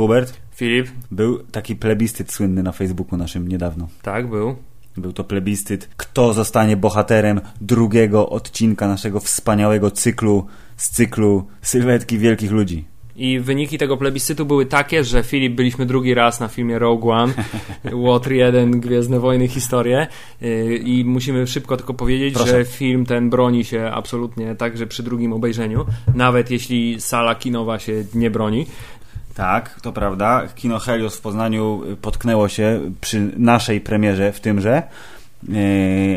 Hubert, Filip? był taki plebiscyt słynny na Facebooku naszym niedawno. Tak, był. Był to plebiscyt, kto zostanie bohaterem drugiego odcinka naszego wspaniałego cyklu z cyklu Sylwetki Wielkich Ludzi. I wyniki tego plebiscytu były takie, że Filip byliśmy drugi raz na filmie Rogue One, Łotr 1, Gwiezdne Wojny, historie Yy, i musimy szybko tylko powiedzieć, Proszę. że film ten broni się absolutnie także przy drugim obejrzeniu, nawet jeśli sala kinowa się nie broni. Tak, to prawda. Kino Helios w Poznaniu potknęło się przy naszej premierze w tymże, yy,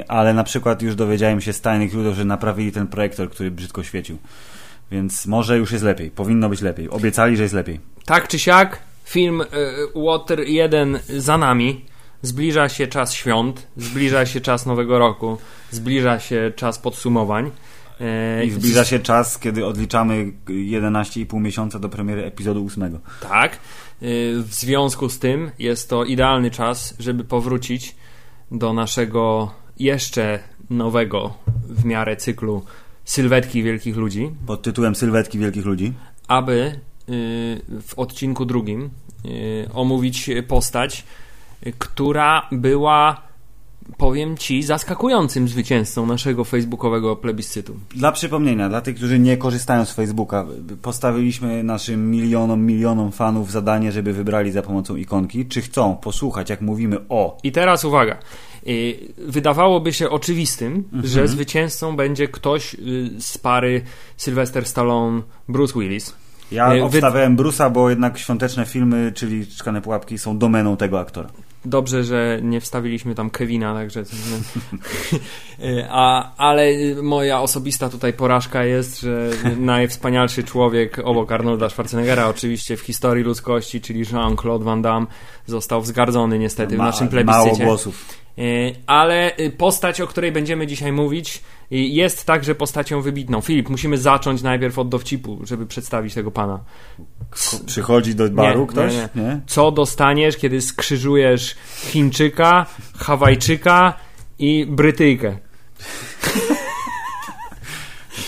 ale na przykład już dowiedziałem się z tajnych źródeł, że naprawili ten projektor, który brzydko świecił. Więc może już jest lepiej. Powinno być lepiej. Obiecali, że jest lepiej. Tak czy siak, film y, Water 1 za nami. Zbliża się czas świąt, zbliża się czas Nowego Roku, zbliża się czas podsumowań. E, I zbliża się czas, kiedy odliczamy 11,5 miesiąca do premiery epizodu 8. Tak. Y, W związku z tym jest to idealny czas, żeby powrócić do naszego jeszcze nowego w miarę cyklu Sylwetki Wielkich Ludzi, Pod tytułem Sylwetki Wielkich Ludzi. aby y, w odcinku drugim y, omówić postać, która była, powiem Ci, zaskakującym zwycięzcą naszego facebookowego plebiscytu. Dla przypomnienia, dla tych, którzy nie korzystają z Facebooka, postawiliśmy naszym milionom, milionom fanów zadanie, żeby wybrali za pomocą ikonki, czy chcą posłuchać, jak mówimy o. I teraz uwaga. Y, Wydawałoby się oczywistym, Mhm. że zwycięzcą będzie ktoś y, z pary Sylvester Stallone, Bruce Willis. Ja Wy- obstawiałem Brusa, bo jednak świąteczne filmy, czyli Czkane Pułapki, są domeną tego aktora. Dobrze, że nie wstawiliśmy tam Kevina, także. Y, A, ale moja osobista tutaj porażka jest, że najwspanialszy człowiek obok Arnolda Schwarzeneggera, oczywiście w historii ludzkości, czyli Jean-Claude Van Damme, został wzgardzony niestety w Ma- naszym mało plebiscycie. głosów. Y, Ale y, postać, o której będziemy dzisiaj mówić, y, jest także postacią wybitną. Filip, musimy zacząć najpierw od dowcipu, żeby przedstawić tego pana. Przychodzi do baru Nie, ktoś? nie, Nie, Co dostaniesz, kiedy skrzyżujesz Chińczyka, Hawajczyka i Brytyjkę?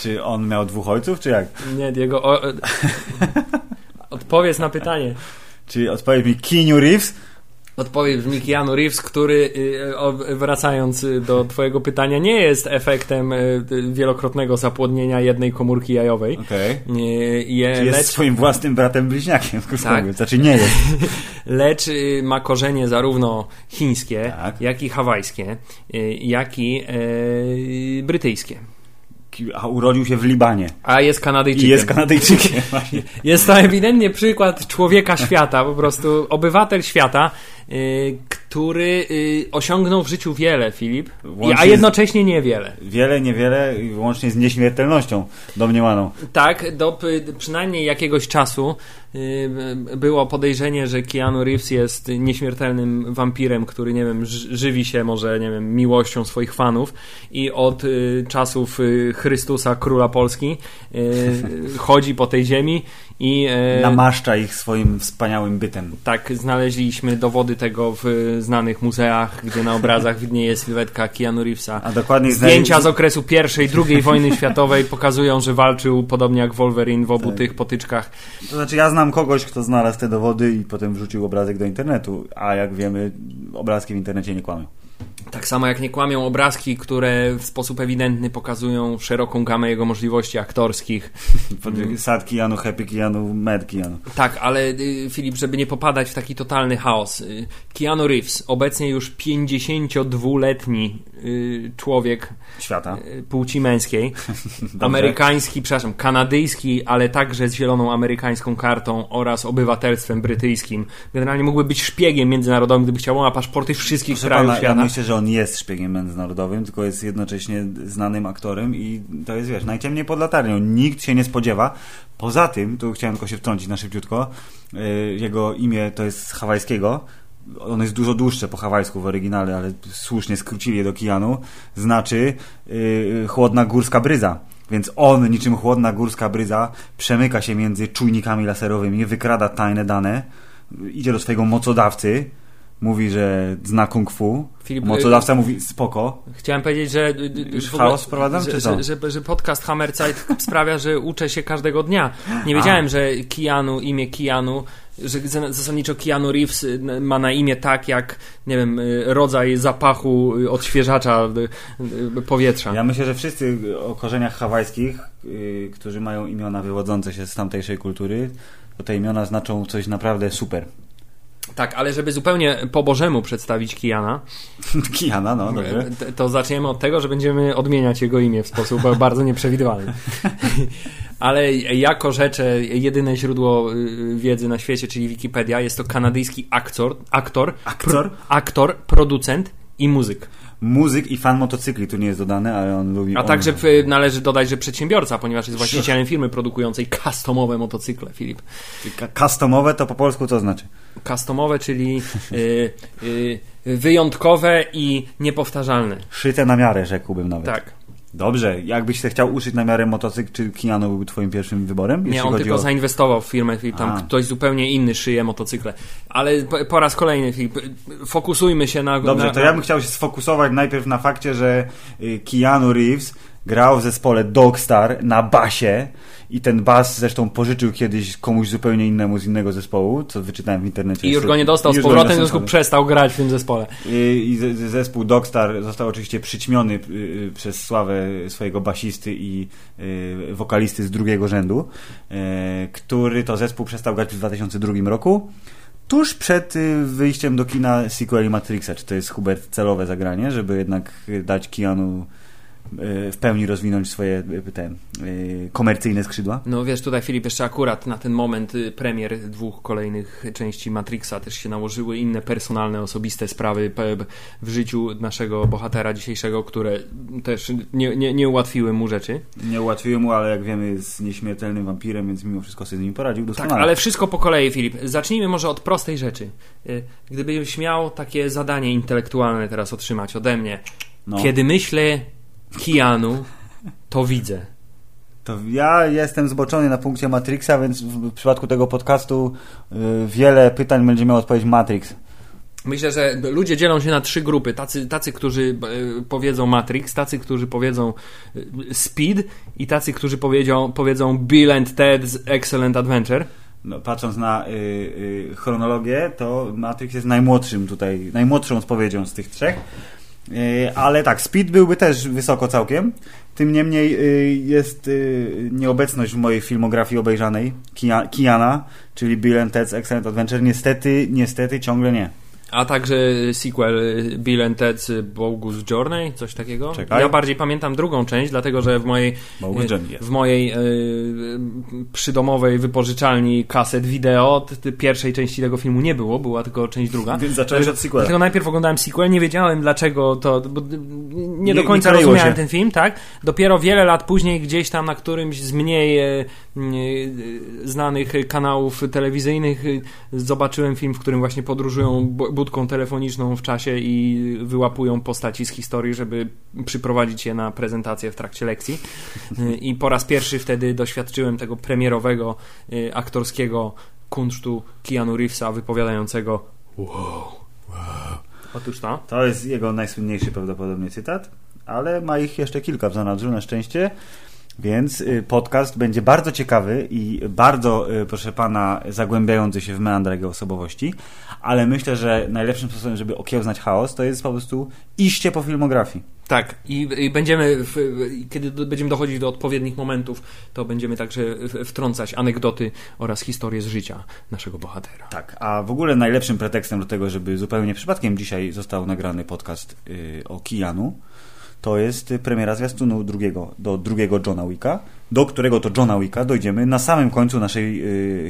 Czy on miał dwóch ojców, czy jak? Nie, Diego. O, odpowiedz na pytanie. Czy odpowiedź mi Keanu Reeves? Odpowiedź brzmi Keanu Reeves, który, y, o, wracając y, do twojego pytania, nie jest efektem y, y, wielokrotnego zapłodnienia jednej komórki jajowej. Okej. Y, je- Czy Jest lecz, swoim własnym bratem bliźniakiem, krótko Tak. mówiąc. Znaczy nie jest. lecz y, ma korzenie zarówno chińskie, Tak. jak i hawajskie, y, jak i y, brytyjskie. A urodził się w Libanie. A jest I Kanadyjczykiem. jest Kanadyjczykiem. właśnie. Jest to ewidentnie przykład człowieka świata, po prostu obywatel świata, y, który y, osiągnął w życiu wiele, Filip, a jednocześnie niewiele. Wiele, niewiele, i łącznie z nieśmiertelnością domniemaną. Tak, do przynajmniej jakiegoś czasu y, było podejrzenie, że Keanu Reeves jest nieśmiertelnym wampirem, który, nie wiem, ży- żywi się może, nie wiem, miłością swoich fanów i od y, czasów Chrystusa, króla Polski, chodzi po tej ziemi i y, Namaszcza ich swoim wspaniałym bytem. Tak, znaleźliśmy dowody tego w znanych muzeach, gdzie na obrazach widnieje sylwetka Keanu Reevesa. A dokładnie Zdjęcia z okresu I i II wojny światowej pokazują, że walczył podobnie jak Wolverine w obu Tak. tych potyczkach. To znaczy, ja znam kogoś, kto znalazł te dowody i potem wrzucił obrazek do internetu, a jak wiemy, obrazki w internecie nie kłamią. Tak samo jak nie kłamią obrazki, które w sposób ewidentny pokazują szeroką gamę jego możliwości aktorskich. Mm. Sad Kijanu, Happy Kijanu, Mad Kijanu. Tak, ale y, Filip, żeby nie popadać w taki totalny chaos. Y, Keanu Reeves, obecnie już 52-letni y, człowiek Świata. płci męskiej, amerykański, przepraszam, kanadyjski, ale także z zieloną amerykańską kartą oraz obywatelstwem brytyjskim. Generalnie mógłby być szpiegiem międzynarodowym, gdyby chciał, ma paszporty wszystkich Proszę krajów pana, ja świata. myślę, że on jest szpiegiem międzynarodowym, tylko jest jednocześnie znanym aktorem i to jest, wiesz, najciemniej pod latarnią. Nikt się nie spodziewa. Poza tym, tu chciałem tylko się wtrącić na szybciutko, yy, jego imię to jest z hawajskiego, ono jest dużo dłuższe po hawajsku w oryginale, ale słusznie skrócili je do Kijanu, znaczy yy, chłodna górska bryza. Więc on, niczym chłodna górska bryza, przemyka się między czujnikami laserowymi, wykrada tajne dane, idzie do swojego mocodawcy, mówi, że zna kung fu. Filip, Mocodawca mówi spoko. Chciałem powiedzieć, że. Już ogóle- chaos wprowadzam, że, czy co? że, że, że podcast Hammerzeit sprawia, że uczę się każdego dnia. Nie wiedziałem, że Keanu, imię Keanu, że za- zasadniczo Keanu Reeves y, ma na imię tak jak, nie wiem, y, rodzaj zapachu y, odświeżacza powietrza. Ja myślę, że wszyscy o korzeniach hawajskich, którzy mają imiona wywodzące się z tamtejszej kultury, to te imiona znaczą coś naprawdę super. Tak, ale żeby zupełnie po Bożemu przedstawić Kiana, Kiana, no dobrze. t- to zaczniemy od tego, że będziemy odmieniać jego imię w sposób bardzo nieprzewidywalny. Ale jako rzeczę, jedyne źródło y, wiedzy na świecie, czyli Wikipedia, jest to kanadyjski aktor, aktor, Aktor? Aktor producent i muzyk. Muzyk i fan motocykli tu nie jest dodane, ale on lubi. A on... także należy dodać, że przedsiębiorca, ponieważ jest właścicielem firmy produkującej customowe motocykle, Filip. Customowe to po polsku co znaczy? Customowe, czyli y, y, wyjątkowe i niepowtarzalne. Szyte na miarę, rzekłbym nawet. Tak. Dobrze, jakbyś się chciał uszyć na miarę motocykl, czy Kiano byłby twoim pierwszym wyborem? Nie, on tylko o... zainwestował w firmę i tam A. ktoś zupełnie inny szyje motocykle. Ale po, po raz kolejny, Filip, fokusujmy się na... Dobrze, na, to ja bym chciał się sfokusować najpierw na fakcie, że y, Keanu Reeves grał w zespole Dogstar na basie i ten bas zresztą pożyczył kiedyś komuś zupełnie innemu z innego zespołu, co wyczytałem w internecie. I już go nie dostał z powrotem, w związku przestał grać w tym zespole. I, i zespół Dogstar został oczywiście przyćmiony y, y, przez sławę swojego basisty i y, wokalisty z drugiego rzędu, który to zespół przestał grać w 2002 roku. Tuż przed wyjściem do kina sequeli Matrixa, czy to jest Hubert celowe zagranie, żeby jednak dać Keanu w pełni rozwinąć swoje y, te, y, komercyjne skrzydła? No wiesz, tutaj Filip jeszcze akurat na ten moment y, premier dwóch kolejnych części Matrixa też się nałożyły inne personalne, osobiste sprawy w życiu naszego bohatera dzisiejszego, które też nie, nie, nie ułatwiły mu rzeczy. Nie ułatwiły mu, ale jak wiemy jest nieśmiertelnym wampirem, więc mimo wszystko sobie z nim poradził Tak, doskonale. ale wszystko po kolei, Filip. Zacznijmy może od prostej rzeczy. Y, Gdybyś miał takie zadanie intelektualne teraz otrzymać ode mnie, No. kiedy myślę Keanu, to widzę. To ja jestem zboczony na punkcie Matrixa, więc w przypadku tego podcastu y, wiele pytań będzie miał odpowiedź Matrix. Myślę, że ludzie dzielą się na trzy grupy. Tacy, tacy którzy e, powiedzą Matrix, tacy, którzy powiedzą e, Speed i tacy, którzy powiedzą, powiedzą Bill and Ted's Excellent Adventure. No, patrząc na y, y, chronologię, to Matrix jest najmłodszym tutaj, najmłodszą odpowiedzią z tych trzech. Y, ale tak, Speed byłby też wysoko całkiem. Tym niemniej y, jest y, nieobecność w mojej filmografii obejrzanej Kia, Kiana, czyli Bill and Ted's Excellent Adventure. Niestety, niestety ciągle nie. A także sequel Bill and Ted's Bogus Journey, coś takiego. Czekaj. Ja bardziej pamiętam drugą część, dlatego że w mojej e, w mojej e, przydomowej wypożyczalni kaset wideo pierwszej części tego filmu nie było, była tylko część druga. Więc zacząłeś od sequela. Dlatego najpierw oglądałem sequel, nie wiedziałem dlaczego to, nie, Nie- do nie końca kleiło rozumiałem się. ten film, tak? Dopiero wiele lat później gdzieś tam na którymś z mniej e, e, znanych kanałów telewizyjnych zobaczyłem film, w którym właśnie podróżują budką telefoniczną w czasie i wyłapują postaci z historii, żeby przyprowadzić je na prezentację w trakcie lekcji. E, I po raz pierwszy wtedy doświadczyłem tego premierowego e, aktorskiego kunsztu Keanu Reevesa wypowiadającego wow, wow. Otóż to. To jest jego najsłynniejszy prawdopodobnie cytat, ale ma ich jeszcze kilka w zanadrzu na szczęście. Więc y, podcast będzie bardzo ciekawy i bardzo, y, proszę pana, zagłębiający się w meandrach jego osobowości, ale myślę, że najlepszym sposobem, żeby okiełznać chaos, to jest po prostu iście po filmografii. Tak, i, i będziemy, w, kiedy będziemy dochodzić do odpowiednich momentów, to będziemy także wtrącać anegdoty oraz historie z życia naszego bohatera. Tak, a w ogóle najlepszym pretekstem do tego, żeby zupełnie przypadkiem dzisiaj został nagrany podcast y, o Kijanu, to jest y, premiera zwiastunu drugiego, do drugiego Johna Wicka, do którego to Johna Wicka dojdziemy na samym końcu naszej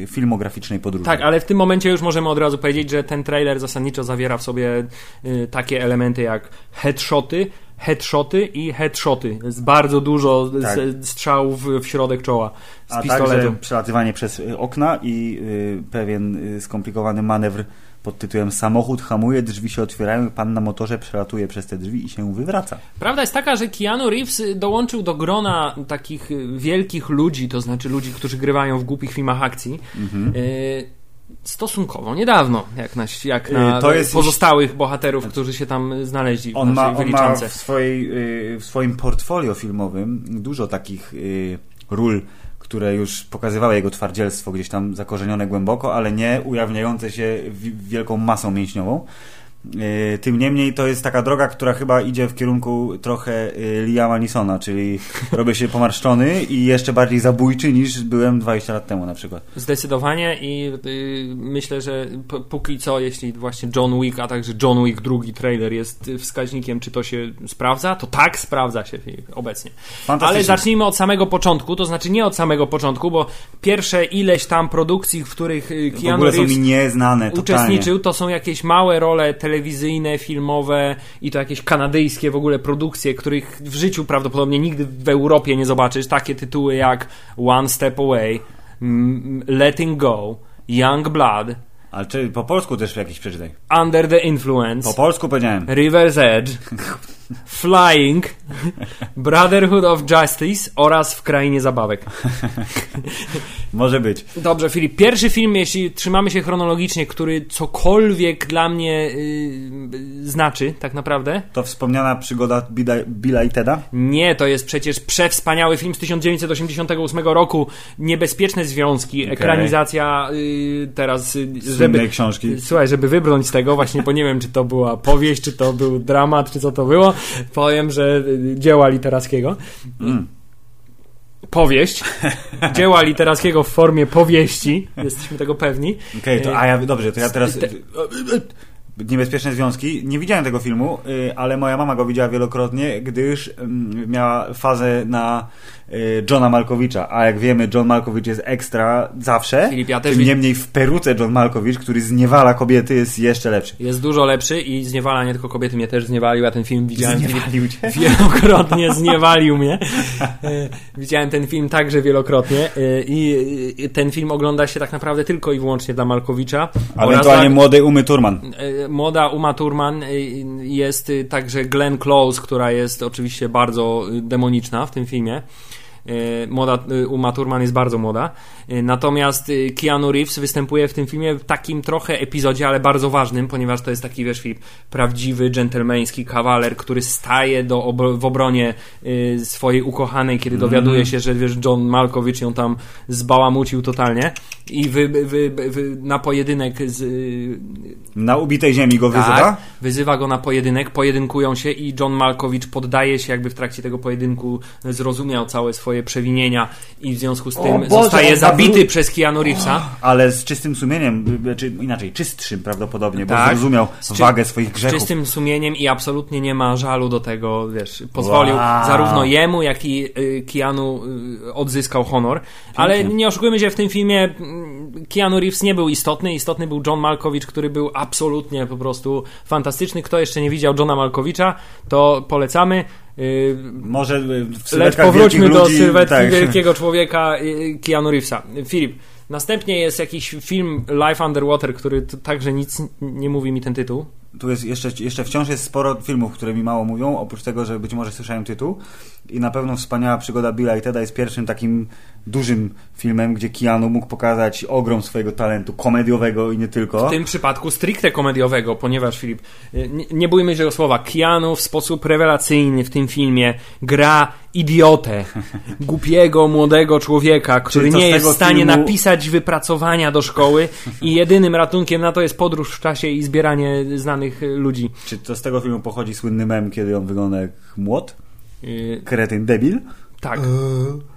y, filmograficznej podróży. Tak, ale w tym momencie już możemy od razu powiedzieć, że ten trailer zasadniczo zawiera w sobie y, takie elementy jak headshoty, headshoty i headshoty. Jest bardzo dużo Tak. strzałów w środek czoła z A pistoletu. także przelatywanie przez y, okna i y, pewien y, skomplikowany manewr pod tytułem Samochód hamuje, drzwi się otwierają, pan na motorze przelatuje przez te drzwi i się wywraca. Prawda jest taka, że Keanu Reeves y, dołączył do grona takich y, wielkich ludzi, to znaczy ludzi, którzy grywają w głupich filmach akcji. Mhm. Y, stosunkowo niedawno, jak na, jak na Y, to jest- pozostałych bohaterów, którzy się tam znaleźli w On ma, on ma w, swojej, w swoim portfolio filmowym dużo takich ról, które już pokazywały jego twardzielstwo gdzieś tam zakorzenione głęboko, ale nie ujawniające się wielką masą mięśniową. Y, Tym niemniej to jest taka droga, która chyba idzie w kierunku trochę y, Liama Nisona, czyli robię się pomarszczony i jeszcze bardziej zabójczy niż byłem 20 lat temu na przykład. Zdecydowanie i y, myślę, że póki co, jeśli właśnie John Wick, a także John Wick drugi trailer jest wskaźnikiem, czy to się sprawdza, to tak sprawdza się obecnie. Ale zacznijmy od samego początku, to znaczy nie od samego początku, bo pierwsze ileś tam produkcji, w których y, W Keanu ogóle są Reeves mi nieznane totalnie. uczestniczył, to są jakieś małe role telewizyjne, filmowe i to jakieś kanadyjskie w ogóle produkcje, których w życiu prawdopodobnie nigdy w Europie nie zobaczysz. Takie tytuły jak One Step Away, Letting Go, Young Blood, Ale czy po polsku też jakiś przeczytaj. Under the Influence, Po polsku powiedziałem. River's Edge, Flying, Brotherhood of Justice oraz W Krainie Zabawek. Może być. Dobrze, Filip. Pierwszy film, jeśli trzymamy się chronologicznie, który cokolwiek dla mnie yy, znaczy, tak naprawdę. To wspomniana przygoda Billa, i Teda? Nie, to jest przecież przewspaniały film z 1988 roku. Niebezpieczne związki, ekranizacja yy, teraz, yy, żeby. książki. Słuchaj, żeby wybrnąć z tego, właśnie, bo nie wiem, czy to była powieść, czy to był dramat, czy co to było, powiem, że yy, dzieła literackiego. Mm. Powieść. Dzieła literackiego w formie powieści. Jesteśmy tego pewni. Okej, to a ja dobrze, to ja teraz. Te- Niebezpieczne związki. Nie widziałem tego filmu, y, ale moja mama go widziała wielokrotnie, gdyż ym, miała fazę na y, Johna Malkowicza. A jak wiemy, John Malkowicz jest ekstra zawsze. Filip, ja Tym niemniej w peruce John Malkowicz, który zniewala kobiety, jest jeszcze lepszy. Jest dużo lepszy i zniewala nie tylko kobiety, mnie też zniewalił. Ja ten film widziałem. Zniewalił cię? Wielokrotnie zniewalił mnie. E, Widziałem ten film także wielokrotnie e, i ten film ogląda się tak naprawdę tylko i wyłącznie dla Malkowicza. Oraz Ewentualnie dla- młody Umy Turman. Młoda Uma Thurman e, jest także Glenn Close, która jest oczywiście bardzo demoniczna w tym filmie. E, Młoda e, Uma Thurman jest bardzo młoda. E, Natomiast Keanu Reeves występuje w tym filmie w takim trochę epizodzie, ale bardzo ważnym, ponieważ to jest taki, wiesz, Filip, prawdziwy, dżentelmeński kawaler, który staje do w obronie swojej ukochanej, kiedy dowiaduje się, że wiesz, John Malkowicz ją tam zbałamucił totalnie i wy, wy, wy, wy, na pojedynek z, Na ubitej ziemi go wyzywa. tak, wyzywa go na pojedynek, pojedynkują się i John Malkowicz poddaje się jakby w trakcie tego pojedynku, zrozumiał całe swoje przewinienia i w związku z tym Boże, zostaje zabity przez Keanu Reevesa. Ale z czystym sumieniem, czy inaczej, czystszym prawdopodobnie, bo Tak. zrozumiał Z czy- wagę swoich Z grzechów. czystym sumieniem i absolutnie nie ma żalu do tego, wiesz, pozwolił Wow. zarówno jemu, jak i y, Keanu y, odzyskał honor. Ale nie oszukujmy się, w tym filmie Keanu Reeves nie był istotny, istotny był John Malkowicz, który był absolutnie po prostu fantastyczny. Kto jeszcze nie widział Johna Malkowicza, to polecamy. Y, Może y, w Lecz powróćmy do ludzi, sylwetki tak. wielkiego człowieka y, Keanu Reevesa. Filip, następnie jest jakiś film Life Underwater, który także nic nie mówi mi ten tytuł. Tu jest jeszcze, jeszcze wciąż jest sporo filmów, które mi mało mówią, oprócz tego, że być może słyszałem tytuł. I na pewno wspaniała przygoda Billa i Teda jest pierwszym takim dużym filmem, gdzie Keanu mógł pokazać ogrom swojego talentu komediowego i nie tylko. W tym przypadku stricte komediowego, ponieważ Filip, y, nie, nie bójmy się tego słowa, Keanu w sposób rewelacyjny w tym filmie gra idiotę, głupiego, młodego człowieka, który nie jest w stanie filmu- napisać wypracowania do szkoły i jedynym ratunkiem na to jest podróż w czasie i zbieranie znanych y, ludzi. Czy to z tego filmu pochodzi słynny mem, kiedy on wygląda jak młot? Y, Kretyn debil? Tak,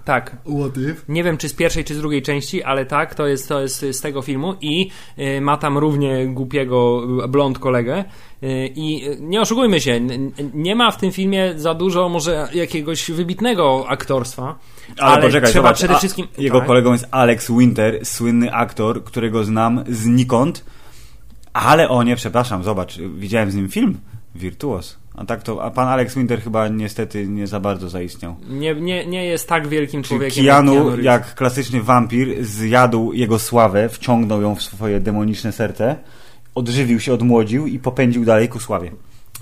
tak. What if? Nie wiem, czy z pierwszej, czy z drugiej części, ale tak, to jest, to jest z tego filmu i y, ma tam równie głupiego y, blond kolegę. Y, I nie oszukujmy się, n- nie ma w tym filmie za dużo może jakiegoś wybitnego aktorstwa. Ale, Ale, poczekaj, trzeba zobacz, przede a wszystkim. Jego tak. kolegą jest Alex Winter, słynny aktor, którego znam znikąd. Ale o nie, przepraszam, zobacz, widziałem z nim film. Wirtuos. A tak to, a pan Alex Winter chyba niestety nie za bardzo zaistniał. Nie, nie, nie jest tak wielkim Czyli człowiekiem. Keanu, Reeves. jak klasyczny wampir, zjadł jego sławę, wciągnął ją w swoje demoniczne serce, odżywił się, odmłodził i popędził dalej ku sławie.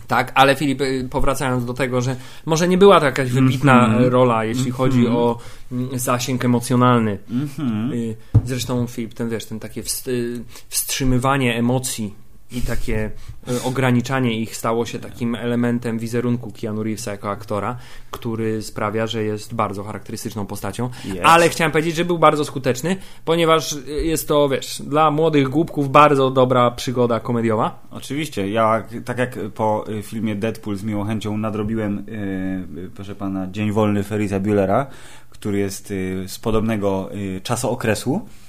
Tak, ale Filip, y, powracając do tego, że może nie była to jakaś wybitna Mhm. rola, jeśli chodzi o mm, zasięg emocjonalny. Mhm. Y, Zresztą Filip, ten wiesz, ten takie y, wstrzymywanie emocji i takie y, ograniczanie ich stało się takim elementem wizerunku Keanu Reevesa jako aktora, który sprawia, że jest bardzo charakterystyczną postacią. Jest. Ale chciałem powiedzieć, że był bardzo skuteczny, ponieważ jest to, wiesz, dla młodych głupków bardzo dobra przygoda komediowa. Oczywiście, ja tak jak po y, filmie Deadpool z miłą chęcią nadrobiłem, y, y, proszę pana, Dzień Wolny Ferisa Buellera, który jest y, z podobnego y, czasookresu, y,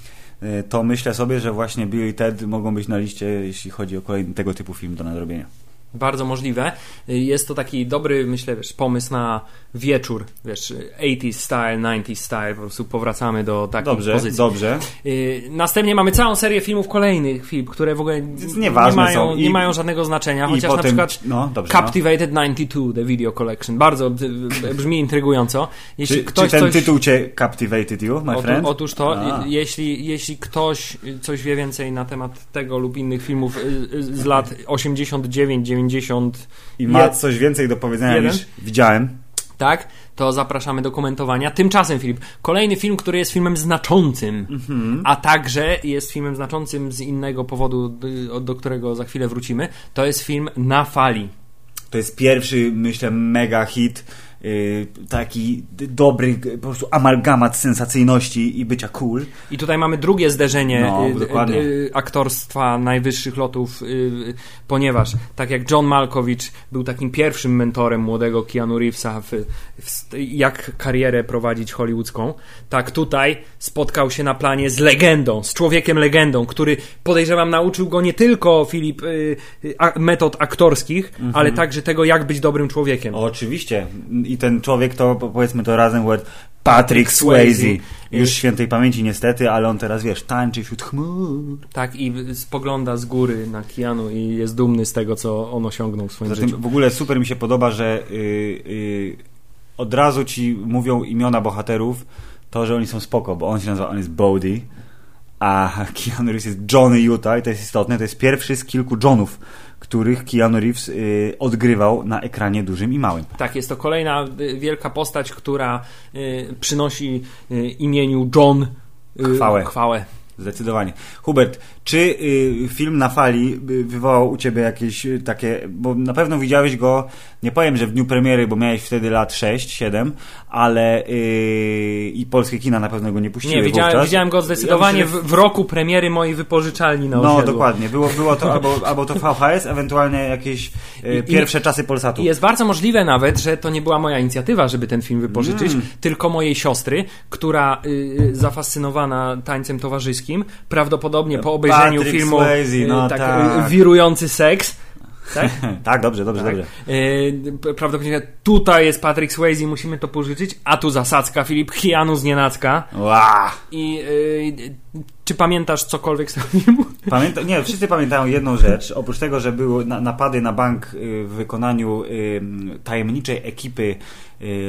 to myślę sobie, że właśnie Bill i Ted mogą być na liście, jeśli chodzi o kolejny tego typu film do nadrobienia. Bardzo możliwe. Jest to taki dobry, myślę, wiesz, pomysł na wieczór, wiesz, 80s style, 90s style, po prostu powracamy do takiej Dobrze, pozycji. dobrze. Y, Następnie mamy całą serię filmów kolejnych, film, które w ogóle nie mają, nie mają żadnego znaczenia, chociaż na potem, przykład no, dobrze, no. Captivated 92, The Video Collection, bardzo y, brzmi intrygująco. Jeśli Czy, ktoś czy ten coś... tytuł cię captivated you, my friend? otóż to, A. y, jeśli, jeśli ktoś coś wie więcej na temat tego lub innych filmów y, y, z lat 89, 90, I ma coś więcej do powiedzenia jeden? niż widziałem. tak, to zapraszamy do komentowania. Tymczasem, Filip, kolejny film, który jest filmem znaczącym, Mhm. a także jest filmem znaczącym z innego powodu, y, do którego za chwilę wrócimy, to jest film Na fali. To jest pierwszy, myślę, mega hit. Yy, taki dobry, po prostu amalgamat sensacyjności i bycia cool. I tutaj mamy drugie zderzenie No, y, y, aktorstwa najwyższych lotów, y, y, ponieważ tak jak John Malkovich był takim pierwszym mentorem młodego Keanu Reevesa, w, w, jak karierę prowadzić hollywoodzką, tak tutaj spotkał się na planie z legendą, z człowiekiem legendą, który podejrzewam nauczył go nie tylko Filip y, y, metod aktorskich, ale także tego, jak być dobrym człowiekiem. Oczywiście. I ten człowiek to, po- powiedzmy to razem, word Patrick Swayze. Swayze. Już świętej pamięci niestety, ale on teraz, wiesz, tańczy wśród chmur. Tak, i spogląda z góry na Keanu i jest dumny z tego, co on osiągnął w swoim Zatem życiu. w ogóle super mi się podoba, że yy, yy, od razu ci mówią imiona bohaterów, to, że oni są spoko, bo on się nazywa, on jest Bodhi, a Keanu Reeves jest Johnny Utah i to jest istotne, to jest pierwszy z kilku Johnów, których Keanu Reeves yy, odgrywał na ekranie dużym i małym. Tak, jest to kolejna y, wielka postać, która y, przynosi y, imieniu John y, Chwałę. chwałę. Zdecydowanie. Hubert, czy y, film na fali y, wywołał u ciebie jakieś y, takie, bo na pewno widziałeś go, nie powiem, że w dniu premiery, bo miałeś wtedy lat 6, 7, ale y, i polskie kina na pewno go nie puściły Nie, widziałem, widziałem go zdecydowanie Ja w, myślę, w roku premiery mojej wypożyczalni na No, osiedlu. dokładnie. Było, było to albo, albo to VHS, ewentualnie jakieś y, I- i- pierwsze czasy Polsatu. I Jest bardzo możliwe nawet, że to nie była moja inicjatywa, żeby ten film wypożyczyć, Mm. tylko mojej siostry, która y, y, zafascynowana tańcem towarzyskim, prawdopodobnie po obejrzeniu Patrick filmu Swayze, no tak, tak. wirujący seks, tak? tak, dobrze, dobrze, Tak. dobrze. Yy, prawdopodobnie tutaj jest Patrick Swayze, musimy to pożyczyć, a tu zasadzka Filip Keanu z nienacka. Ła! I yy, czy pamiętasz cokolwiek z tego filmu? Pamięta, nie, wszyscy pamiętają jedną rzecz. Oprócz tego, że były na, napady na bank y, w wykonaniu tajemniczej ekipy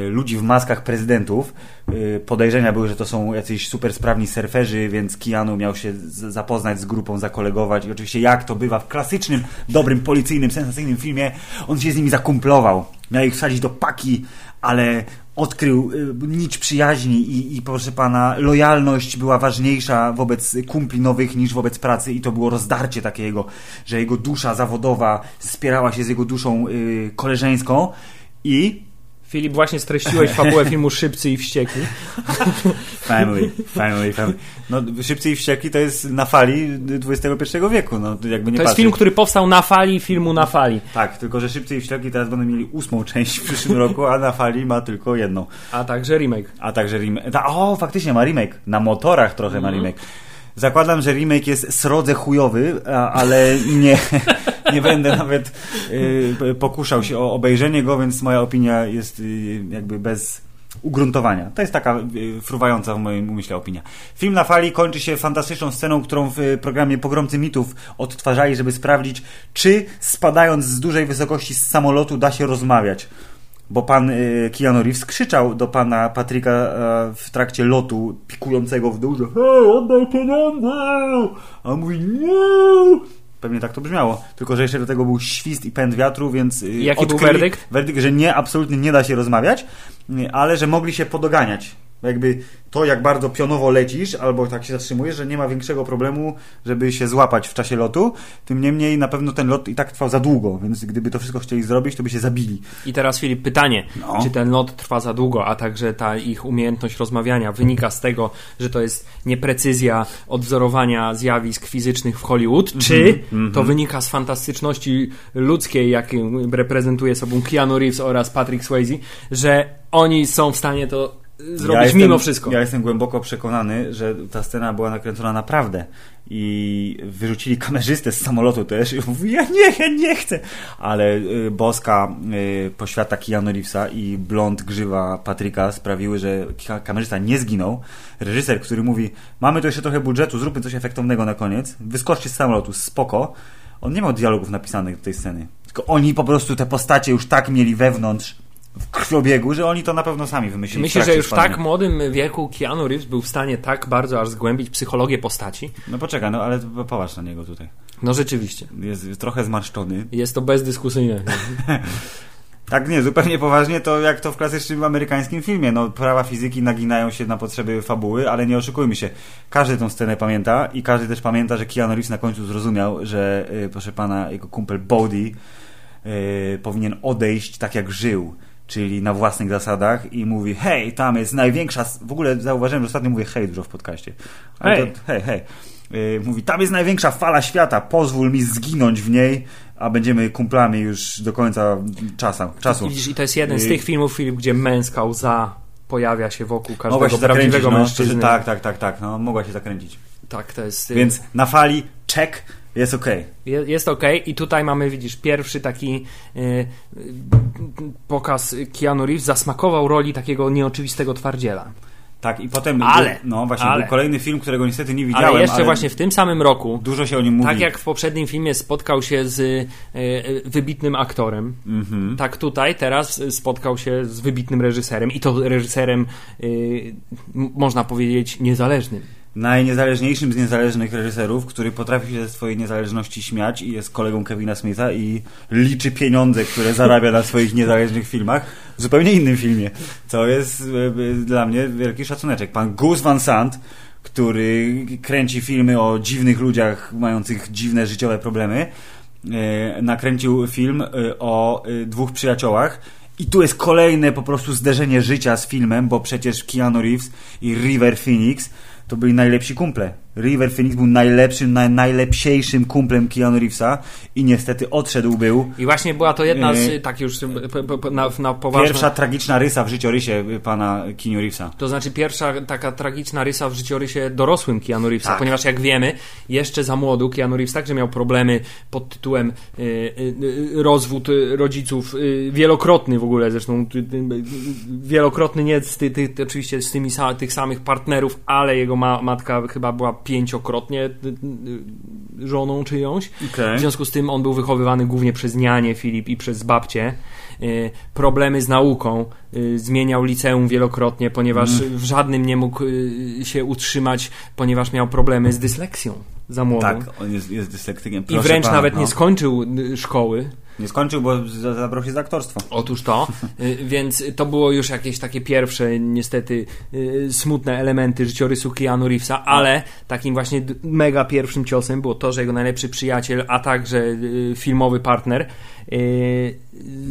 ludzi w maskach prezydentów, y, podejrzenia były, że to są jacyś super sprawni surferzy, więc Keanu miał się zapoznać z grupą, zakolegować. I oczywiście jak to bywa w klasycznym, dobrym, policyjnym, sensacyjnym filmie, on się z nimi zakumplował. Miał ich wsadzić do paki, ale odkrył y, nicz przyjaźni i, i proszę pana, lojalność była ważniejsza wobec kumpli nowych niż wobec pracy. I to było rozdarcie takiego, że jego dusza zawodowa spierała się z jego duszą y, koleżeńską. I Filip, właśnie streściłeś fabułę filmu Szybcy i Wściekli. family, family, family. No, Szybcy i Wściekli to jest na fali XXI wieku, no jakby nie To jest patrzeć. film, który powstał na fali filmu na fali. Tak, tylko że Szybcy i Wściekli teraz będą mieli ósmą część w przyszłym roku, a na fali ma tylko jedną. A także remake. A także remake. Ta, o, faktycznie ma remake. Na motorach trochę Mhm. ma remake. Zakładam, że remake jest srodze chujowy, a, ale nie, nie będę nawet y, pokuszał się o obejrzenie go, więc moja opinia jest y, jakby bez ugruntowania. To jest taka y, fruwająca w moim umyśle opinia. Film na fali kończy się fantastyczną sceną, którą w y, programie Pogromcy Mitów odtwarzali, żeby sprawdzić, czy spadając z dużej wysokości z samolotu da się rozmawiać bo pan y, Keanu Reeves krzyczał do pana Patryka w trakcie lotu pikującego w dół, że hej, oddaj pieniądze! A on mówi nie! Pewnie tak to brzmiało, tylko że jeszcze do tego był świst i pęd wiatru, więc y, Jaki był odkryli werdykt? werdykt, że nie, absolutnie nie da się rozmawiać, y, ale że mogli się podoganiać. Jakby to, jak bardzo pionowo lecisz, albo tak się zatrzymujesz, że nie ma większego problemu, żeby się złapać w czasie lotu. Tym niemniej na pewno ten lot i tak trwał za długo, więc gdyby to wszystko chcieli zrobić, to by się zabili. I teraz Filip, pytanie, No. czy ten lot trwa za długo, a także ta ich umiejętność rozmawiania wynika z tego, że to jest nieprecyzja odwzorowania zjawisk fizycznych w Hollywood, czy to wynika z fantastyczności ludzkiej, jaką reprezentuje sobą Keanu Reeves oraz Patrick Swayze, że oni są w stanie to zrobić jestem, mimo wszystko. Ja jestem głęboko przekonany, że ta scena była nakręcona naprawdę. I wyrzucili kamerzystę z samolotu też i mówi, ja nie, ja nie chcę. Ale y, boska y, poświata Keanu Reevesa i blond grzywa Patryka sprawiły, że ka- kamerzysta nie zginął. Reżyser, który mówi, mamy tu jeszcze trochę budżetu, zróbmy coś efektownego na koniec. Wyskoczcie z samolotu, spoko. On nie miał dialogów napisanych do tej sceny. Tylko oni po prostu te postacie już tak mieli wewnątrz krwiobiegu, że oni to na pewno sami wymyślili. Myślę, że już w tak młodym wieku Keanu Reeves był w stanie tak bardzo aż zgłębić psychologię postaci. No poczekaj, no ale popatrz na niego tutaj. No rzeczywiście. Jest, jest trochę zmarszczony. Jest to bezdyskusyjne. Tak nie, zupełnie poważnie to jak to w klasycznym amerykańskim filmie. No prawa fizyki naginają się na potrzeby fabuły, ale nie oszukujmy się. Każdy tą scenę pamięta i każdy też pamięta, że Keanu Reeves na końcu zrozumiał, że y, proszę pana, jego kumpel Bodhi y, powinien odejść tak jak żył. Czyli na własnych zasadach i mówi, hej, tam jest największa, w ogóle zauważyłem, że ostatnio mówię hej dużo w podcaście. Ale Hej. To, hej, hej. Y, Mówi, tam jest największa fala świata, pozwól mi zginąć w niej, a będziemy kumplami już do końca czasa, czasu. I, widzisz, I to jest jeden z Y, tych filmów, Filip, gdzie męska łza pojawia się wokół Mogła każdego się zakręcić, prawdziwego no, mężczyzny. tak, tak, tak, tak, no, mogła się zakręcić. Tak, to jest. y, Więc na fali check jest je- Jest ok. I tutaj mamy, widzisz, pierwszy taki y, pokaz Keanu Reeves zasmakował roli takiego nieoczywistego twardziela. Tak, i potem, Ale, no właśnie, ale. był kolejny film, którego niestety nie widziałem, Ale jeszcze właśnie w tym samym roku, dużo się o nim mówi. tak jak w poprzednim filmie spotkał się z y, y, wybitnym aktorem, Mhm. tak tutaj teraz spotkał się z wybitnym reżyserem i to reżyserem, y, można powiedzieć, niezależnym. Najniezależniejszym z niezależnych reżyserów, który potrafi się ze swojej niezależności śmiać i jest kolegą Kevina Smitha i liczy pieniądze, które zarabia na swoich niezależnych filmach w zupełnie innym filmie. Co jest e, e, dla mnie wielki szacuneczek. Pan Gus Van Sant, który kręci filmy o dziwnych ludziach mających dziwne życiowe problemy, e, nakręcił film o dwóch przyjaciołach. I tu jest kolejne po prostu zderzenie życia z filmem, bo przecież Keanu Reeves i River Phoenix to byli najlepsi kumple. River Phoenix był najlepszym, naj, najlepsiejszym kumplem Keanu Reevesa i niestety odszedł był. I właśnie była to jedna z, tak już na, na poważnie... Pierwsza tragiczna rysa w życiorysie pana Keanu Reevesa. To znaczy pierwsza taka tragiczna rysa w życiorysie dorosłym Keanu Reevesa, Tak. ponieważ jak wiemy, jeszcze za młodu Keanu Reeves także miał problemy pod tytułem y, y, rozwód rodziców, y, wielokrotny w ogóle zresztą, wielokrotny nie z ty, ty, oczywiście z tymi tych samych partnerów, ale jego ma, matka chyba była pięciokrotnie y, y, żoną czyjąś. Okej. W związku z tym on był wychowywany głównie przez nianie Filip i przez babcię. Y, Problemy z nauką, zmieniał liceum wielokrotnie, ponieważ Mm. w żadnym nie mógł się utrzymać, ponieważ miał problemy z dysleksją za młodu. Tak, on jest, jest dyslektykiem. I Proszę wręcz pana, nawet no. nie skończył szkoły. Nie skończył, bo za- zabrał się za aktorstwo. Otóż to, y, więc to było już jakieś takie pierwsze, niestety, y, smutne elementy życiorysu Keanu Reevesa, ale takim właśnie mega pierwszym ciosem było to, że jego najlepszy przyjaciel, a także y, filmowy partner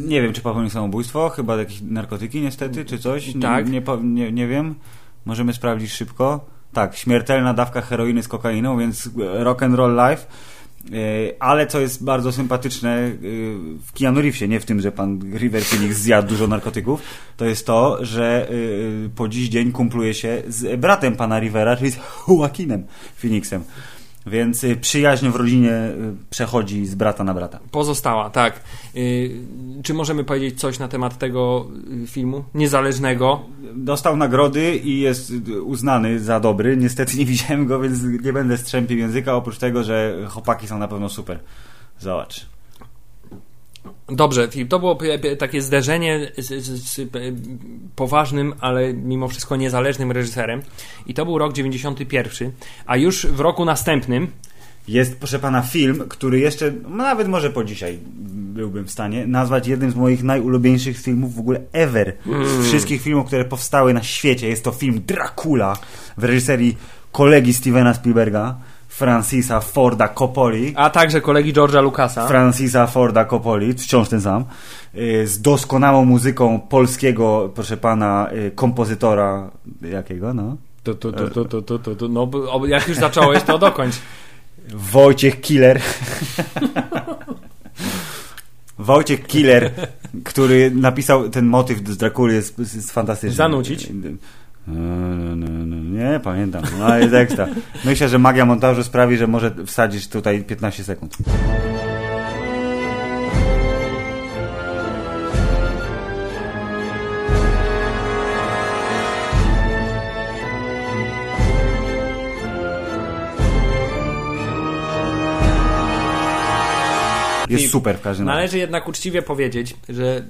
Nie wiem, czy popełnił samobójstwo, chyba jakieś narkotyki niestety, czy coś. Nie, Tak. Nie, nie, nie wiem. Możemy sprawdzić szybko. Tak, śmiertelna dawka heroiny z kokainą, więc rock and roll life. Yy, Ale co jest bardzo sympatyczne yy, w Keanu Reevesie, nie w tym, że pan River Phoenix zjadł dużo narkotyków, to jest to, że yy, po dziś dzień kumpluje się z bratem pana Rivera, czyli z Joaquinem Phoenixem. Więc yy, przyjaźń w rodzinie yy, przechodzi z brata na brata. pozostała, tak. Y, czy możemy powiedzieć coś na temat tego y, filmu? Niezależnego. Dostał nagrody i jest uznany za dobry. Niestety nie widziałem go, więc nie będę strzępił języka, oprócz tego, że chłopaki są na pewno super. Zobacz. Dobrze, Filip, to było takie zderzenie z, z, z poważnym, ale mimo wszystko niezależnym reżyserem. I to był rok 91. A już w roku następnym jest, proszę pana, film, który jeszcze, no nawet może po dzisiaj byłbym w stanie nazwać jednym z moich najulubieńszych filmów w ogóle ever. Z wszystkich filmów, które powstały na świecie. Jest to film Dracula w reżyserii kolegi Stevena Spielberga, Francisa Forda Coppoli. A także kolegi George'a Lucasa. Francisa Forda Coppoli, wciąż ten sam, y, z doskonałą muzyką polskiego, proszę pana, y, kompozytora, jakiego, no? Tu, tu, tu, tu, tu, tu, tu, tu. No, jak już zacząłeś, to dokończ. Wojciech Killer. Wojciech Killer, który napisał ten motyw z Drakuli jest, jest fantastyczny. Zanucić? Nie, pamiętam. No, jest ekstra. Myślę, że magia montażu sprawi, że może wsadzisz tutaj 15 sekund. Jest super w każdym razie. Należy jednak uczciwie powiedzieć, że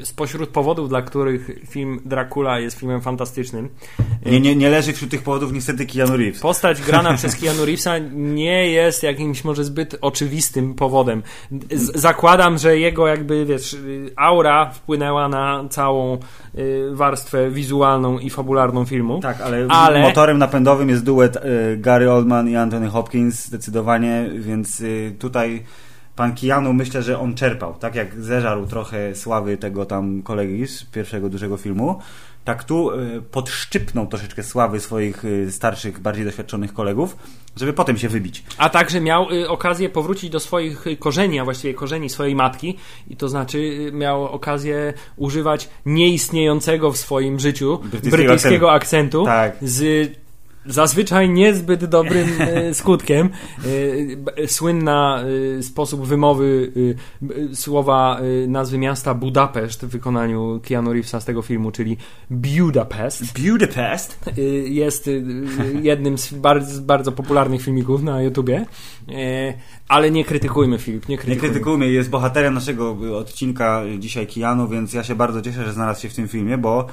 y, spośród powodów, dla których film Dracula jest filmem fantastycznym, Nie, nie, nie leży wśród tych powodów niestety Keanu Reeves. postać grana przez Keanu Reevesa nie jest jakimś może zbyt oczywistym powodem. Z zakładam, że jego jakby, wiesz, y, aura wpłynęła na całą y, warstwę wizualną i fabularną filmu. Tak, ale, Ale- motorem napędowym jest duet y, Gary Oldman i Anthony Hopkins zdecydowanie, więc y, tutaj pan Keanu myślę, że on czerpał, tak jak zeżarł trochę sławy tego tam kolegi z pierwszego dużego filmu, tak tu y, podszczypnął troszeczkę sławy swoich y, starszych, bardziej doświadczonych kolegów, żeby potem się wybić. A także miał y, okazję powrócić do swoich korzeni, a właściwie korzeni swojej matki, i to znaczy miał okazję używać nieistniejącego w swoim życiu Brytyjskiego brytyjskiego akcentu, Tak. z zazwyczaj niezbyt dobrym y, skutkiem. B- Słynna y, sposób wymowy słowa nazwy miasta Budapeszt w wykonaniu Keanu Reevesa z tego filmu, czyli Budapest. Budapest? Jest jednym z bardzo, bardzo popularnych filmików na YouTubie. E, Ale nie krytykujmy, Filip, nie Nie krytykujmy. krytykujmy, jest bohaterem naszego odcinka dzisiaj Keanu, więc ja się bardzo cieszę, że znalazł się w tym filmie, bo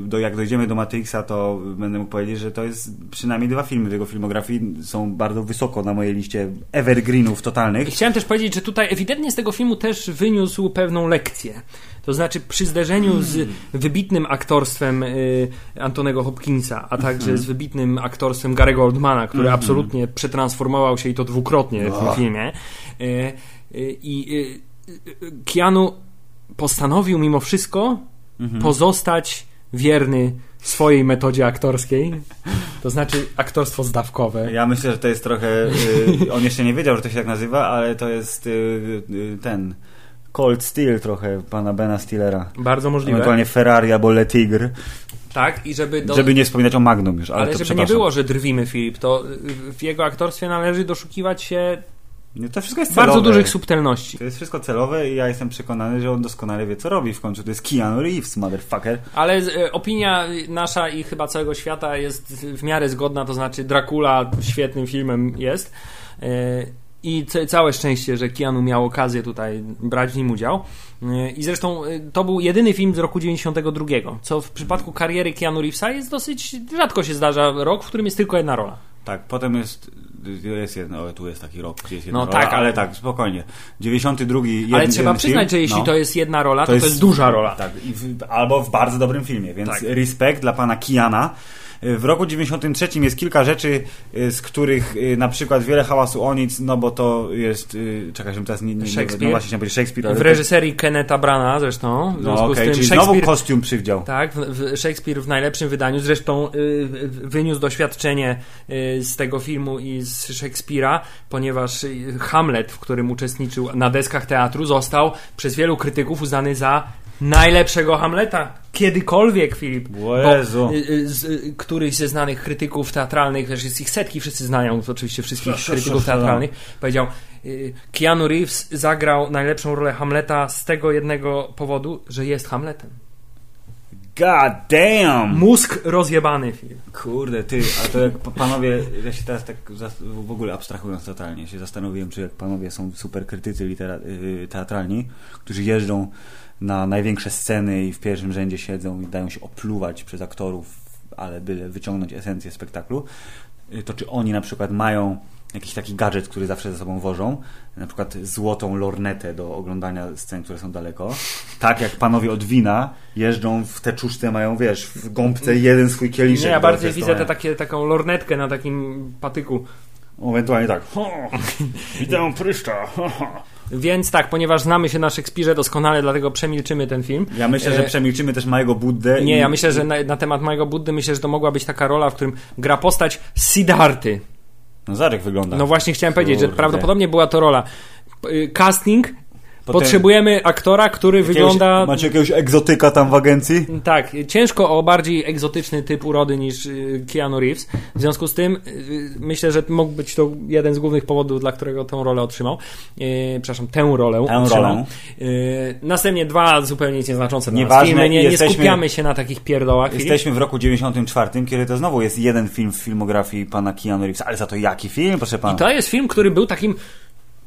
do, jak dojdziemy do Matrixa, to będę mógł powiedzieć, że to jest przynajmniej dwa filmy w jego filmografii, są bardzo wysoko na mojej liście evergreenów totalnych. Chciałem też powiedzieć, że tutaj ewidentnie z tego filmu też wyniósł pewną lekcję. To znaczy przy zderzeniu z wybitnym aktorstwem y, Antonego Hopkinsa, a także z wybitnym aktorstwem Gary'ego Oldmana, który absolutnie przetransformował się i to dwukrotnie w tym Oh. filmie. Y, y, I Keanu postanowił mimo wszystko pozostać wierny swojej metodzie aktorskiej. To znaczy aktorstwo zdawkowe. Ja myślę, że to jest trochę. y, on jeszcze nie wiedział, że to się tak nazywa, ale to jest y, y, ten. Cold Steel trochę pana Bena Stillera. Bardzo możliwe. Ewentualnie Ferrari albo Le Tigre. Tak, i żeby do... Żeby nie wspominać o Magnum już, ale, Ale żeby nie było, że drwimy, Filip, to w jego aktorstwie należy doszukiwać się To wszystko jest celowe. bardzo dużych subtelności. To jest wszystko celowe i ja jestem przekonany, że on doskonale wie, co robi. W końcu to jest Keanu Reeves, motherfucker. Ale y, opinia nasza i chyba całego świata jest w miarę zgodna, to znaczy Dracula świetnym filmem jest. Y, I ca- całe szczęście, że Keanu miał okazję tutaj brać w nim udział. Y, I zresztą to był jedyny film z roku 92, co w przypadku kariery Keanu Reevesa jest dosyć rzadko się zdarza rok, w którym jest tylko jedna rola. Tak, potem jest. Jest jedno, tu jest taki rok, gdzie jest jedna No rola, tak, ale tak, spokojnie. 92 jeden, Ale trzeba przyznać, film, że jeśli no, to jest jedna rola, to to jest, duża rola. Tak, w, albo w bardzo dobrym filmie, więc Tak. respekt dla pana Kiana. W roku 93 jest kilka rzeczy, y, z których y, na przykład wiele hałasu o nic, no bo to jest, y, czekaj, żebym teraz nie, nie, Shakespeare. no właśnie powiedzieć Shakespeare, W reżyserii Kenneta Brana zresztą. W no związku okej, z tym czyli znowu kostium przywdział. tak, Shakespeare w najlepszym wydaniu. Zresztą wyniósł doświadczenie z tego filmu i z Shakespeare'a, ponieważ Hamlet, w którym uczestniczył na deskach teatru, został przez wielu krytyków uznany za najlepszego Hamleta kiedykolwiek, Filip. Bo, y, y, z, y, któryś ze znanych krytyków teatralnych, też jest ich setki, wszyscy znają oczywiście wszystkich krytyków teatralnych, powiedział y, Keanu Reeves zagrał najlepszą rolę Hamleta z tego jednego powodu, że jest Hamletem. God damn! Mózg rozjebany, Filip. Kurde, ty, a to jak pa- panowie, ja się teraz tak w ogóle abstrahując totalnie, się zastanowiłem, czy jak panowie są super krytycy teatralni, którzy jeżdżą na największe sceny i w pierwszym rzędzie siedzą i dają się opluwać przez aktorów, ale byle wyciągnąć esencję spektaklu, y, to czy oni na przykład mają jakiś taki gadżet, który zawsze ze sobą wożą, na przykład złotą lornetę do oglądania scen, które są daleko. Tak jak panowie od wina jeżdżą w te czuszce, mają wiesz, w gąbce jeden swój kieliszek. Nie, ja bardziej widzę te takie, taką lornetkę na takim patyku. Ewentualnie tak. Widzę pryszcza. Więc tak, ponieważ znamy się na Szekspirze doskonale, dlatego przemilczymy ten film. Ja myślę, że E, przemilczymy też małego Buddę. Nie, i- ja myślę, że na, na temat mojego Buddy myślę, że to mogła być taka rola, w którym gra postać Siddharty. No Zarek wygląda. No właśnie chciałem powiedzieć, że Kurde. prawdopodobnie była to rola. Y, Casting. Potrzebujemy aktora, który Jakiegoś- wygląda. Macie jakiegoś egzotyka tam w agencji? Tak, ciężko o bardziej egzotyczny typ urody niż y, Keanu Reeves. W związku z tym y, myślę, że mógł być to jeden z głównych powodów, dla którego tę rolę otrzymał. Y, przepraszam, tę rolę Tę otrzymał. rolę. Następnie dwa zupełnie nieznaczące dla Nieważne, filmy. Nie, nie jesteśmy- skupiamy się na takich pierdołach. Jesteśmy w roku 94, kiedy to znowu jest jeden film w filmografii pana Keanu Reevesa. Ale za to jaki film, proszę pana? I to jest film, który był takim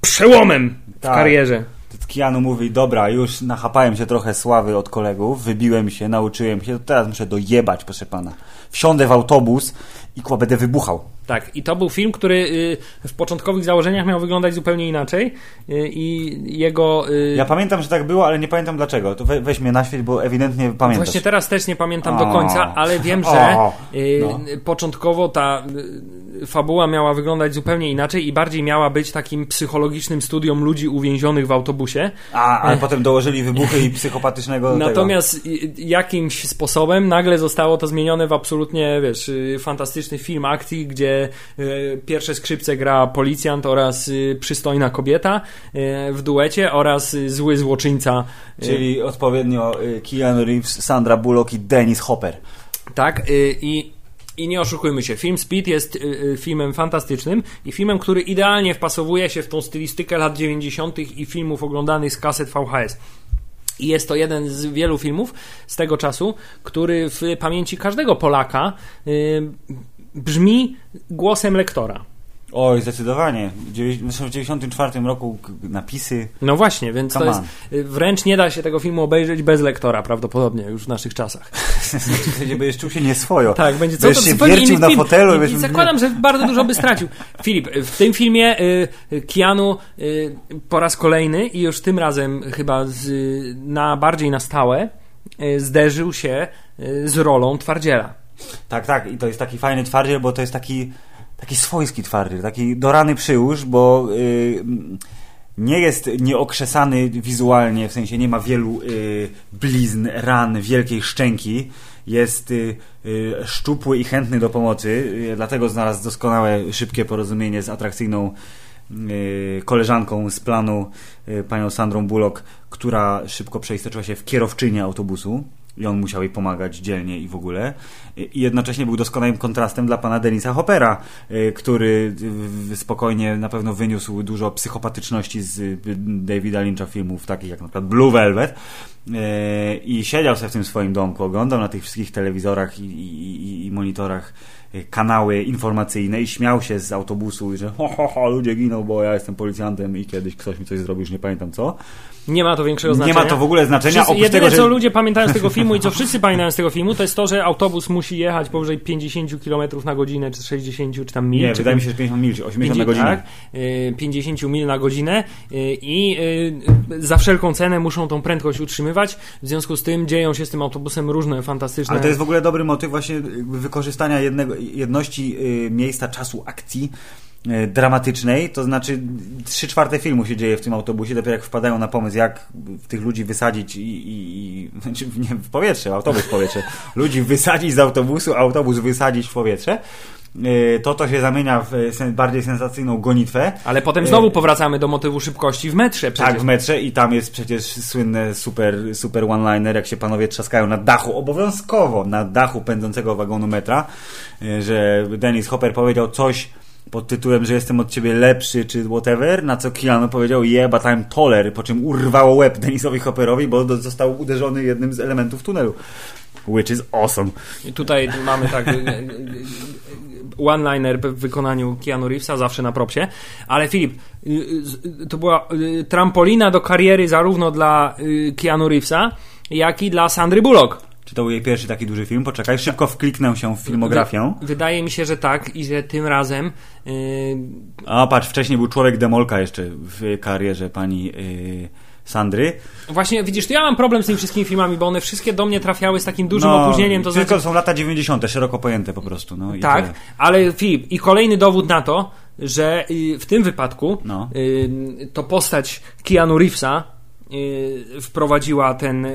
przełomem w Tak. karierze. Keanu mówi, dobra, już nachapałem się trochę sławy od kolegów, wybiłem się, nauczyłem się, to teraz muszę dojebać, proszę pana. Wsiądę w autobus i kła będę wybuchał. Tak, i to był film, który y, w początkowych założeniach miał wyglądać zupełnie inaczej y, i jego... y, Ja pamiętam, że tak było, ale nie pamiętam dlaczego. To we, weź mnie na świeć, bo ewidentnie pamiętasz. Właśnie teraz też nie pamiętam do końca, ale wiem, że No. początkowo ta fabuła miała wyglądać zupełnie inaczej i bardziej miała być takim psychologicznym studium ludzi uwięzionych w autobusie. A, ale potem dołożyli wybuchy i psychopatycznego Natomiast jakimś sposobem nagle zostało to zmienione w absolutnie, wiesz, y, fantastyczny film akcji, gdzie y, pierwsze skrzypce gra policjant oraz y, przystojna kobieta w duecie oraz zły złoczyńca. Czyli odpowiednio Keanu Reeves, Sandra Bullock i Dennis Hopper. Tak, i, i nie oszukujmy się, film Speed jest filmem fantastycznym i filmem, który idealnie wpasowuje się w tą stylistykę lat 90. i filmów oglądanych z kaset VHS. I jest to jeden z wielu filmów z tego czasu, który w pamięci każdego Polaka y, brzmi głosem lektora. Oj, zdecydowanie. Zresztą w 94 roku napisy. No właśnie, więc to Come jest. y, Wręcz nie da się tego filmu obejrzeć bez lektora, prawdopodobnie już w naszych czasach. Będziesz czuł się nieswojo. Tak, będzie co Będziesz to się wiercił na film. fotelu. I, będziesz- i zakładam, że bardzo dużo by stracił. Filip, w tym filmie y, y, Keanu y, po raz kolejny i już tym razem chyba z, y, na bardziej na stałe y, zderzył się y, z rolą twardziela. Tak, tak. I to jest taki fajny twardziel, bo to jest taki, taki swojski twardziel, taki dorany przyłóż, bo y, nie jest nieokrzesany wizualnie, w sensie nie ma wielu y, blizn, ran, wielkiej szczęki. Jest y, y, szczupły i chętny do pomocy, dlatego znalazł doskonałe, szybkie porozumienie z atrakcyjną koleżanką z planu, panią Sandrą Bullock, która szybko przeistoczyła się w kierowczynię autobusu i on musiał jej pomagać dzielnie i w ogóle. I jednocześnie był doskonałym kontrastem dla pana Denisa Hoppera, y, który y, spokojnie na pewno wyniósł dużo psychopatyczności z y, Davida Lyncha filmów, takich jak na przykład Blue Velvet. I siedział sobie w tym swoim domku, oglądał na tych wszystkich telewizorach i, i, i- monitorach kanały informacyjne i śmiał się z autobusu, że ho, ho, ho, ludzie giną, bo ja jestem policjantem i kiedyś ktoś mi coś zrobił, już nie pamiętam co. Nie ma to większego Nie znaczenia. ma to w ogóle znaczenia, Wszyscy, oprócz jedyne, tego, że... co ludzie pamiętają z tego filmu i co wszyscy pamiętają z tego filmu, to jest to, że autobus musi jechać powyżej 50 km na godzinę, czy 60, czy tam mil. Nie, czy wydaje mi się, że 50 mil, czy 80 na godzinę. Tak, y, 50 mil na godzinę y, i y, za wszelką cenę muszą tą prędkość utrzymywać. W związku z tym dzieją się z tym autobusem różne fantastyczne. Ale to jest w ogóle dobry motyw właśnie wykorzystania jednego, jedności y, miejsca, czasu, akcji y, dramatycznej, to znaczy trzy czwarte filmu się dzieje w tym autobusie, dopiero jak wpadają na pomysł, jak tych ludzi wysadzić i, i, i znaczy nie w powietrze, autobus w powietrze, ludzi wysadzić z autobusu, autobus wysadzić w powietrze, y, to to się zamienia w bardziej sensacyjną gonitwę. Ale potem znowu powracamy do motywu szybkości w metrze przecież. Tak, w metrze i tam jest przecież słynny super, super one-liner, jak się panowie trzaskają na dachu, obowiązkowo na dachu pędzącego wagonu metra, że Dennis Hopper powiedział coś pod tytułem, że jestem od ciebie lepszy, czy whatever, na co Keanu powiedział yeah, but I'm taller, po czym urwało łeb Dennisowi Hopperowi, bo został uderzony jednym z elementów tunelu. Which is awesome. I tutaj mamy tak one-liner w wykonaniu Keanu Reevesa, zawsze na propsie. Ale Filip, y, y, to była y, trampolina do kariery zarówno dla Keanu Reevesa, jak i dla Sandry Bullock. Czy to był jej pierwszy taki duży film? Poczekaj, szybko wkliknę się w filmografię. Wydaje mi się, że tak i że tym razem. Yy... A patrz, wcześniej był Człowiek Demolka jeszcze w karierze pani yy, Sandry. Właśnie, widzisz, to ja mam problem z tymi wszystkimi filmami, bo one wszystkie do mnie trafiały z takim dużym no, opóźnieniem. To tylko znaczy... są lata 90., szeroko pojęte po prostu. No, tak, tyle. ale Filip, i kolejny dowód na to, że y, w tym wypadku no. Y, to postać Keanu Reevesa y, wprowadziła ten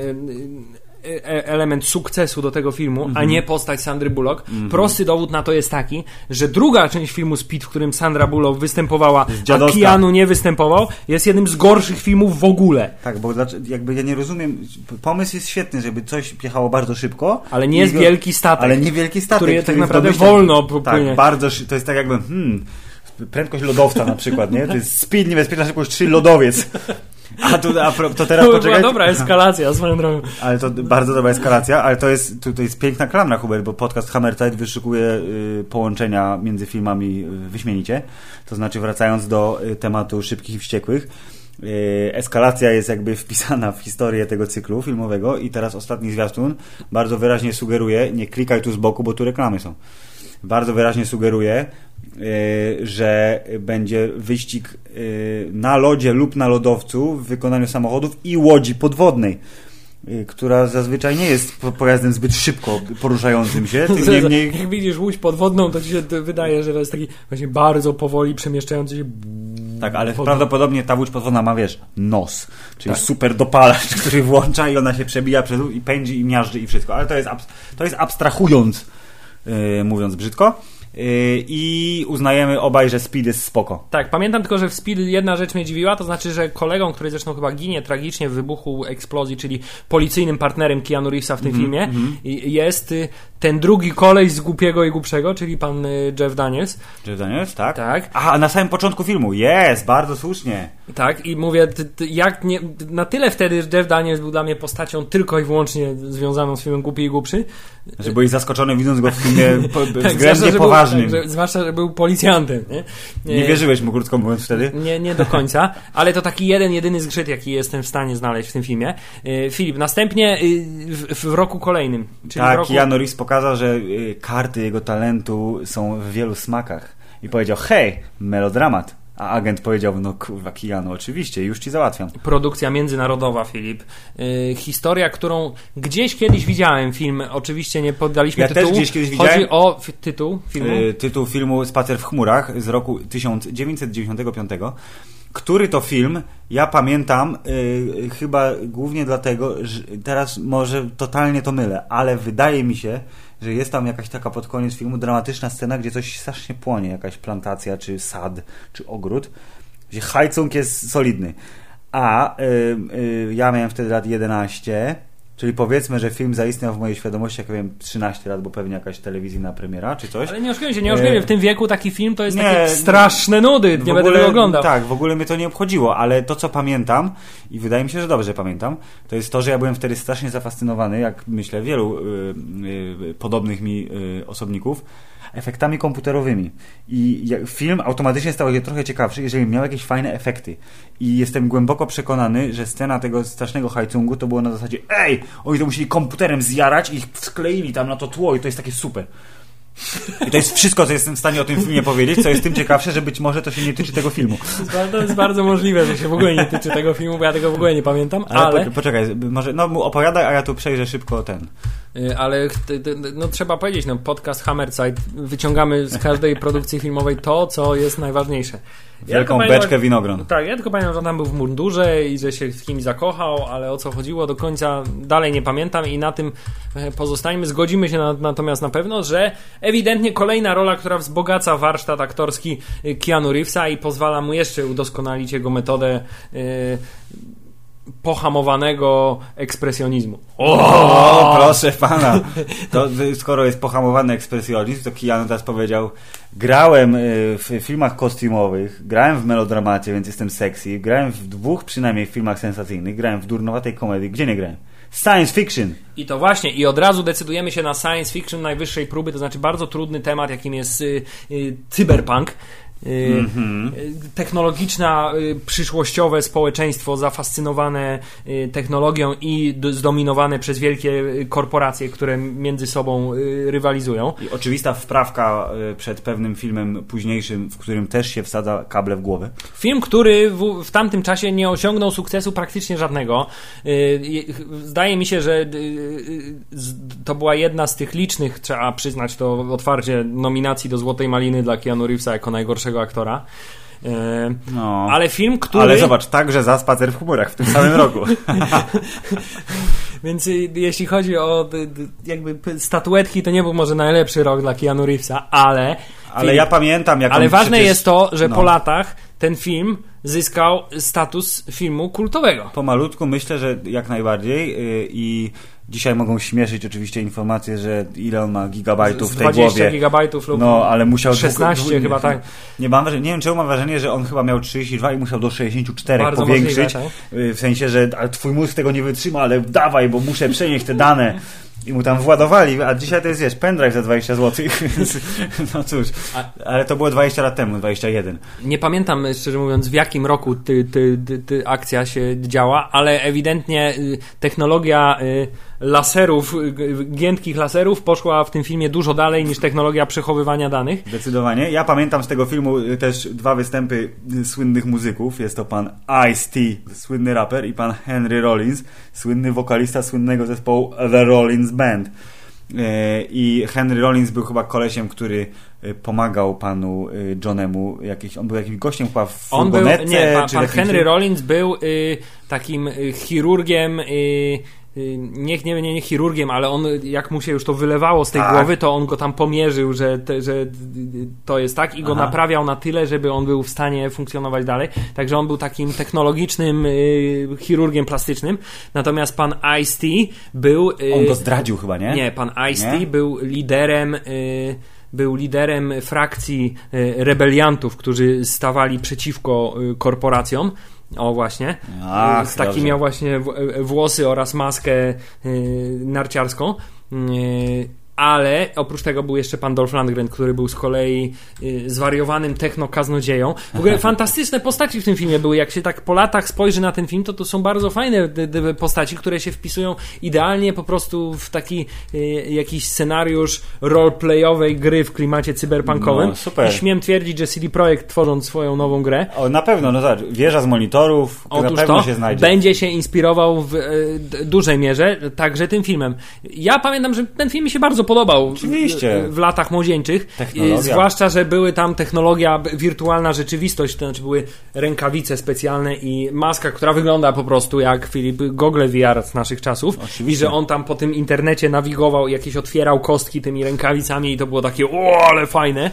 element sukcesu do tego filmu, mm -hmm. a mhm. nie postać Sandry Bullock. Mm -hmm. Prosty dowód na to jest taki, że druga część filmu Speed, w którym Sandra Bullock występowała, a Keanu nie występował, jest jednym z gorszych filmów w ogóle. Tak, bo jakby ja nie rozumiem, pomysł jest świetny, żeby coś jechało bardzo szybko. Ale nie jest go, wielki statek. Ale nie wielki statek. Który, tak naprawdę wolno płynie. Tak, bardzo, to jest tak jakby, hmm, prędkość lodowca na przykład, nie? To jest speed, niebezpieczna szybkość 3 lodowiec. A tu, a to teraz to poczekaj. dobra eskalacja swoją drogą. Ale to bardzo dobra eskalacja, ale to jest, to, to jest piękna klamra, Hubert, bo podcast Hammerzeit wyszukuje y, połączenia między filmami y, wyśmienicie. To znaczy, wracając do y, tematu szybkich i wściekłych, y, eskalacja jest jakby wpisana w historię tego cyklu filmowego i teraz ostatni zwiastun bardzo wyraźnie sugeruje, nie klikaj tu z boku, bo tu reklamy są. Bardzo wyraźnie sugeruje, że będzie wyścig y, na lodzie lub na lodowcu w wykonaniu samochodów i łodzi podwodnej y, która zazwyczaj nie jest pojazdem zbyt szybko poruszającym się, tym niemniej... Jak widzisz łódź podwodną, to ci się wydaje, że to jest taki właśnie bardzo powoli przemieszczający się... Tak, ale pod... prawdopodobnie ta łódź podwodna ma, wiesz, nos, czyli tak. super dopalacz, który włącza i ona się przebija przez i pędzi i miażdży i wszystko, ale to jest, to jest abstrahując, yy, mówiąc brzydko. Yy, i uznajemy obaj, że Speed jest spoko. Tak, pamiętam tylko, że w Speed jedna rzecz mnie dziwiła, to znaczy, że kolegą, który zresztą chyba ginie tragicznie w wybuchu eksplozji, czyli policyjnym partnerem Keanu Reevesa w tym mm -hmm, filmie, mm -hmm. jest y, ten drugi koleś z głupiego i głupszego, czyli pan y, Jeff Daniels. Jeff Daniels, tak? Tak. A, na samym początku filmu, jest, bardzo słusznie. Tak, i mówię, jak nie, na tyle wtedy Jeff Daniels był dla mnie postacią tylko i wyłącznie związaną z filmem Głupi i Głupszy. Że byłeś zaskoczony widząc go w filmie tak, względnie poważnym. Tak, że, zwłaszcza, że był policjantem. Nie, nie wierzyłeś mu, krótko mówiąc, wtedy? Nie, nie do końca, ale to taki jeden, jedyny zgrzyt, jaki jestem w stanie znaleźć w tym filmie. Y, Filip, następnie y, w, w roku kolejnym. Czyli tak, roku... Keanu Reeves pokazał, że y, karty jego talentu są w wielu smakach. I powiedział, hej, melodramat. A agent powiedział, no kurwa, Kijano, oczywiście, już ci załatwiam. Produkcja międzynarodowa, Filip. Yy, historia, którą gdzieś kiedyś widziałem film, oczywiście nie poddaliśmy ja tytułu. też gdzieś kiedyś widziałem. Chodzi o tytuł filmu? Yy, tytuł filmu Spacer w chmurach z roku 1995 który to film ja pamiętam yy, chyba głównie dlatego, że teraz może totalnie to mylę, ale wydaje mi się, że jest tam jakaś taka pod koniec filmu dramatyczna scena, gdzie coś strasznie płonie, jakaś plantacja, czy sad, czy ogród, gdzie hajcung jest solidny. A y, y, ja miałem wtedy lat 11 Czyli powiedzmy, że film zaistniał w mojej świadomości, jak wiem, 13 lat, bo pewnie jakaś telewizyjna premiera, czy coś. Ale nie oszukujmy się, nie oszukujmy, w tym wieku taki film to jest nie, takie straszne nudy, nie ogóle, będę tego oglądał. Tak, w ogóle mnie to nie obchodziło, ale to, co pamiętam, i wydaje mi się, że dobrze pamiętam, to jest to, że ja byłem wtedy strasznie zafascynowany, jak myślę, wielu y, y, podobnych mi y, osobników, efektami komputerowymi. I film automatycznie stał się trochę ciekawszy, jeżeli miał jakieś fajne efekty. I jestem głęboko przekonany, że scena tego strasznego hajcungu to było na zasadzie ej, oni to musieli komputerem zjarać i ich skleili tam na to tło i to jest takie super. I to jest wszystko, co jestem w stanie o tym filmie powiedzieć, co jest tym ciekawsze, że być może to się nie tyczy tego filmu. To jest bardzo możliwe, że się w ogóle nie tyczy tego filmu, bo ja tego w ogóle nie pamiętam, ale... ale... Poczekaj, może, no opowiadaj, a ja tu przejrzę szybko ten. Y, ale no, trzeba powiedzieć, no, podcast Hammerzeit wyciągamy z każdej produkcji filmowej to, co jest najważniejsze. Wielką ja beczkę winogron. Tak, ja tylko pamiętam, że tam był w mundurze i że się z kimś zakochał, ale o co chodziło do końca dalej nie pamiętam i na tym e, pozostańmy. Zgodzimy się na, natomiast na pewno, że ewidentnie kolejna rola, która wzbogaca warsztat aktorski e, Keanu Reevesa i pozwala mu jeszcze udoskonalić jego metodę yy, pohamowanego ekspresjonizmu. O, proszę pana. To, skoro jest pohamowany ekspresjonizm, to Keanu teraz powiedział grałem y, w filmach kostiumowych, grałem w melodramacie, więc jestem sexy, grałem w dwóch przynajmniej filmach sensacyjnych, grałem w durnowatej komedii. Gdzie nie grałem? Science fiction. I to właśnie, i od razu decydujemy się na science fiction najwyższej próby, to znaczy bardzo trudny temat, jakim jest y, y, cyberpunk. Mhm. technologiczna, przyszłościowe społeczeństwo zafascynowane technologią i zdominowane przez wielkie korporacje, które między sobą rywalizują. I oczywista wprawka przed pewnym filmem późniejszym, w którym też się wsadza kable w głowę. Film, który w, w tamtym czasie nie osiągnął sukcesu praktycznie żadnego. Zdaje mi się, że to była jedna z tych licznych, trzeba przyznać to otwarcie, nominacji do Złotej Maliny dla Keanu Reevesa jako najgorszego aktora. E, no. Ale film, który. Ale zobacz, także za spacer w chmurach w tym samym roku. Więc y, jeśli chodzi o jakby statuetki, to nie był może najlepszy rok dla Keanu Reevesa, ale. Ale film, ja pamiętam, jak Ale ważne przecież... jest to, że no. po latach ten film zyskał status filmu kultowego. Pomalutku myślę, że jak najbardziej yy, i Dzisiaj mogą śmieszyć oczywiście informacje, że ile on ma gigabajtów w tej 20 głowie. gigabajtów lub no, ale musiał 16 chyba tak. Nie, mam wrażenie, nie wiem czemu mam wrażenie, że on chyba miał 32 i musiał do 64 Bardzo powiększyć. Możliwe, tak? W sensie, że ale twój mózg tego nie wytrzyma, ale dawaj, bo muszę przenieść te dane i mu tam władowali, a dzisiaj to jest, wiesz, pendrive za 20 zł, no cóż, ale to było 20 lat temu, 21. Nie pamiętam, szczerze mówiąc, w jakim roku ty, ty, ty, ty akcja się działa, ale ewidentnie y, technologia y, laserów, y, giętkich laserów poszła w tym filmie dużo dalej niż technologia przechowywania danych. Zdecydowanie. Ja pamiętam z tego filmu też dwa występy słynnych muzyków. Jest to pan Ice-T, słynny raper i pan Henry Rollins, słynny wokalista słynnego zespołu The Rollins Band. E, I Henry Rollins był chyba kolesiem, który e, pomagał panu Johnemu. Jakiś, on był jakimś gościem chyba w on był, Nie, pan, pan Henry Rollins był y, takim chirurgiem y, Y, niech nie, nie chirurgiem, ale on, jak mu się już to wylewało z tej tak. głowy, to on go tam pomierzył, że, te, że to jest tak i go Aha. naprawiał na tyle, żeby on był w stanie funkcjonować dalej. Także on był takim technologicznym y, chirurgiem plastycznym. Natomiast pan Ice-T był... Y, on go zdradził chyba, nie? Nie, pan Ice-T był liderem... Y, był liderem frakcji y, rebeliantów, którzy stawali przeciwko y, korporacjom. O właśnie. Ach, z taki dobrze. miał właśnie włosy oraz maskę yy, narciarską. Ale oprócz tego był jeszcze pan Dolph Lundgren, który był z kolei y, zwariowanym techno-kaznodzieją. W ogóle fantastyczne postaci w tym filmie były. Jak się tak po latach spojrzy na ten film, to to są bardzo fajne postaci, które się wpisują idealnie po prostu w taki y, jakiś scenariusz roleplayowej gry w klimacie cyberpunkowym. No, super. I śmiem twierdzić, że CD Projekt tworząc swoją nową grę. O, na pewno, no zobacz, wieża z monitorów, Otóż na pewno to się znajdzie. Będzie się inspirował w y, dużej mierze także tym filmem. Ja pamiętam, że ten film mi się bardzo podobał Oczywiście. W, w latach młodzieńczych. Technologia. Zwłaszcza, że były tam technologia, wirtualna rzeczywistość, to znaczy były rękawice specjalne i maska, która wygląda po prostu jak Filip Google VR z naszych czasów. Oczywiście. I że on tam po tym internecie nawigował, jakieś otwierał kostki tymi rękawicami i to było takie o, ale fajne.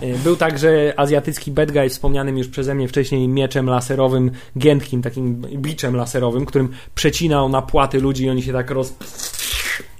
E, był także azjatycki bad guy wspomnianym już przeze mnie wcześniej mieczem laserowym, giętkim, takim biczem laserowym, którym przecinał na płaty ludzi i oni się tak roz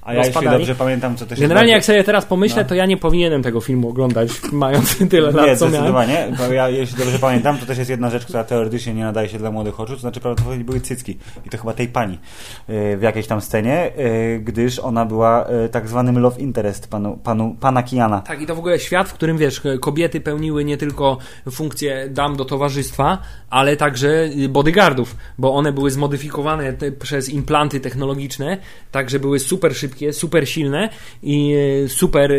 a ja jeśli dobrze pamiętam, co to się Generalnie jak sobie teraz pomyślę, no. to ja nie powinienem tego filmu oglądać, mając tyle lat, nie, co zdecydowanie. Ja, jeśli dobrze pamiętam, to też jest jedna rzecz, która teoretycznie nie nadaje się dla młodych oczu, to znaczy prawdopodobnie były cycki. I to chyba tej pani y, w jakiejś tam scenie, y, gdyż ona była y, tak zwanym love interest panu, panu, pana Kijana. Tak, i to w ogóle świat, w którym, wiesz, kobiety pełniły nie tylko funkcję dam do towarzystwa, ale także bodyguardów, bo one były zmodyfikowane te, przez implanty technologiczne, także były super szybkie szybkie, super silne i e, super e,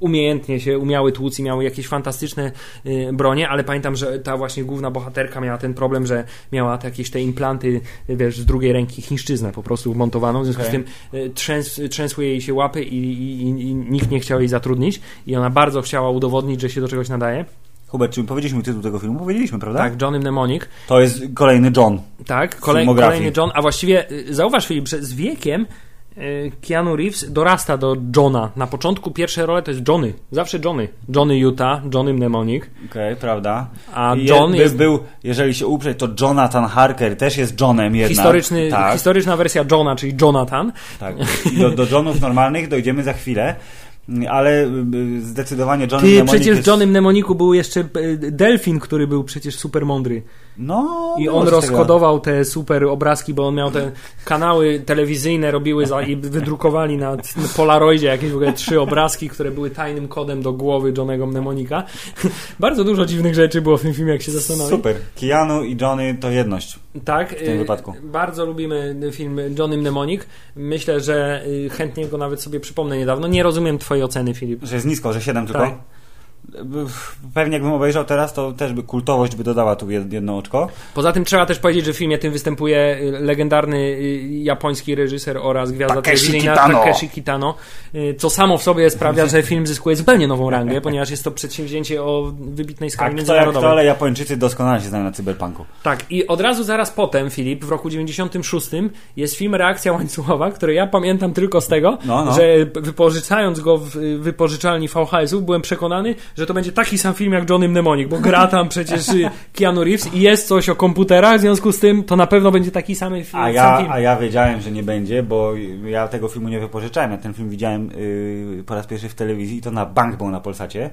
umiejętnie się umiały tłuc i miały jakieś fantastyczne e, bronie, ale pamiętam, że ta właśnie główna bohaterka miała ten problem, że miała jakieś te implanty, wiesz, z drugiej ręki chińszczyznę po prostu wmontowaną, w związku okay. z tym trzęs, trzęsły jej się łapy i, i, i nikt nie chciał jej zatrudnić i ona bardzo chciała udowodnić, że się do czegoś nadaje. Hubert, czy powiedzieliśmy tytuł tego filmu? Powiedzieliśmy, prawda? Tak, Johnny Mnemonic. To jest kolejny John. Tak, kolej, kolejny John, a właściwie zauważ Filip, że z wiekiem Keanu Reeves dorasta do Johna. Na początku pierwsze role to jest Johnny. Zawsze Johnny. Johnny Utah, Johnny Mnemonic. Okej, okay, prawda. A John jest... Był, jeżeli się uprzeć, to Jonathan Harker też jest Johnem jednak. Historyczny, tak. Historyczna wersja Johna, czyli Jonathan. Tak. Do, do Johnów normalnych dojdziemy za chwilę ale y, zdecydowanie Johnny Ty, przecież w jest... Johnny Mnemoniku był jeszcze y, Delfin, który był przecież super mądry. No, I on rozkodował te super obrazki, bo on miał te kanały telewizyjne, robiły za, i wydrukowali na, Polaroidzie jakieś w ogóle trzy obrazki, które były tajnym kodem do głowy Johnego Mnemonika. Bardzo dużo dziwnych rzeczy było w tym filmie, jak się zastanowić. Super. Keanu i Johnny to jedność. Tak, w tym y, wypadku. Bardzo lubimy film Johnny Mnemonik. Myślę, że y, chętnie go nawet sobie przypomnę niedawno. Nie rozumiem twojej oceny, Filip. Że jest nisko, że 7 tylko. Tak. Pewnie jakbym obejrzał teraz, to też by kultowość by dodała tu jed- jedno oczko. Poza tym trzeba też powiedzieć, że w filmie tym występuje y, legendarny y, japoński reżyser oraz gwiazda Takeshi telewizyjna Kitano. Takeshi Kitano, y, co samo w sobie sprawia, że film zyskuje zupełnie nową rangę, ponieważ jest to przedsięwzięcie o wybitnej A skali kto jak międzynarodowej. to, ale Japończycy doskonale się znają na cyberpunku. Tak, i od razu zaraz potem, Filip, w roku 96 jest film Reakcja łańcuchowa, który ja pamiętam tylko z tego, No, no. że wypożyczając go w wypożyczalni VHS-ów, byłem przekonany, że to będzie taki sam film jak Johnny Mnemonik, bo gra tam przecież y, Keanu Reeves i jest coś o komputerach, w związku z tym to na pewno będzie taki samy fi- A sam ja, film. a ja wiedziałem, że nie będzie, bo ja tego filmu nie wypożyczałem. Ja ten film widziałem yy, po raz pierwszy w telewizji i to na bank był na Polsacie.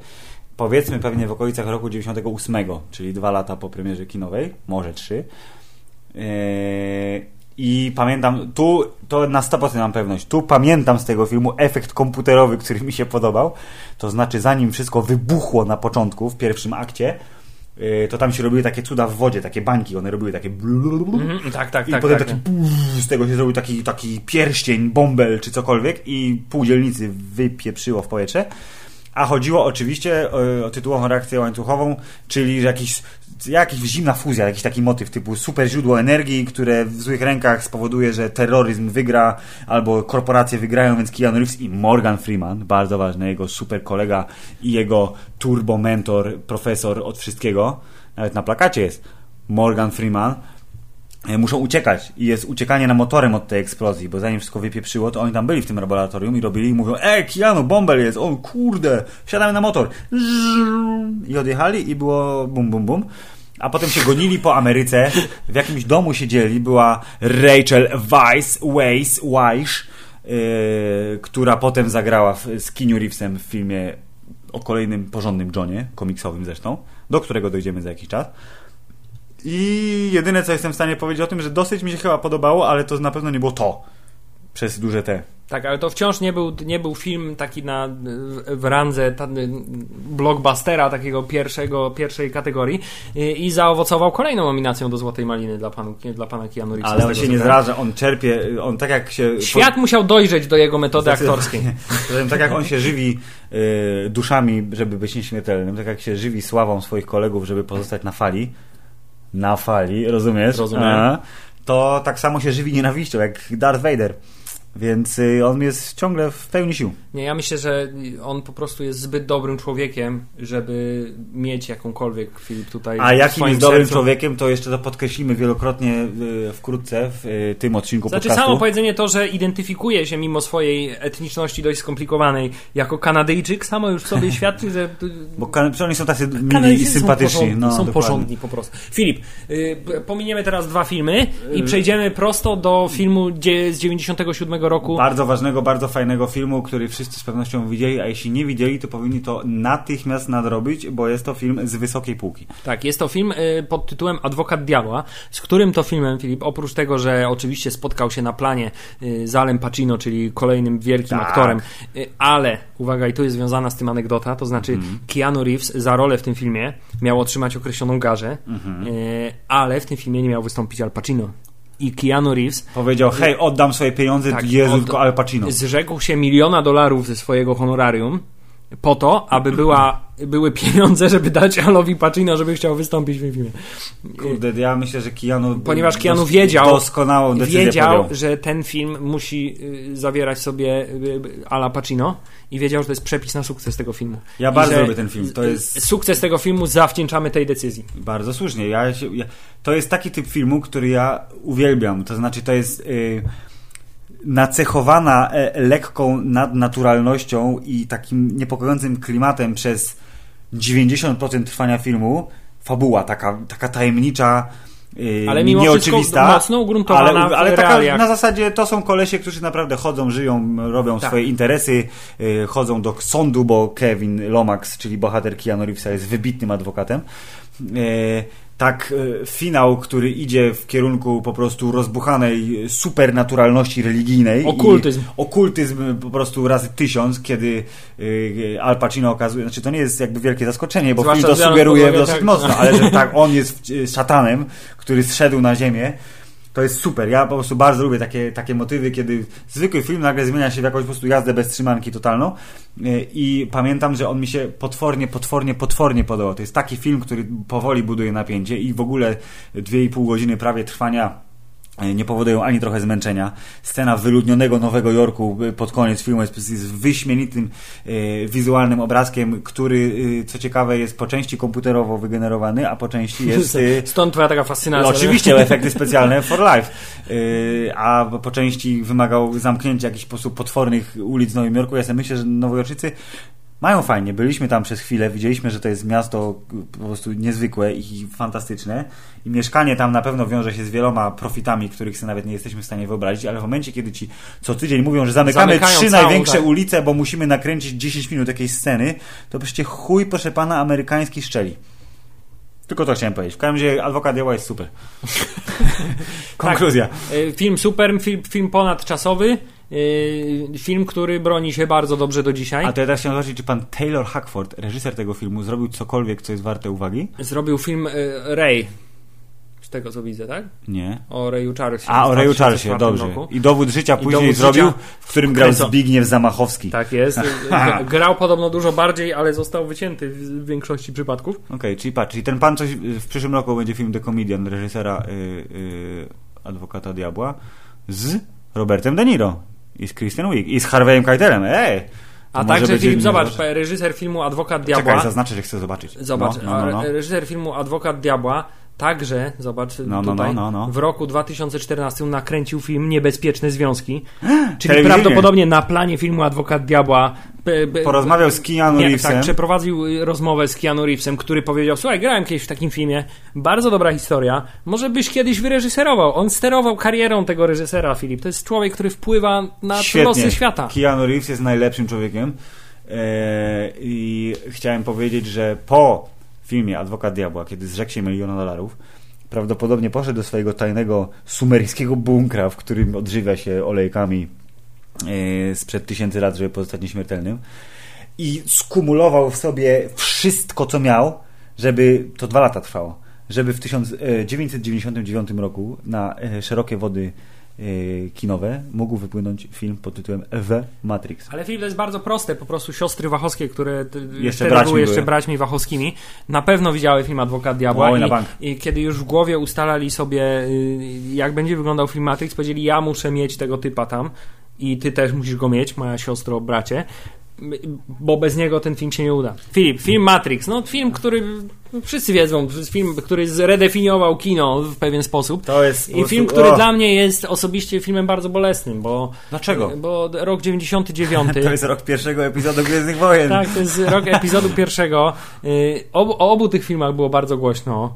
Powiedzmy pewnie w okolicach roku 98, czyli dwa lata po premierze kinowej, może trzy. Yy, I pamiętam, tu to na 100% mam pewność, tu pamiętam z tego filmu efekt komputerowy, który mi się podobał. To znaczy, zanim wszystko wybuchło na początku, w pierwszym akcie, yy, to tam się robiły takie cuda w wodzie, takie bańki, one robiły takie Mhm, tak, tak, i tak. potem tak, taki puf, z tego się zrobił taki, taki pierścień, bąbel czy cokolwiek i pół dzielnicy wypieprzyło w powietrze. A chodziło oczywiście o, o tytułową reakcję łańcuchową, czyli że jakiś, jakiś zimna fuzja, jakiś taki motyw typu super źródło energii, które w złych rękach spowoduje, że terroryzm wygra albo korporacje wygrają, więc Keanu Reeves i Morgan Freeman, bardzo ważny, jego super kolega i jego turbo mentor, profesor od wszystkiego, nawet na plakacie jest Morgan Freeman, muszą uciekać i jest uciekanie na motorem od tej eksplozji, bo zanim wszystko wypieprzyło, to oni tam byli w tym laboratorium i robili i mówią, e, Keanu, bąbel jest, o kurde, wsiadamy na motor. I odjechali i było bum, bum, bum. A potem się gonili po Ameryce, w jakimś domu siedzieli, była Rachel Weisz, Weisz, Weisz yy, która potem zagrała w, z Keanu Reevesem w filmie o kolejnym porządnym Johnie, komiksowym zresztą, do którego dojdziemy za jakiś czas. I jedyne, co jestem w stanie powiedzieć o tym, że dosyć mi się chyba podobało, ale to na pewno nie było to. Przez duże T. Tak, ale to wciąż nie był, nie był film taki na, w randze ta, blockbustera, takiego pierwszego, pierwszej kategorii i, i zaowocował kolejną nominacją do Złotej Maliny dla, panu, dla pana Keanu Reevesa. Ale on tego, się nie wiem. zraża, on czerpie, on tak jak się... Świat musiał dojrzeć do jego metody aktorskiej. Tak jak on się żywi y, duszami, żeby być nieśmiertelnym, tak jak się żywi sławą swoich kolegów, żeby pozostać na fali, na fali, rozumiesz? Rozumiem. A, to tak samo się żywi nienawiścią, jak Darth Vader. Więc y, on jest ciągle w pełni sił. Nie, ja myślę, że on po prostu jest zbyt dobrym człowiekiem, żeby mieć jakąkolwiek Filip tutaj A jakim jest dobrym sercu. człowiekiem, to jeszcze to podkreślimy wielokrotnie y, wkrótce w y, tym odcinku Znaczy podcastu. samo powiedzenie to, że identyfikuje się mimo swojej etniczności dość skomplikowanej jako Kanadyjczyk, samo już w sobie świadczy, że Bo kan- oni są tacy mili i sympatyczni. Są porządni, no, są porządni po prostu. Filip, pominiemy teraz dwa filmy i przejdziemy prosto do filmu z 97 roku. Bardzo ważnego, bardzo fajnego filmu, który wszyscy z pewnością widzieli, a jeśli nie widzieli, to powinni to natychmiast nadrobić, bo jest to film z wysokiej półki. Tak, jest to film y, pod tytułem Adwokat Diabła, z którym to filmem, Filip, oprócz tego, że oczywiście spotkał się na planie y, z Alem Pacino, czyli kolejnym wielkim Tak. aktorem, y, ale, uwaga, i tu jest związana z tym anegdota, to znaczy Mhm. Keanu Reeves za rolę w tym filmie miał otrzymać określoną garzę, Mhm. ale w tym filmie nie miał wystąpić Al Pacino. I Keanu Reeves Powiedział, hej, oddam swoje pieniądze, Tak, Jezu, od- Al Pacino. zrzekł się miliona dolarów ze swojego honorarium po to, aby była, były pieniądze, żeby dać Alowi Pacino, żeby chciał wystąpić w tym filmie. Kurde, ja myślę, że Keanu... Ponieważ dos- wiedział, Doskonałą decyzję wiedział, podjął. że ten film musi y, zawierać sobie y, Ala Pacino i wiedział, że to jest przepis na sukces tego filmu. Ja I bardzo lubię ten film. To y, jest- Sukces tego filmu zawdzięczamy tej decyzji. Bardzo słusznie. Ja się, ja, to jest taki typ filmu, który ja uwielbiam. To znaczy, to jest y, nacechowana e, lekką nadnaturalnością i takim niepokojącym klimatem przez 90% trwania filmu. Fabuła taka, taka tajemnicza, y, Ale mimo nieoczywista. mocno ugruntowana ale, ale taka na zasadzie to są kolesie, którzy naprawdę chodzą, żyją, robią Tak. swoje interesy, y, chodzą do sądu, bo Kevin Lomax, czyli bohater Keanu Reevesa jest wybitnym adwokatem. E, tak e, finał, który idzie w kierunku po prostu rozbuchanej supernaturalności religijnej. Okultyzm. Okultyzm po prostu razy tysiąc, kiedy e, Al Pacino okazuje, znaczy to nie jest jakby wielkie zaskoczenie, bo Zwłaszcza film to sugeruje dosyć tak. mocno, ale że tak, on jest e, szatanem, który zszedł na ziemię, to jest super. Ja po prostu bardzo lubię takie, takie motywy, kiedy zwykły film nagle zmienia się w jakąś po prostu jazdę bez trzymanki totalną. Yy, I pamiętam, że on mi się potwornie, potwornie, potwornie podobał. To jest taki film, który powoli buduje napięcie i w ogóle dwie i pół godziny prawie trwania nie powodują ani trochę zmęczenia. Scena wyludnionego Nowego Jorku yy, pod koniec filmu jest, jest wyśmienitym yy, wizualnym obrazkiem, który, co ciekawe, jest po części komputerowo wygenerowany, a po części jest... Stąd twoja taka fascynacja. no, oczywiście, efekty specjalne for life. A po części wymagał zamknięcia jakichś sposób potwornych ulic w Nowym Jorku. Ja sobie myślę, że Nowojorczycy mają fajnie. Byliśmy tam przez chwilę, widzieliśmy, że to jest miasto po prostu niezwykłe i fantastyczne. I mieszkanie tam na pewno wiąże się z wieloma profitami, których sobie nawet nie jesteśmy w stanie wyobrazić, ale w momencie, kiedy ci co tydzień mówią, że zamykamy Zamykają trzy największe tak. ulice, bo musimy nakręcić 10 minut jakiejś sceny, to przecież chuj, proszę pana, amerykański szczeli. Tylko to chciałem powiedzieć. W każdym razie Adwokat Diabła jest super. Konkluzja. Y, Film super, film, film ponadczasowy. Y, Film, który broni się bardzo dobrze do dzisiaj. A to ja teraz chciałem zobaczyć, czy pan Taylor Hackford, reżyser tego filmu, zrobił cokolwiek, co jest warte uwagi? Zrobił film Ray. Z tego co widzę, tak? Nie. O Rayu Charlesie. A, o Rayu 2004 Charlesie, dobrze. roku. I dowód życia później dowód zrobił, życia w którym grał Kręcą. Zbigniew Zamachowski. Tak jest. Grał podobno dużo bardziej, ale został wycięty w większości przypadków. Okej, czyli patrz, czyli ten pan coś, y, w przyszłym roku będzie film The Comedian reżysera y, y, Adwokata Diabła z Robertem De Niro i z Kristen Wiig i z Harveyem Keitelem. Ej! A także film, zobacz, zobacz. reżyser filmu Adwokat Diabła. Czekaj, zaznaczę, że chcę zobaczyć. Zobacz, No, no, no, no. reżyser filmu Adwokat Diabła także, zobacz No, no, tutaj, no, no, no. w roku 2014 nakręcił film Niebezpieczne Związki, czyli prawdopodobnie na planie filmu Adwokat Diabła b, b, Porozmawiał z Keanu nie, Reevesem. tak, przeprowadził y, rozmowę z Keanu Reevesem, który powiedział, słuchaj, grałem kiedyś w takim filmie, bardzo dobra historia, może byś kiedyś wyreżyserował. On sterował karierą tego reżysera, Filip. To jest człowiek, który wpływa na Świetnie. losy świata. Keanu Reeves jest najlepszym człowiekiem. Eee, I chciałem powiedzieć, że po filmie Adwokat Diabła, kiedy zrzekł się miliona dolarów, prawdopodobnie poszedł do swojego tajnego sumeryjskiego bunkra, w którym odżywia się olejkami e, sprzed tysięcy lat, żeby pozostać nieśmiertelnym. I skumulował w sobie wszystko, co miał, żeby to dwa lata trwało. Żeby w 1999 roku na e, szerokie wody e, kinowe mógł wypłynąć film pod tytułem The Matrix. Ale film to jest bardzo proste, po prostu siostry Wachowskie, które Jeszcze braćmi były. jeszcze braćmi Wachowskimi, na pewno widziały film Adwokat Diabła Oj, i, i kiedy już w głowie ustalali sobie, y, jak będzie wyglądał film Matrix, powiedzieli, ja muszę mieć tego typa tam i ty też musisz go mieć, moja siostro, bracie, bo bez niego ten film się nie uda. Filip, film Matrix, no film, który wszyscy wiedzą, film, który zredefiniował kino w pewien sposób. To jest I film, który o! dla mnie jest osobiście filmem bardzo bolesnym, bo... Dlaczego? Bo rok 99... To jest rok pierwszego epizodu Gwiezdnych Wojen. Tak, to jest rok epizodu pierwszego. Y, Obu, o obu tych filmach było bardzo głośno.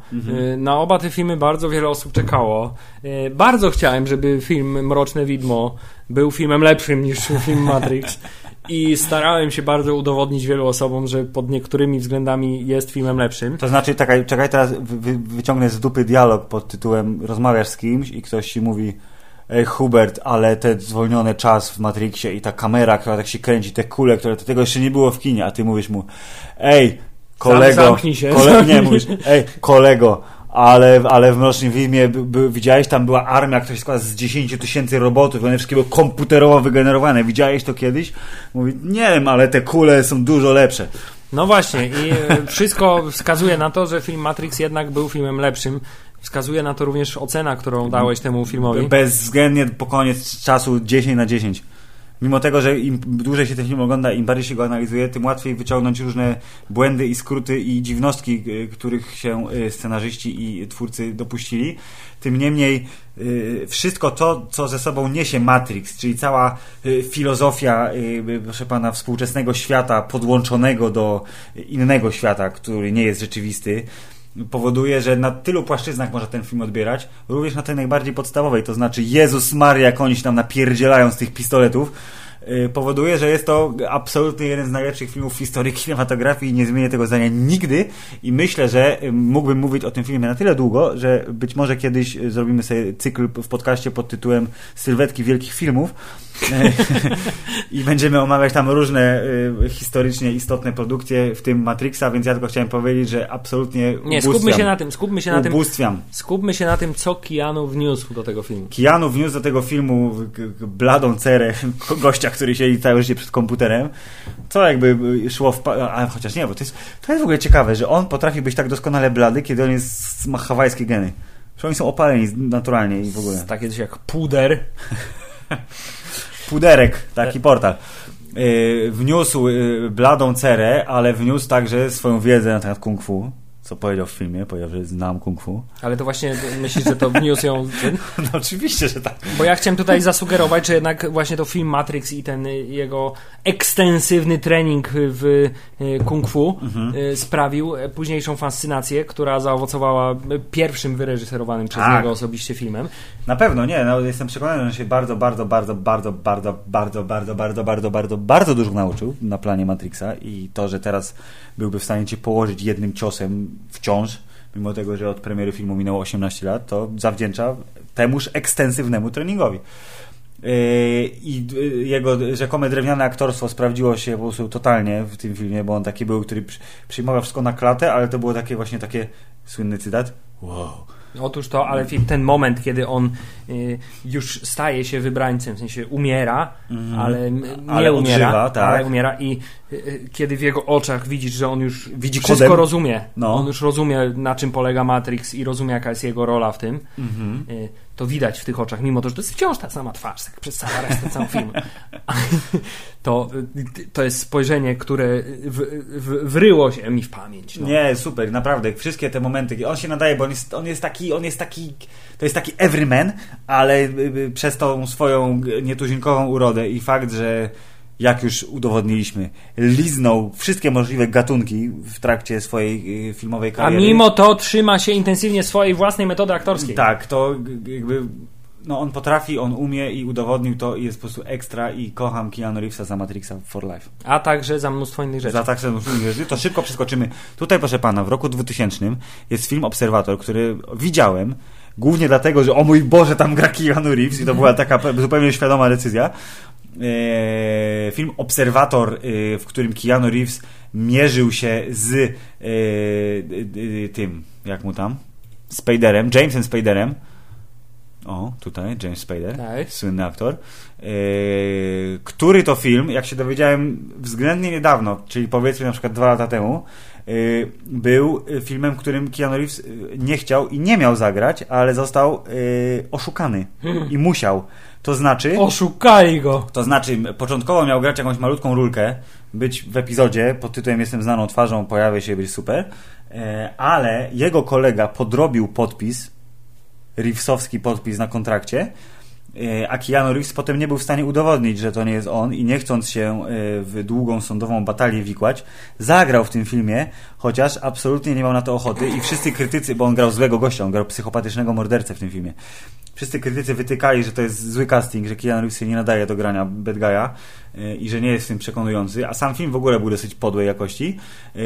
Y, Na oba te filmy bardzo wiele osób czekało. Y, Bardzo chciałem, żeby film Mroczne Widmo był filmem lepszym niż film Matrix. I starałem się bardzo udowodnić wielu osobom, że pod niektórymi względami jest filmem lepszym. To znaczy, czekaj, czekaj teraz wy, wy, wyciągnę z dupy dialog pod tytułem rozmawiasz z kimś i ktoś ci mówi Ej Hubert, ale ten zwolniony czas w Matrixie i ta kamera, która tak się kręci, te kule, które tego jeszcze nie było w kinie, a ty mówisz mu Ej, kolego, zamknij się. Kole, nie, mówisz, ej, kolego, ale, ale w Mrocznym by, widziałeś, tam była armia, która się składa z 10 tysięcy robotów, one wszystkie były komputerowo wygenerowane. Widziałeś to kiedyś? Mówi, nie wiem, ale te kule są dużo lepsze. No właśnie, i e, wszystko wskazuje na to, że film Matrix jednak był filmem lepszym. Wskazuje na to również ocena, którą dałeś temu filmowi. Bezwzględnie po koniec czasu 10 na 10. Mimo tego, że im dłużej się ten film ogląda, im bardziej się go analizuje, tym łatwiej wyciągnąć różne błędy i skróty i dziwności, y, których się y, scenarzyści i twórcy dopuścili. Tym niemniej y, wszystko to, co ze sobą niesie Matrix, czyli cała filozofia, proszę pana, współczesnego świata podłączonego do innego świata, który nie jest rzeczywisty, powoduje, że na tylu płaszczyznach można ten film odbierać, również na tej najbardziej podstawowej, to znaczy Jezus Maria, jak się tam napierdzielają z tych pistoletów, y, powoduje, że jest to absolutnie jeden z najlepszych filmów w historii kinematografii i nie zmienię tego zdania nigdy. I myślę, że y, mógłbym mówić o tym filmie na tyle długo, że być może kiedyś zrobimy sobie cykl w podcaście pod tytułem Sylwetki Wielkich Filmów i będziemy omawiać tam różne y, historycznie istotne produkcje, w tym Matrixa, więc ja tylko chciałem powiedzieć, że absolutnie Nie, skupmy się na tym, skupmy się na tym. Ubóstwiam. Skupmy się na tym, co Keanu wniósł do tego filmu. Keanu wniósł do tego filmu bladą cerę gościa, który siedzi całe życie przed komputerem, co jakby szło w... A, chociaż nie, bo to jest, to jest w ogóle ciekawe, że on potrafi być tak doskonale blady, kiedy on jest ma hawajskie geny. Że oni są opaleni naturalnie i w ogóle. Takie coś jak puder. Puderek, taki portal. Yy, wniósł yy, bladą cerę, ale wniósł także swoją wiedzę na temat kung fu co powiedział w filmie, powiedział, że znam kung fu. Ale to właśnie myślisz, że to wniósł ją... No oczywiście, że tak. Bo ja chciałem tutaj zasugerować, że jednak właśnie to film Matrix i ten jego ekstensywny trening w e, kung fu mhm. E, sprawił późniejszą fascynację, która zaowocowała pierwszym wyreżyserowanym przez tak. niego osobiście filmem. Na pewno, nie. No, jestem przekonany, że się bardzo, bardzo, bardzo, bardzo, bardzo, bardzo, bardzo, bardzo, bardzo, bardzo, bardzo dużo nauczył na planie Matrixa i to, że teraz byłby w stanie cię położyć jednym ciosem wciąż, mimo tego, że od premiery filmu minęło 18 lat, to zawdzięcza temuż ekstensywnemu treningowi. Yy, I yy, jego rzekome drewniane aktorstwo sprawdziło się po prostu totalnie w tym filmie, bo on taki był, który przyjmował wszystko na klatę, ale to było takie właśnie takie słynny cytat. Wow Otóż to, ale ten moment, kiedy on y, już staje się wybrańcem, w sensie umiera, mm. ale nie ale umiera, odżywa, tak. ale umiera i kiedy w jego oczach widzisz, że on już Widzi wszystko kodem. rozumie, no. on już rozumie na czym polega Matrix i rozumie jaka jest jego rola w tym, mm -hmm to widać w tych oczach, mimo to, że to jest wciąż ta sama twarz, tak przez cały resztę cały film. To, to jest spojrzenie, które w, w, wryło się mi w pamięć. No. Nie, super, naprawdę. Wszystkie te momenty. On się nadaje, bo on jest, on jest taki, on jest taki, to jest taki everyman, ale y, y, przez tą swoją nietuzinkową urodę i fakt, że jak już udowodniliśmy, liznął wszystkie możliwe gatunki w trakcie swojej y, filmowej kariery. A mimo to trzyma się intensywnie swojej własnej metody aktorskiej. Tak, to jakby no on potrafi, on umie i udowodnił to i jest po prostu ekstra i kocham Keanu Reevesa za Matrixa for Life. A także za mnóstwo innych rzeczy. Za także mnóstwo innych rzeczy. To szybko przeskoczymy. Tutaj proszę pana, w roku 2000 jest film Obserwator, który widziałem głównie dlatego, że o mój Boże, tam gra Keanu Reeves i to była taka zupełnie świadoma decyzja. E, film Obserwator, e, w którym Keanu Reeves mierzył się z e, tym, jak mu tam? Spaderem, Jamesem Spaderem. O, tutaj James Spader, tak. słynny aktor. który to film, jak się dowiedziałem względnie niedawno, czyli powiedzmy na przykład dwa lata temu, był filmem, którym Keanu Reeves nie chciał i nie miał zagrać, ale został oszukany i musiał. To znaczy. Oszukali go! To znaczy, początkowo miał grać jakąś malutką rulkę, być w epizodzie pod tytułem Jestem znaną twarzą, pojawia się, być super, e, ale jego kolega podrobił podpis, Reevesowski podpis na kontrakcie, a Keanu Reeves potem nie był w stanie udowodnić, że to nie jest on i nie chcąc się e, w długą sądową batalię wikłać, zagrał w tym filmie, chociaż absolutnie nie miał na to ochoty i wszyscy krytycy, bo on grał złego gościa, on grał psychopatycznego mordercę w tym filmie. Wszyscy krytycy wytykali, że to jest zły casting, że Keanu Reeves się nie nadaje do grania bad guy'a. e, i że nie jest w tym przekonujący, a sam film w ogóle był dosyć podłej jakości e,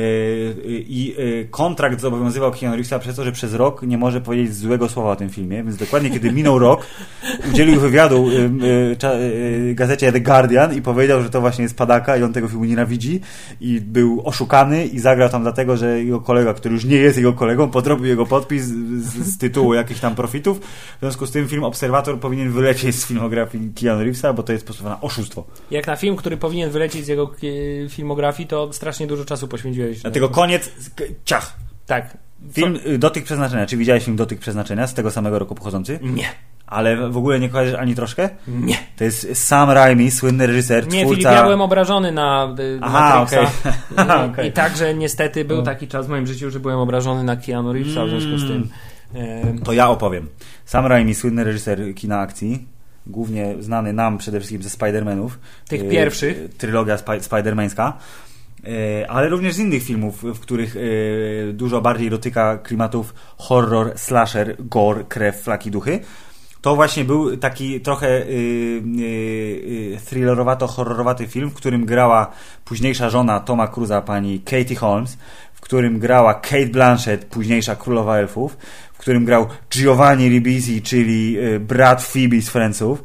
i e, kontrakt zobowiązywał Keanu Reevesa przez to, że przez rok nie może powiedzieć złego słowa o tym filmie, więc dokładnie kiedy minął rok, udzielił wywiadu gazecie The Guardian i powiedział, że to właśnie jest padaka i on tego filmu nienawidzi i był oszukany i zagrał tam dlatego, że jego kolega, który już nie jest jego kolegą, podrobił jego podpis z, z tytułu jakichś tam profitów, w związku z tym film Obserwator powinien wylecieć z filmografii Keanu Reevesa, bo to jest po prostu na oszustwo. Jak na film, który powinien wylecieć z jego e, filmografii, to strasznie dużo czasu poświęciłeś. Dlatego koniec, ciach. Tak. Film Co? Dotyk Przeznaczenia. Czy widziałeś film Dotyk Przeznaczenia z tego samego roku pochodzący? Nie. Ale w ogóle nie kojarzysz ani troszkę? Nie. To jest Sam Raimi, słynny reżyser, Nie, Filip, ja byłem obrażony na y, Aha, Matrixa. Okay. I, okay. I także niestety był no. taki czas w moim życiu, że byłem obrażony na Keanu Reevesa, w związku z tym... To ja opowiem. Sam Raimi, słynny reżyser kina akcji, głównie znany nam przede wszystkim ze Spider-Manów. Tych y, pierwszych. Trylogia sp Spider-Mańska. Y, ale również z innych filmów, w których y, dużo bardziej dotyka klimatów horror, slasher, gore, krew, flaki, duchy. To właśnie był taki trochę thrillerowato-horrorowaty film, w którym grała późniejsza żona Toma Cruza, pani Katie Holmes, w którym grała Kate Blanchett, późniejsza królowa elfów, którym grał Giovanni Ribisi, czyli y, brat Phoebe z Friendsów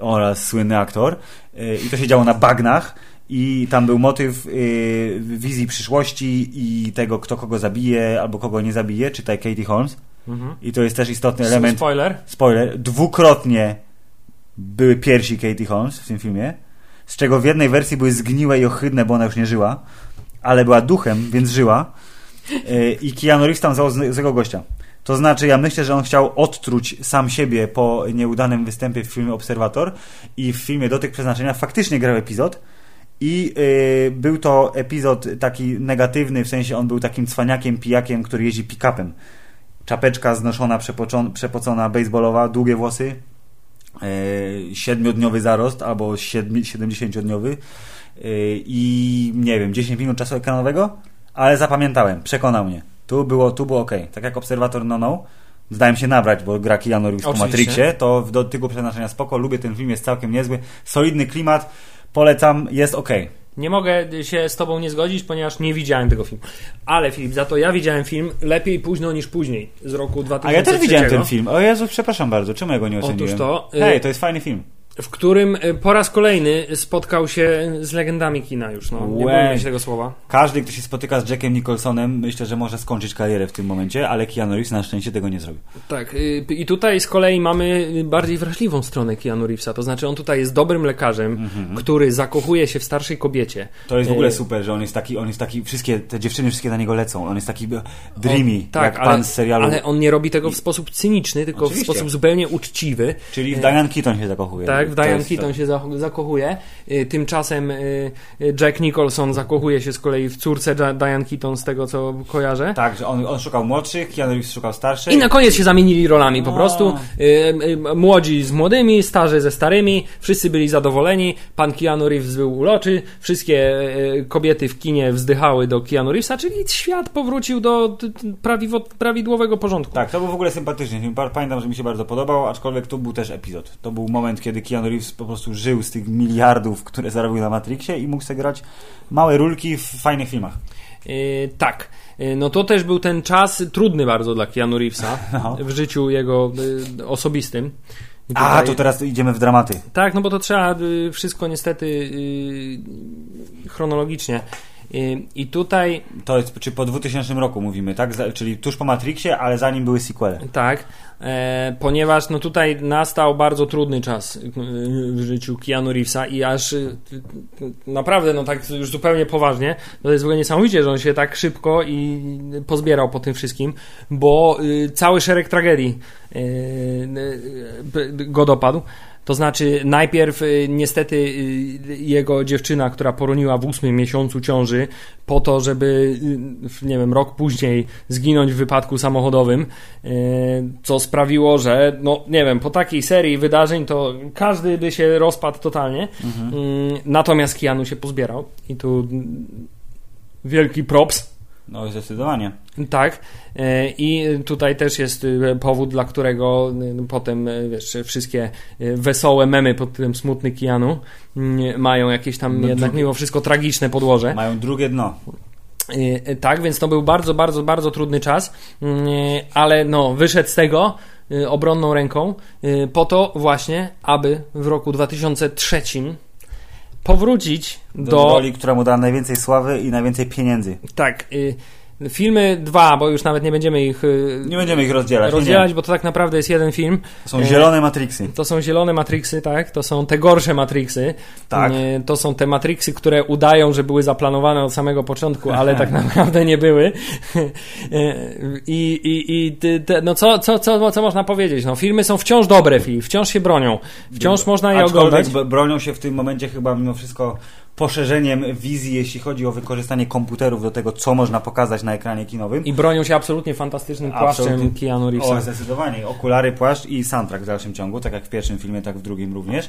oraz słynny aktor. Y, I to się działo na bagnach i tam był motyw y, wizji przyszłości i tego, kto kogo zabije albo kogo nie zabije, czytaj Katie Holmes. Mhm. I to jest też istotny element. Spoiler. Spoiler. Dwukrotnie były piersi Katie Holmes w tym filmie, z czego w jednej wersji były zgniłe i ohydne, bo ona już nie żyła, ale była duchem, więc żyła. I Keanu Reeves tam założył złego gościa. To znaczy, ja myślę, że on chciał odtruć sam siebie po nieudanym występie w filmie Obserwator i w filmie Dotyk Przeznaczenia faktycznie grał epizod, i y, był to epizod taki negatywny, w sensie on był takim cwaniakiem, pijakiem, który jeździ pick-upem. Czapeczka znoszona, przepocona, baseballowa, długie włosy, y, siedmiodniowy zarost albo siedmi, 70-dniowy y, i nie wiem, 10 minut czasu ekranowego, ale zapamiętałem, przekonał mnie. Tu było, tu było ok. Tak jak Obserwator No No, zdałem się nabrać, bo gra Keanu Reeves po. Matrixie, to w dotyku przeznaczenia spoko, lubię ten film, jest całkiem niezły, solidny klimat, polecam, jest ok. Nie mogę się z tobą nie zgodzić, ponieważ nie widziałem tego filmu. Ale Filip, za to ja widziałem film lepiej późno niż później z roku 2003. A ja też widziałem ten film. O Jezu, przepraszam bardzo, czemu ja go nie oceniłem? Otóż to, y- Hej, to jest fajny film. W którym y, po raz kolejny spotkał się z legendami kina już. No, nie bójmy się tego słowa. Każdy, kto się spotyka z Jackiem Nicholsonem, myślę, że może skończyć karierę w tym momencie, ale Keanu Reeves na szczęście tego nie zrobił. Tak, y, i tutaj z kolei mamy bardziej wrażliwą stronę Keanu Reevesa. To znaczy, on tutaj jest dobrym lekarzem, który zakochuje się w starszej kobiecie. To jest w ogóle Y, super, że on jest taki, on jest taki, wszystkie, te dziewczyny wszystkie na niego lecą, on jest taki dreamy, O, tak, jak ale, pan z serialu. ale on nie robi tego w sposób cyniczny, tylko Oczywiście. w sposób zupełnie uczciwy. Czyli w Diane Keaton się zakochuje. Tak, w To Diane jest Keaton to. się za- zakochuje. Y, Tymczasem y, y, Jack Nicholson zakochuje się z kolei w córce Dia- Diane Keaton, z tego co kojarzę. Tak, że on, on szukał młodszych, Keanu Reeves szukał starszych. I na koniec się zamienili rolami po No. prostu. Młodzi z młodymi, starzy ze starymi, wszyscy byli zadowoleni. Pan Keanu Reeves był uroczy, wszystkie kobiety w kinie wzdychały do Keanu Reevesa, czyli świat powrócił do prawidłowego porządku. Tak, to był w ogóle sympatyczny Pamiętam, że mi się bardzo podobał, aczkolwiek to był też epizod. To był moment, kiedy Keanu Reeves po prostu żył z tych miliardów, które zarobił na Matrixie i mógł sobie grać małe rulki w fajnych filmach. Y, tak. Y, No to też był ten czas trudny bardzo dla Keanu Reevesa No. w życiu jego y, osobistym. I A, tutaj- to teraz idziemy w dramaty. Tak, no bo to trzeba wszystko niestety chronologicznie. I tutaj To jest, czy po 2000 roku mówimy, tak? Czyli tuż po Matrixie, ale zanim były sequele. Tak, e, ponieważ no tutaj nastał bardzo trudny czas y, w życiu Keanu Reevesa i aż y, naprawdę, no tak już zupełnie poważnie, to jest w ogóle niesamowicie, że on się tak szybko i pozbierał po tym wszystkim, bo cały szereg tragedii go dopadł. To znaczy, najpierw y, niestety y, jego dziewczyna, która poroniła w ósmym miesiącu ciąży, po to, żeby, y, nie wiem, rok później zginąć w wypadku samochodowym, co sprawiło, że, no nie wiem, po takiej serii wydarzeń to każdy by się rozpadł totalnie. Y, Natomiast Keanu się pozbierał i tu wielki props. No zdecydowanie. Tak. E, I tutaj też jest e, powód, dla którego e, potem e, wiesz, wszystkie wesołe memy pod tym smutny Keanu mm, mają jakieś tam No, jednak mimo wszystko tragiczne podłoże. Mają drugie dno. E, e, Tak, więc to był bardzo, bardzo, bardzo trudny czas, Mm, ale no, wyszedł z tego obronną ręką po to właśnie, aby w roku 2003 powrócić Do, do roli, która mu da najwięcej sławy i najwięcej pieniędzy. tak, y, filmy dwa, bo już nawet nie będziemy ich y, Nie będziemy ich rozdzielać. rozdzielać, Nie, bo to tak naprawdę jest jeden film. To są zielone Matrixy. To są zielone Matrixy, tak? To są te gorsze Matrixy. Tak. E, To są te Matrixy, które udają, że były zaplanowane od samego początku, ale tak naprawdę nie były. E, I, i, i te, no co, co, co, co można powiedzieć? No, filmy są wciąż dobre, wciąż się bronią. Wciąż można je Aczkolwiek oglądać. bronią się w tym momencie chyba mimo wszystko poszerzeniem wizji, jeśli chodzi o wykorzystanie komputerów do tego, co można pokazać na ekranie kinowym. I bronią się absolutnie fantastycznym płaszczem absolutnie. Keanu Reevesa. O, zdecydowanie. Okulary, płaszcz i soundtrack w dalszym ciągu, tak jak w pierwszym filmie, tak w drugim również.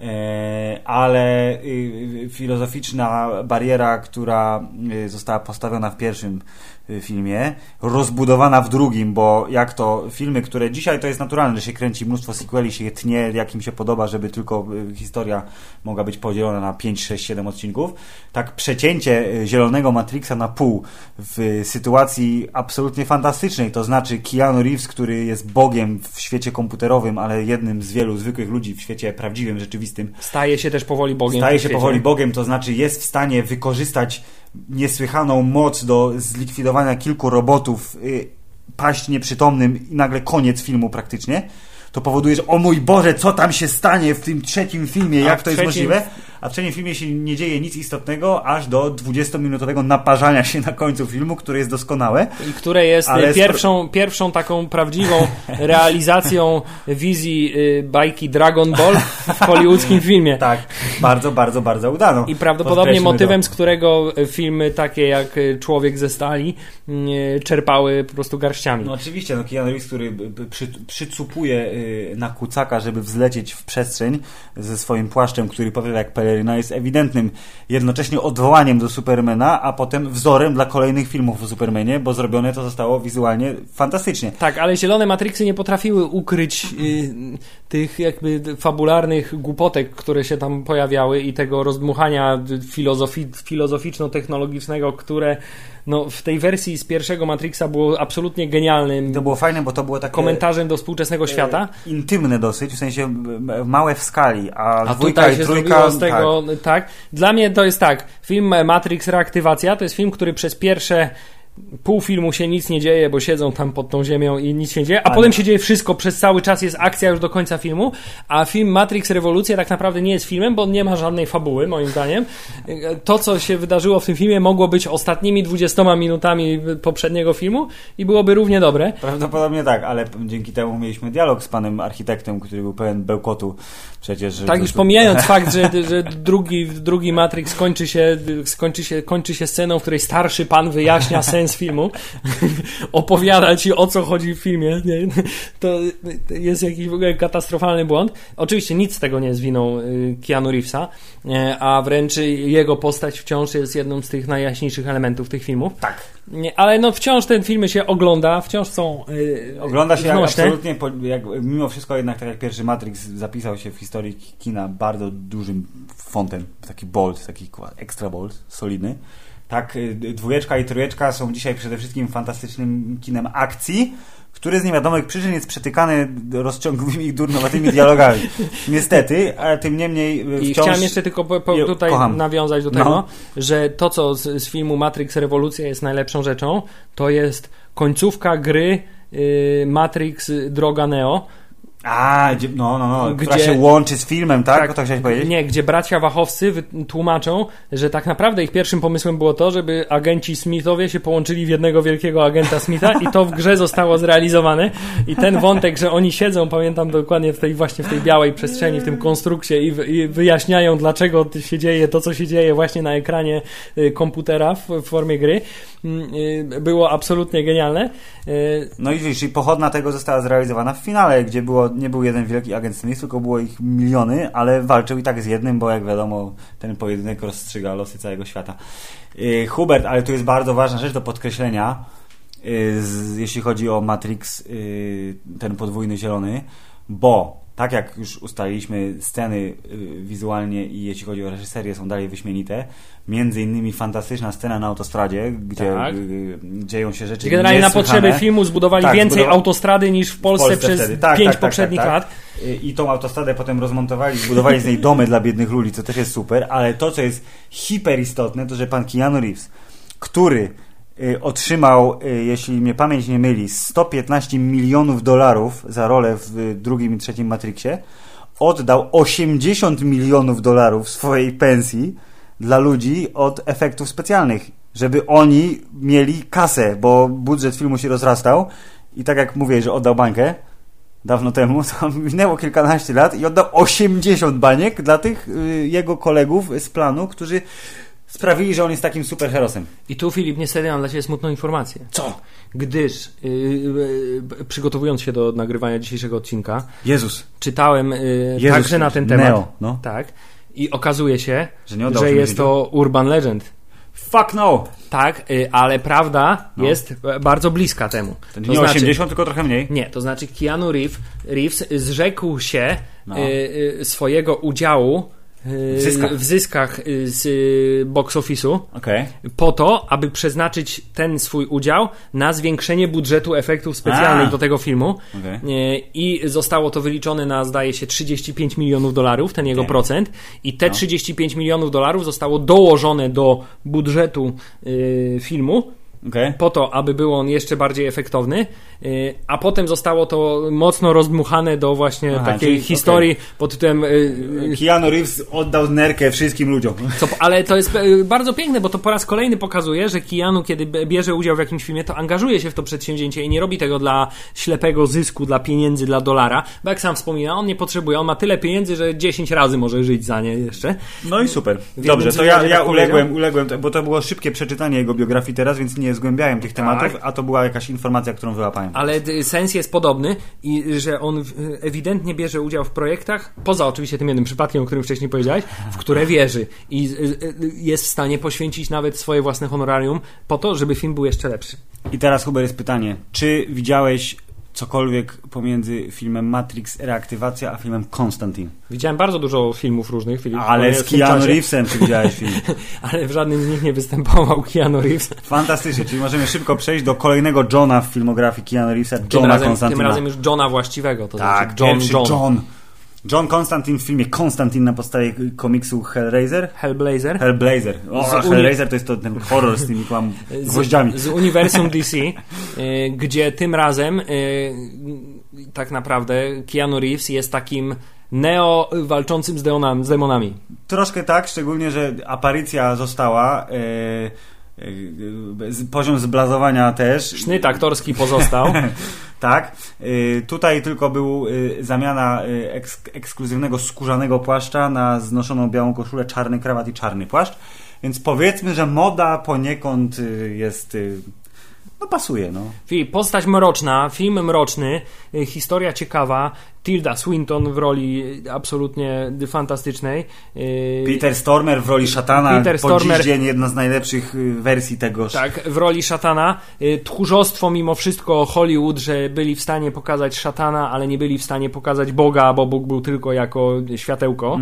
E, ale y, filozoficzna bariera, która y, została postawiona w pierwszym y, filmie, rozbudowana w drugim, bo jak to filmy, które dzisiaj to jest naturalne, że się kręci mnóstwo sequeli, się je tnie, jak im się podoba, żeby tylko historia mogła być podzielona na 5, 6, 7 odcinków, tak przecięcie zielonego Matrixa na pół w sytuacji absolutnie fantastycznej, to znaczy Keanu Reeves, który jest bogiem w świecie komputerowym, ale jednym z wielu zwykłych ludzi w świecie prawdziwym, rzeczywistym, Staje się też powoli Bogiem. Staje się powoli Bogiem, to znaczy jest w stanie wykorzystać niesłychaną moc do zlikwidowania kilku robotów, y, paść nieprzytomnym i nagle koniec filmu praktycznie to powoduje, że o mój Boże, co tam się stanie w tym trzecim filmie, jak to jest możliwe? A w trzecim filmie się nie dzieje nic istotnego, aż do 20-minutowego naparzania się na końcu filmu, które jest doskonałe. I które jest ale... pierwszą, pierwszą taką prawdziwą realizacją wizji y, bajki Dragon Ball w hollywoodzkim filmie. Tak, bardzo, bardzo, bardzo udaną. I prawdopodobnie motywem, to. z którego filmy takie jak Człowiek ze stali y, czerpały po prostu garściami. No oczywiście, no Keanu Reeves, który przy, przycupuje y, na kucaka, żeby wzlecieć w przestrzeń ze swoim płaszczem, który powiada jak peleryna, jest ewidentnym jednocześnie odwołaniem do Supermana, a potem wzorem dla kolejnych filmów o Supermanie, bo zrobione to zostało wizualnie fantastycznie. Tak, ale zielone Matrixy nie potrafiły ukryć y, tych jakby fabularnych głupotek, które się tam pojawiały i tego rozdmuchania filozofi filozoficzno-technologicznego, które no, w tej wersji z pierwszego Matrixa było absolutnie genialnym. To było fajne, bo to było takie. Komentarzem do współczesnego świata. E, intymne dosyć, w sensie małe w skali, a, a dwójka i trójka. Z tego, tak. tak. Dla mnie to jest tak. Film Matrix Reaktywacja to jest film, który przez pierwsze pół filmu się nic nie dzieje, bo siedzą tam pod tą ziemią i nic się nie dzieje, a Ale... potem się dzieje wszystko, przez cały czas jest akcja już do końca filmu, a film Matrix Rewolucja tak naprawdę nie jest filmem, bo nie ma żadnej fabuły, moim zdaniem. To, co się wydarzyło w tym filmie, mogło być ostatnimi 20 minutami poprzedniego filmu i byłoby równie dobre. Prawdopodobnie tak, ale dzięki temu mieliśmy dialog z panem architektem, który był pełen bełkotu przecież. Tak, już pomijając fakt, że, że drugi, drugi Matrix skończy się, skończy, się, kończy się sceną, w której starszy pan wyjaśnia sens filmu, opowiada ci o co chodzi w filmie, nie? to jest jakiś w ogóle katastrofalny błąd. Oczywiście nic z tego nie jest winą y, Keanu Reevesa, a wręcz jego postać wciąż jest jedną z tych najjaśniejszych elementów tych filmów. Tak. Ale no wciąż ten filmy się ogląda, wciąż są yy, Ogląda się jak absolutnie, jak, mimo wszystko jednak tak jak pierwszy Matrix zapisał się w historii kina bardzo dużym fontem, taki bold, taki extra bold, solidny. Tak, y, dwójeczka i trójeczka są dzisiaj przede wszystkim fantastycznym kinem akcji, który z niewiadomych przyczyn jest przetykany rozciągłymi i durnowatymi dialogami. Niestety, ale tym niemniej y, wciąż... I chciałem jeszcze tylko po, po tutaj Kocham. nawiązać do tego, no. że to, co z, z, filmu Matrix Rewolucja jest najlepszą rzeczą, to jest końcówka gry y, Matrix Droga Neo, a, no, no, no, gdzie, która się łączy z filmem, tak? tak to chciałeś powiedzieć? Nie, gdzie bracia Wachowcy tłumaczą, że tak naprawdę ich pierwszym pomysłem było to, żeby agenci Smithowie się połączyli w jednego wielkiego agenta Smitha i to w grze zostało zrealizowane i ten wątek, że oni siedzą, pamiętam dokładnie w tej właśnie w tej białej przestrzeni, w tym konstrukcie i, i wyjaśniają, dlaczego się dzieje to, co się dzieje właśnie na ekranie y, komputera w, w formie gry, mm, y, było absolutnie genialne. Y, no i widzisz, i pochodna tego została zrealizowana w finale, gdzie było nie był jeden wielki agent Smith, tylko było ich miliony, ale walczył i tak z jednym, bo jak wiadomo, ten pojedynek rozstrzyga losy całego świata. Yy, Hubert, ale tu jest bardzo ważna rzecz do podkreślenia, yy, z, jeśli chodzi o Matrix, yy, ten podwójny zielony, bo tak jak już ustaliliśmy, sceny y, wizualnie i jeśli chodzi o reżyserię są dalej wyśmienite. Między innymi fantastyczna scena na autostradzie, gdzie tak. Y, dzieją się rzeczy Generalnie na potrzeby filmu zbudowali tak, więcej zbudow... autostrady niż w Polsce, w Polsce przez tak, tak, pięć tak, tak, poprzednich lat. I tą autostradę potem rozmontowali, zbudowali z niej domy dla biednych ludzi, co też jest super, ale to, co jest hiperistotne, to że pan Keanu Reeves, który Y, otrzymał, y, jeśli mnie pamięć nie myli, 115 milionów dolarów za rolę w drugim i trzecim Matrixie, oddał 80 milionów dolarów swojej pensji dla ludzi od efektów specjalnych, żeby oni mieli kasę, bo budżet filmu się rozrastał. I tak jak mówię, że oddał bańkę dawno temu, to minęło kilkanaście lat i oddał 80 baniek dla tych y, jego kolegów z planu, którzy sprawili, że on jest takim superherosem. I tu, Filip, niestety mam dla Ciebie smutną informację. Co? Gdyż, yy, yy, przygotowując się do nagrywania dzisiejszego odcinka, Jezus. czytałem yy, Jezus, także na ten temat. Neo, no. Tak. I okazuje się, Że nie że jest to urban legend. Fuck no! Tak, y, ale prawda No. jest e, bardzo bliska temu. To nie 80, tylko trochę mniej. Nie, to znaczy Keanu Reeves, Reeves zrzekł się No. y, y, swojego udziału W zyskach. w zyskach y, z y, box office'u Okej. po to, aby przeznaczyć ten swój udział na zwiększenie budżetu efektów specjalnych A. do tego filmu. Okej. Y, I zostało to wyliczone na, zdaje się, 35 milionów dolarów, ten jego Okej. procent. I te No. 35 milionów dolarów zostało dołożone do budżetu y, filmu Okej. po to, aby był on jeszcze bardziej efektowny, y, a potem zostało to mocno rozdmuchane do właśnie Aha, takiej czyli- historii pod tytułem. y, y, Keanu Reeves oddał nerkę wszystkim ludziom. Co, ale to jest bardzo piękne, bo to po raz kolejny pokazuje, że Keanu, kiedy bierze udział w jakimś filmie, to angażuje się w to przedsięwzięcie i nie robi tego dla ślepego zysku, dla pieniędzy, dla dolara, bo jak sam wspomina, on nie potrzebuje, on ma tyle pieniędzy, że 10 razy może żyć za nie jeszcze. No i super. Dobrze, to ja, ja tak uległem, uległem, bo to było szybkie przeczytanie jego biografii teraz, więc nie zgłębiałem tych tematów, a to była jakaś informacja, którą wyłapałem. Ale y, sens jest podobny i że on ewidentnie bierze udział w projektach, poza oczywiście tym jednym przypadkiem, o którym wcześniej powiedziałeś, w które wierzy i y, y, jest w stanie poświęcić nawet swoje własne honorarium po to, żeby film był jeszcze lepszy. I teraz, Huber, jest pytanie. Czy widziałeś cokolwiek pomiędzy filmem Matrix Reaktywacja, a filmem Konstantin? Widziałem bardzo dużo filmów różnych, Ale z tym Keanu Reevesem czy widziałeś film? ale w żadnym z nich nie występował Keanu Reeves. Fantastycznie, czyli możemy szybko przejść do kolejnego Johna w filmografii Keanu Reevesa, Tym Johna razem, tym Konstantina. razem już Johna właściwego, to tak, znaczy John, John. John. John Konstantin w filmie Konstantin na podstawie komiksu Hellraiser. Hellblazer. Hellblazer. O, Z Hellraiser to jest to ten horror z tymi kłam gwoździami. Z, z uniwersum DC, y, gdzie tym razem y, tak naprawdę Keanu Reeves jest takim Neo walczącym z demonami. Troszkę tak, szczególnie, że aparycja została. E, e, z- poziom zblazowania też. Sznyt aktorski pozostał. tak. E, tutaj tylko był e, zamiana e, eks, ekskluzywnego skórzanego płaszcza na znoszoną białą koszulę, czarny krawat i czarny płaszcz. Więc powiedzmy, że moda poniekąd jest. No pasuje, no. Filip, postać mroczna, film mroczny, y, historia ciekawa, Tilda Swinton w roli absolutnie fantastycznej. y, Peter Stormer w roli szatana. Peter po Stormer- dziś dzień jedna z najlepszych y, wersji tegoż. Tak, w roli szatana. Y, Tchórzostwo mimo wszystko Hollywood, że byli w stanie pokazać szatana, ale nie byli w stanie pokazać Boga, bo Bóg był tylko jako światełko.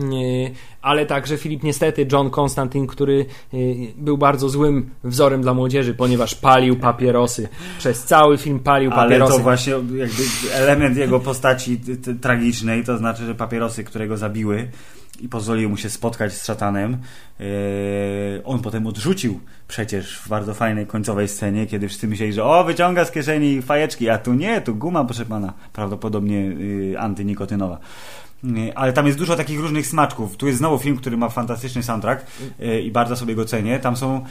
Y, Ale także Filip, niestety, John Constantine, który był bardzo złym wzorem dla młodzieży, ponieważ palił papierosy. Przez cały film palił Ale papierosy. to właśnie jakby element jego postaci t- tragicznej, to znaczy, że papierosy, które go zabiły i pozwoliły mu się spotkać z szatanem, yy, on potem odrzucił przecież w bardzo fajnej końcowej scenie, kiedy wszyscy myśleli, że o, wyciąga z kieszeni fajeczki, a tu nie, tu guma, proszę pana, prawdopodobnie yy, antynikotynowa. Ale tam jest dużo takich różnych smaczków. Tu jest znowu film, który ma fantastyczny soundtrack yy, i bardzo sobie go cenię. Tam są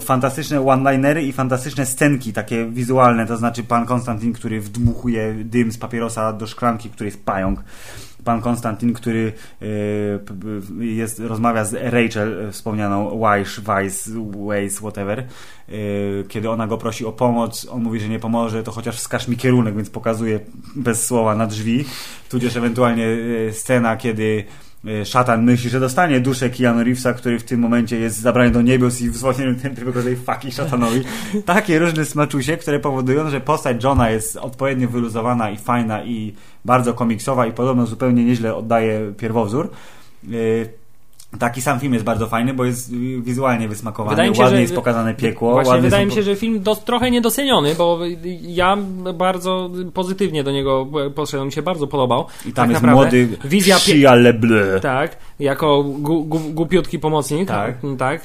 fantastyczne one-linery i fantastyczne scenki, takie wizualne, to znaczy pan Konstantin, który wdmuchuje dym z papierosa do szklanki, w której jest pająk. Pan Konstantin, który p- jest, rozmawia z Rachel, e, wspomnianą Weiss, Weiss, Weiss, whatever. E, Kiedy ona go prosi o pomoc, on mówi, że nie pomoże, to chociaż wskaż mi kierunek, więc pokazuje bez słowa na drzwi. Tudzież ewentualnie e, scena, kiedy e, szatan myśli, że dostanie duszę Keanu Reevesa, który w tym momencie jest zabrany do niebios i w zwolnionym tempie wykonuje faki szatanowi. Takie różne smaczusie, które powodują, że postać Johna jest odpowiednio wyluzowana i fajna i bardzo komiksowa i podobno zupełnie nieźle oddaje pierwowzór. Taki sam film jest bardzo fajny, bo jest yy, wizualnie wysmakowany, Wydaje się, ładnie że- jest pokazane piekło. Właśnie wydaje mi się, że film do, trochę niedoceniony, bo ja bardzo pozytywnie do niego poszedłem, mi się bardzo podobał. I tam tak jest naprawdę. młody Wizja pie-. Tak, jako gu, gu, głupiutki pomocnik. Tak. tak.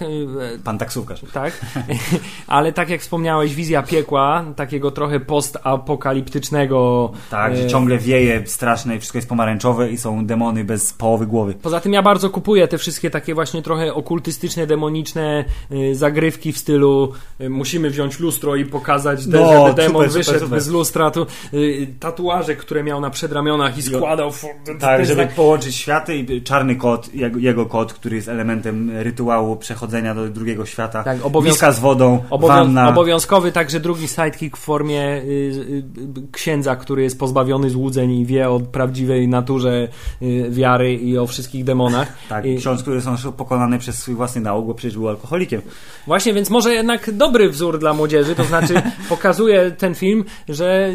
Pan taksówkarz. Tak, ale tak jak wspomniałeś, wizja piekła, takiego trochę postapokaliptycznego. Tak, że e, ciągle wieje straszne i wszystko jest pomarańczowe i są demony bez połowy głowy. Poza tym ja bardzo kupuję te wszystkie takie właśnie trochę okultystyczne, demoniczne y, zagrywki w stylu y, musimy wziąć lustro i pokazać, No, żeby demon super, wyszedł super. bez lustra. Tu, tatuaże, które miał na przedramionach i składał. Tak, żeby znak- połączyć światy i czarny kot jego, jego kod, który jest elementem rytuału przechodzenia do drugiego świata. Tak, obowiąz... Miska z wodą, Obowią... wanna. Obowiązkowy także drugi sidekick w formie y, y, księdza, który jest pozbawiony złudzeń i wie o prawdziwej naturze y, wiary i o wszystkich demonach. Tak, ksiądz, który są pokonane przez swój własny nauk, bo przecież był alkoholikiem. Właśnie, więc może jednak dobry wzór dla młodzieży, to znaczy pokazuje ten film, że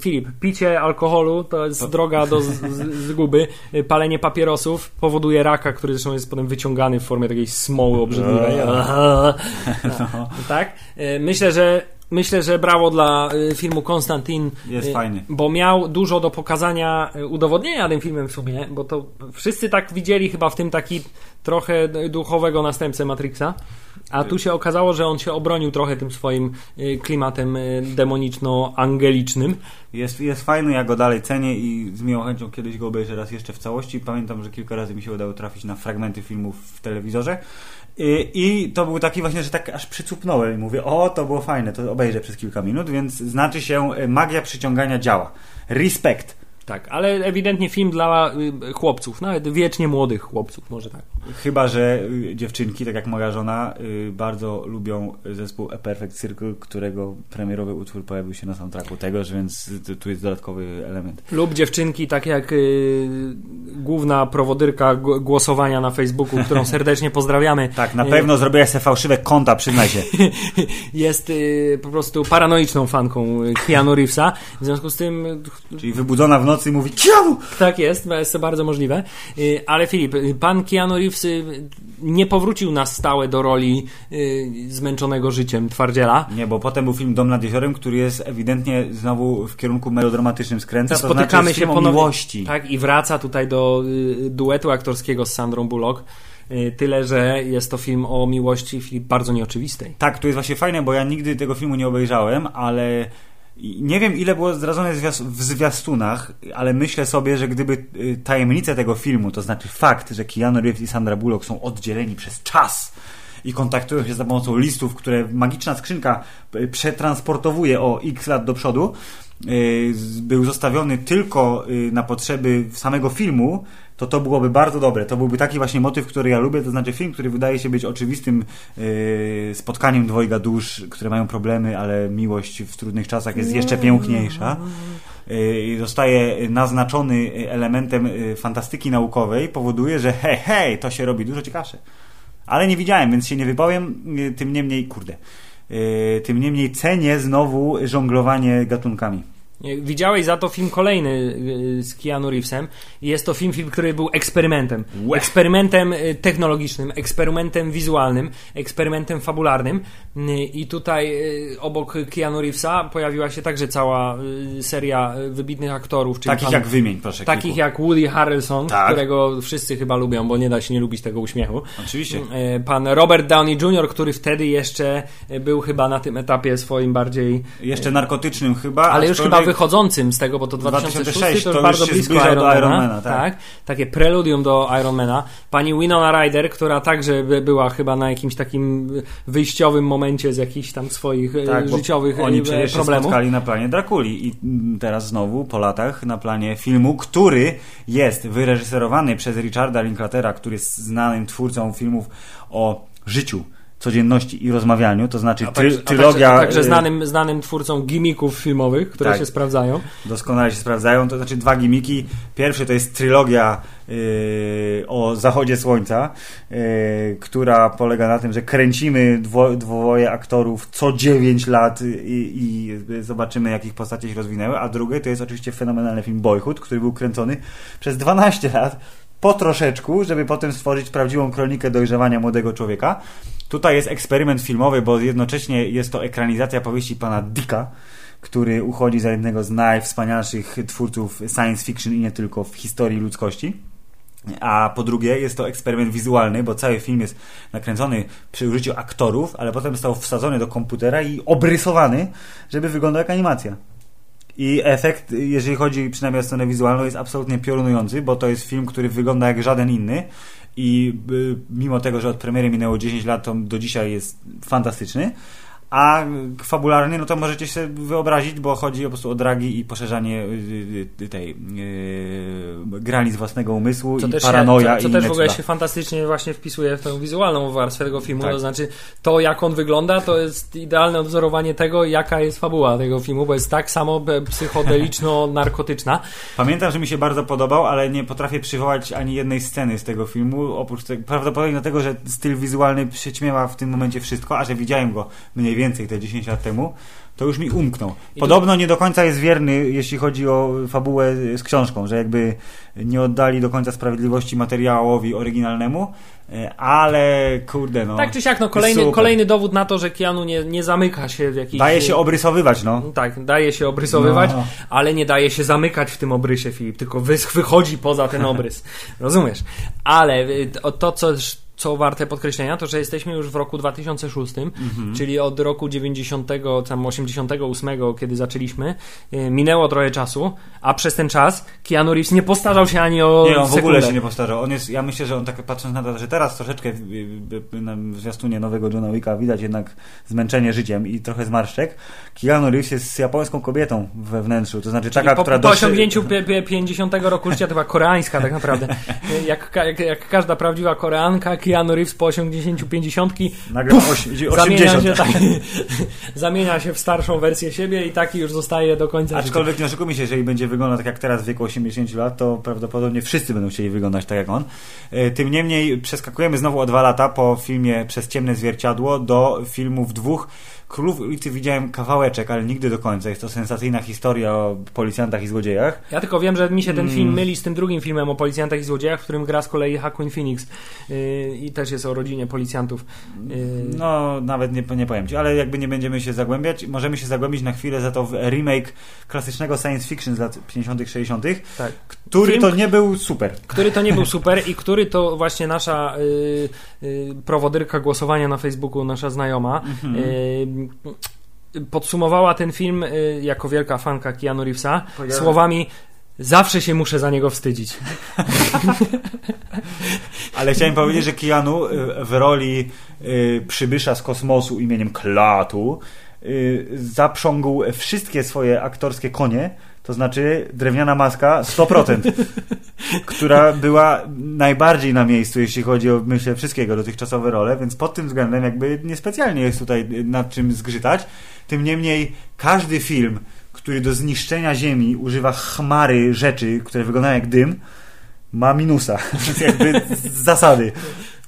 Filip, picie alkoholu to jest to... droga do zguby, palenie papierosów powoduje raka, który zresztą jest potem wyciągany w formie takiej smoły obrzydliwej. No. Tak? Myślę, że Myślę, że brawo dla y, filmu Konstantin. Jest y, fajny. Bo miał dużo do pokazania, y, udowodnienia tym filmem w sumie, bo to wszyscy tak widzieli chyba w tym taki trochę duchowego następcę Matrixa. A tu się okazało, że on się obronił trochę tym swoim klimatem demoniczno-angelicznym. Jest, jest fajny, ja go dalej cenię i z miłą chęcią kiedyś go obejrzę raz jeszcze w całości. Pamiętam, że kilka razy mi się udało trafić na fragmenty filmów w telewizorze. I, I, to był taki właśnie, że tak aż przycupnąłem i mówię, o, to było fajne, to obejrzę przez kilka minut, więc znaczy się e, magia przyciągania działa. Respekt. Tak, ale ewidentnie film dla y, chłopców, nawet wiecznie młodych chłopców, może tak. Chyba, że y, dziewczynki, tak jak moja żona, y, bardzo lubią zespół A Perfect Circle, którego premierowy utwór pojawił się na soundtracku tegoż, więc tu jest dodatkowy element. Lub dziewczynki, tak jak y, główna prowodyrka głosowania na Facebooku, którą serdecznie pozdrawiamy. Tak, na pewno zrobiłaś sobie fałszywe konta, przyznaj się. jest po prostu paranoiczną fanką Keanu Reevesa, w związku z tym... Czyli wybudzona w nocy i mówi Keanu! Tak jest, jest to bardzo możliwe. Ale Filip, pan Keanu Reeves nie powrócił na stałe do roli y, zmęczonego życiem twardziela. Nie, bo potem był film Dom nad jeziorem, który jest ewidentnie znowu w kierunku melodramatycznym skręca. Spotykamy znaczy się ponownie. Miłości. Tak, i wraca tutaj do y, duetu aktorskiego z Sandrą Bullock. Y, tyle, że jest to film o miłości bardzo nieoczywistej. Tak, to jest właśnie fajne, bo ja nigdy tego filmu nie obejrzałem, ale nie wiem, ile było zdradzone w zwiastunach, ale myślę sobie, że gdyby y, tajemnice tego filmu, to znaczy fakt, że Keanu Reeves i Sandra Bullock są oddzieleni przez czas i kontaktują się za pomocą listów, które magiczna skrzynka y, przetransportowuje o x lat do przodu, y, był zostawiony tylko na potrzeby samego filmu, to to byłoby bardzo dobre. To byłby taki właśnie motyw, który ja lubię, to znaczy film, który wydaje się być oczywistym yy, spotkaniem dwojga dusz, które mają problemy, ale miłość w trudnych czasach jest jeszcze piękniejsza. Yy, zostaje naznaczony elementem yy, fantastyki naukowej, powoduje, że hej, hej, to się robi dużo ciekawsze. Ale nie widziałem, więc się nie wypowiem, yy, tym niemniej, kurde, yy, tym niemniej cenię znowu żonglowanie gatunkami. Widziałeś za to film kolejny y, z Keanu Reevesem. Jest to film, film który był eksperymentem. Łe. Eksperymentem y, technologicznym, eksperymentem wizualnym, eksperymentem fabularnym. Y, I tutaj obok Keanu Reevesa pojawiła się także cała seria wybitnych aktorów. Takich pan, jak wymień, proszę. Takich kilku. jak Woody Harrelson, tak. którego wszyscy chyba lubią, bo nie da się nie lubić tego uśmiechu. Oczywiście. Pan Robert Downey Jr., który wtedy jeszcze był chyba na tym etapie swoim bardziej... Jeszcze narkotycznym chyba. Ale już chyba wychodzącym z tego, bo to 2006, 2006 to, już bardzo blisko Ironmana. Ironmana tak. tak. Takie preludium do Ironmana. Pani Winona Ryder, która także była chyba na jakimś takim wyjściowym momencie z jakichś tam swoich e, tak, życiowych oni e, przecież problemów. Oni spotkali na planie Drakuli i teraz znowu po latach na planie filmu, który jest wyreżyserowany przez Richarda Linklatera, który jest znanym twórcą filmów o życiu codzienności i rozmawianiu, to znaczy try, także, trylogia... Także, także y, znanym, znanym twórcą gimików filmowych, które tak, się sprawdzają. Doskonale się sprawdzają, to znaczy dwa gimiki. Pierwszy to jest trylogia yy, o zachodzie słońca, yy, która polega na tym, że kręcimy dwo, dwoje aktorów co 9 lat i, i zobaczymy, jak ich postacie się rozwinęły, a drugie to jest oczywiście fenomenalny film Boyhood, który był kręcony przez 12 lat po troszeczku, żeby potem stworzyć prawdziwą kronikę dojrzewania młodego człowieka. Tutaj jest eksperyment filmowy, bo jednocześnie jest to ekranizacja powieści pana Dicka, który uchodzi za jednego z najwspanialszych twórców science fiction i nie tylko w historii ludzkości. A po drugie, jest to eksperyment wizualny, bo cały film jest nakręcony przy użyciu aktorów, ale potem został wsadzony do komputera i obrysowany, żeby wyglądał jak animacja. I efekt, jeżeli chodzi przynajmniej o stronę wizualną, jest absolutnie piorunujący, bo to jest film, który wygląda jak żaden inny i y, mimo tego, że od premiery minęło 10 lat, to do dzisiaj jest fantastyczny. A fabularnie, no to możecie sobie wyobrazić, bo chodzi po prostu o dragi i poszerzanie y, y, tej yy, granic własnego umysłu co i też paranoja. Się, co i też w ogóle cuda. się fantastycznie właśnie wpisuje w tę wizualną warstwę tego filmu. Tak. To znaczy, to jak on wygląda, to jest idealne odwzorowanie tego, jaka jest fabuła tego filmu, bo jest tak samo psychodeliczno-narkotyczna. Pamiętam, że mi się bardzo podobał, ale nie potrafię przywołać ani jednej sceny z tego filmu, oprócz tego, prawdopodobnie dlatego, że styl wizualny przyćmiewa w tym momencie wszystko, a że widziałem go mniej więcej te 10 lat temu, to już mi umknął. Podobno nie do końca jest wierny, jeśli chodzi o fabułę z książką, że jakby nie oddali do końca sprawiedliwości materiałowi oryginalnemu, e, ale kurde no. Tak czy siak, no kolejny, kolejny dowód na to, że Keanu nie, nie zamyka się w jakiejś... Daje się obrysowywać, no. Tak, daje się obrysowywać, No. ale nie daje się zamykać w tym obrysie, Filip, tylko wy, wychodzi poza ten obrys. Rozumiesz? Ale y, to co, co warte podkreślenia, to że jesteśmy już w roku 2006, Mhm. czyli od roku 90, tam 88, kiedy zaczęliśmy, y, minęło trochę czasu, a przez ten czas Keanu Reeves nie postarzał się ani o Nie, on w sekundę. ogóle się nie postarzał. On jest, ja myślę, że on tak patrząc na to, że teraz troszeczkę w, w, na zwiastunie nowego Johna Wicka widać jednak zmęczenie życiem i trochę zmarszczek. Keanu Reeves jest japońską kobietą we wnętrzu, to znaczy taka, po, która po doszy- osiągnięciu pie- pie- 50 roku życia to była koreańska tak naprawdę. Jak, jak, jak każda prawdziwa koreanka, Keanu Reeves po osiągnięciu 50 nagle oś- zamienia 80. się, tak, zamienia się w starszą wersję siebie i taki już zostaje do końca życia. Aczkolwiek nie oszukujmy się, jeżeli będzie wyglądał tak jak teraz w wieku 80 lat, to prawdopodobnie wszyscy będą chcieli wyglądać tak jak on. E, Tym niemniej przeskakujemy znowu o dwa lata po filmie Przez ciemne zwierciadło do filmów dwóch. Królów ulicy widziałem kawałeczek, ale nigdy do końca. Jest to sensacyjna historia o policjantach i złodziejach. Ja tylko wiem, że mi się ten Mm. film myli z tym drugim filmem o policjantach i złodziejach, w którym gra z kolei Joaquin Phoenix yy, i też jest o rodzinie policjantów. Yy, No, nawet nie, nie powiem ci, ale jakby nie będziemy się zagłębiać, możemy się zagłębić na chwilę za to w remake klasycznego science fiction z lat 50., 60., tak. który Film- to nie był super. który to nie był super i który to właśnie nasza y, y, prowodyrka głosowania na Facebooku, nasza znajoma, Mhm. y, podsumowała ten film y, jako wielka fanka Keanu Reevesa słowami Zawsze się muszę za niego wstydzić. Ale chciałem powiedzieć, że Keanu y, w roli y, przybysza z kosmosu imieniem Klatu y, zaprzągł wszystkie swoje aktorskie konie, to znaczy drewniana maska 100%, która była najbardziej na miejscu, jeśli chodzi o, myślę, wszystkiego dotychczasowe role, więc pod tym względem jakby niespecjalnie jest tutaj nad czym zgrzytać. Tym niemniej każdy film, który do zniszczenia Ziemi używa chmary rzeczy, które wyglądają jak dym, ma minusa, jakby z zasady.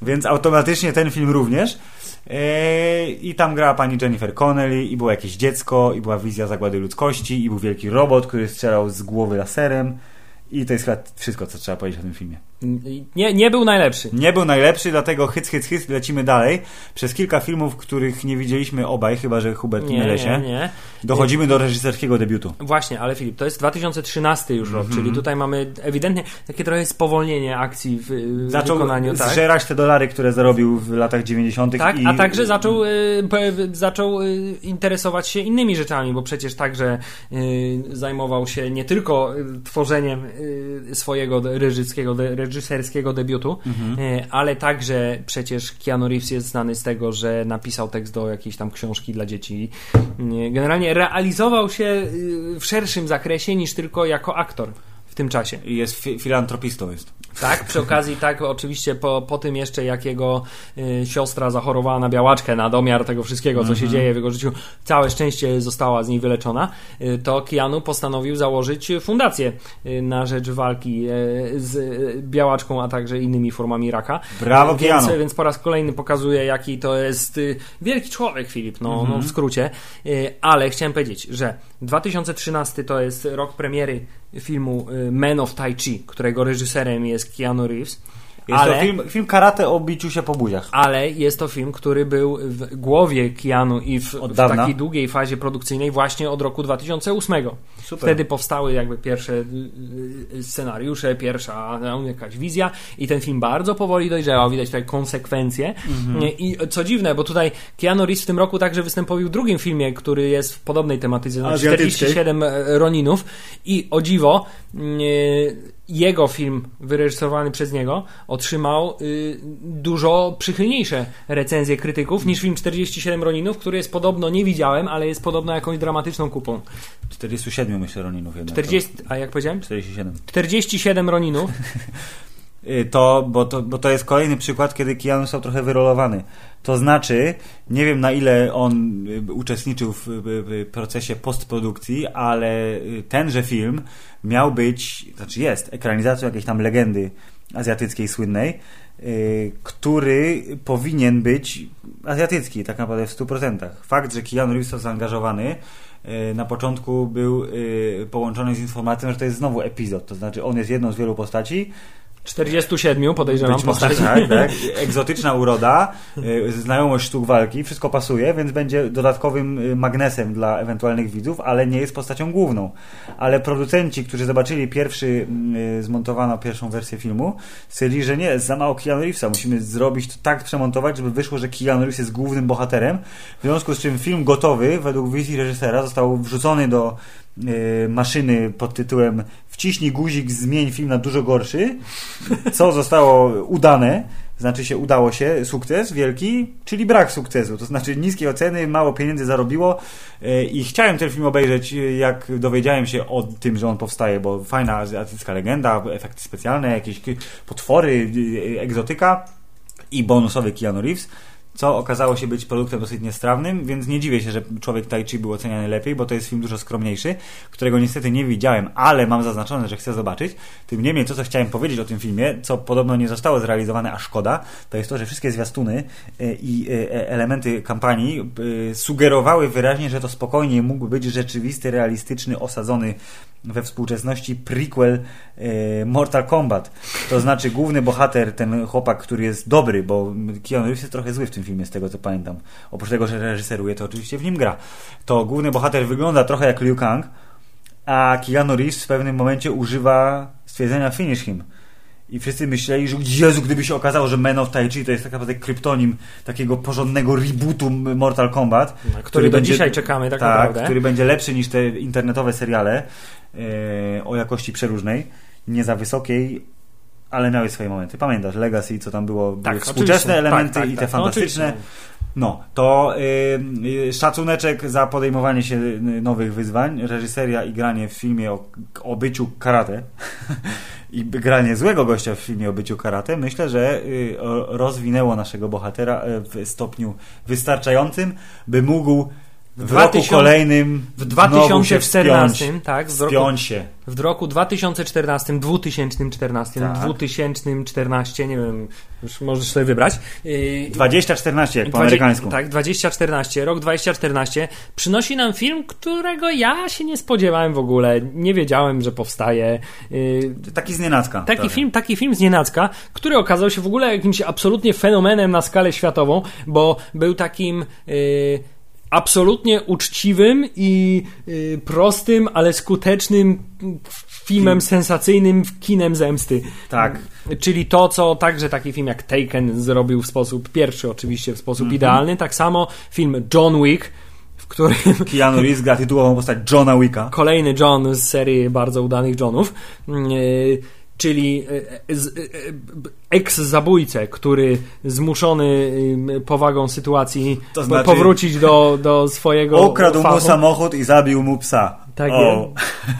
Więc automatycznie ten film również. Eee, I tam grała pani Jennifer Connelly, i było jakieś dziecko, i była wizja zagłady ludzkości, i był wielki robot, który strzelał z głowy laserem. I to jest chyba wszystko, co trzeba powiedzieć o tym filmie. Nie, nie był najlepszy. Nie był najlepszy, dlatego hyc, hyc, hyc, lecimy dalej. Przez kilka filmów, których nie widzieliśmy obaj, chyba że Hubert Nie, mylę nie, się, nie. dochodzimy do reżyserskiego debiutu. Właśnie, ale Filip, to jest 2013 już rok, czyli tutaj mamy ewidentnie takie trochę spowolnienie akcji w, w Zaczął wykonaniu. Tak? zżerać te dolary, które zarobił w latach 90. Tak, i a także zaczął, y, zaczął y, interesować się innymi rzeczami, bo przecież także y, zajmował się nie tylko y, tworzeniem y, swojego de- reżyserskiego, reżyserskiego debiutu, y, ale także przecież Keanu Reeves jest znany z tego, że napisał tekst do jakiejś tam książki dla dzieci. Y, Generalnie realizował się y, w szerszym zakresie niż tylko jako aktor w tym czasie. I jest fi- filantropistą jest. Tak, przy okazji, tak, oczywiście po, po tym jeszcze, jak jego y, siostra zachorowała na białaczkę, na domiar tego wszystkiego, co się dzieje w jego życiu, całe szczęście została z niej wyleczona, y, to Keanu postanowił założyć fundację y, na rzecz walki y, z y, białaczką, a także innymi formami raka. Brawo, Y, więc, Keanu. więc po raz kolejny pokazuje, jaki to jest y, wielki człowiek, Filip, no, no w skrócie. Ale chciałem powiedzieć, że 2013 to jest rok premiery filmu y, Man of Tai Chi, którego reżyserem jest Keanu Reeves. Jest ale, to film, film karate o biciu się po buziach. ale jest to film, który był w głowie Keanu i w, w takiej długiej fazie produkcyjnej właśnie od roku 2008. Super. Wtedy powstały jakby pierwsze y, y, scenariusze, pierwsza jakaś wizja i ten film bardzo powoli dojrzał, widać tutaj konsekwencje. Mhm. I co dziwne, bo tutaj Keanu Reeves w tym roku także występował w drugim filmie, który jest w podobnej tematyce, znaczy Azjatyckiej. 47 Roninów i o dziwo y, jego film wyreżyserowany przez niego otrzymał y, dużo przychylniejsze recenzje krytyków niż film 47 Roninów, który jest podobno, nie widziałem, ale jest podobno jakąś dramatyczną kupą. 47 myślę Roninów jednak. 40, a jak powiedziałem? 47. 47 Roninów. Y, to bo, to, bo to jest kolejny przykład, kiedy Keanu został trochę wyrolowany. To znaczy, nie wiem na ile on y, uczestniczył w, procesie postprodukcji, ale y, tenże film miał być, znaczy jest, ekranizacją jakiejś tam legendy azjatyckiej słynnej, który powinien być azjatycki tak naprawdę w 100%. Fakt, że Keanu Reeves jest zaangażowany na początku był połączony z informacją, że to jest znowu epizod, to znaczy on jest jedną z wielu postaci, 47 podejrzewam Być może tak, tak. Egzotyczna uroda, y, znajomość sztuk walki, wszystko pasuje, więc będzie dodatkowym y, magnesem dla ewentualnych widzów, ale nie jest postacią główną. Ale producenci, którzy zobaczyli pierwszy, y, zmontowano pierwszą wersję filmu, stwierdzili, że nie, za mało Keanu Reevesa, musimy zrobić to tak przemontować, żeby wyszło, że Keanu Reeves jest głównym bohaterem, w związku z czym film gotowy, według wizji reżysera, został wrzucony do maszyny pod tytułem wciśnij guzik, zmień film na dużo gorszy, co zostało udane, znaczy się udało się, sukces wielki, czyli brak sukcesu, to znaczy niskie oceny, mało pieniędzy zarobiło e, i chciałem ten film obejrzeć, jak dowiedziałem się o tym, że on powstaje, bo fajna azjatycka legenda, efekty specjalne, jakieś potwory, egzotyka i bonusowy Keanu Reeves co okazało się być produktem dosyć niestrawnym, więc nie dziwię się, że człowiek Tai Chi był oceniany lepiej, bo to jest film dużo skromniejszy, którego niestety nie widziałem, ale mam zaznaczone, że chcę zobaczyć. Tym niemniej to, co chciałem powiedzieć o tym filmie, co podobno nie zostało zrealizowane, a szkoda, to jest to, że wszystkie zwiastuny e, i e, elementy kampanii e, sugerowały wyraźnie, że to spokojnie mógł być rzeczywisty, realistyczny, osadzony we współczesności prequel Mortal Kombat. To znaczy główny bohater, ten chłopak, który jest dobry, bo Keanu Reeves jest trochę zły w tym filmie, z tego co pamiętam. Oprócz tego, że reżyseruje, to oczywiście w nim gra. To główny bohater wygląda trochę jak Liu Kang, a Keanu Reeves w pewnym momencie używa stwierdzenia finish him. I wszyscy myśleli, że Jezu, gdyby się okazało, że Men of Tai Chi to jest tak naprawdę kryptonim takiego porządnego rebootu Mortal Kombat. który, który do dzisiaj czekamy tak, tak naprawdę. który będzie lepszy niż te internetowe seriale e, o jakości przeróżnej, nie za wysokiej, ale miały swoje momenty. Pamiętasz, Legacy, co tam było, tak, były współczesne elementy tak, tak, i te tak. No, fantastyczne. No, to yy, szacuneczek za podejmowanie się nowych wyzwań, reżyseria i granie w filmie o, o byciu karate i granie złego gościa w filmie o byciu karate, myślę, że yy, rozwinęło naszego bohatera y, w stopniu wystarczającym, by mógł w 2000, roku kolejnym w 2014, tak, w roku, się. W roku 2014, 2014, tak. 2014, nie wiem, już możesz sobie wybrać. 2014, jak po 20, amerykańsku. Tak, 2014, rok 2014 przynosi nam film, którego ja się nie spodziewałem w ogóle. Nie wiedziałem, że powstaje. Taki znienacka. Taki film, taki film znienacka, który okazał się w ogóle jakimś absolutnie fenomenem na skalę światową, bo był takim yy, absolutnie uczciwym i y, prostym, ale skutecznym filmem sensacyjnym kinem zemsty. Tak. Czyli to, co także taki film jak Taken zrobił w sposób pierwszy, oczywiście w sposób mm -hmm. idealny. Tak samo film John Wick, w którym... Keanu Reeves gra tytułową postać Johna Wicka. Kolejny John z serii bardzo udanych Johnów. Yy, czyli e, e, e, eks-zabójcę, który zmuszony powagą sytuacji to znaczy, powrócić do, do swojego Ukradł fachu. mu samochód i zabił mu psa. Tak, oh.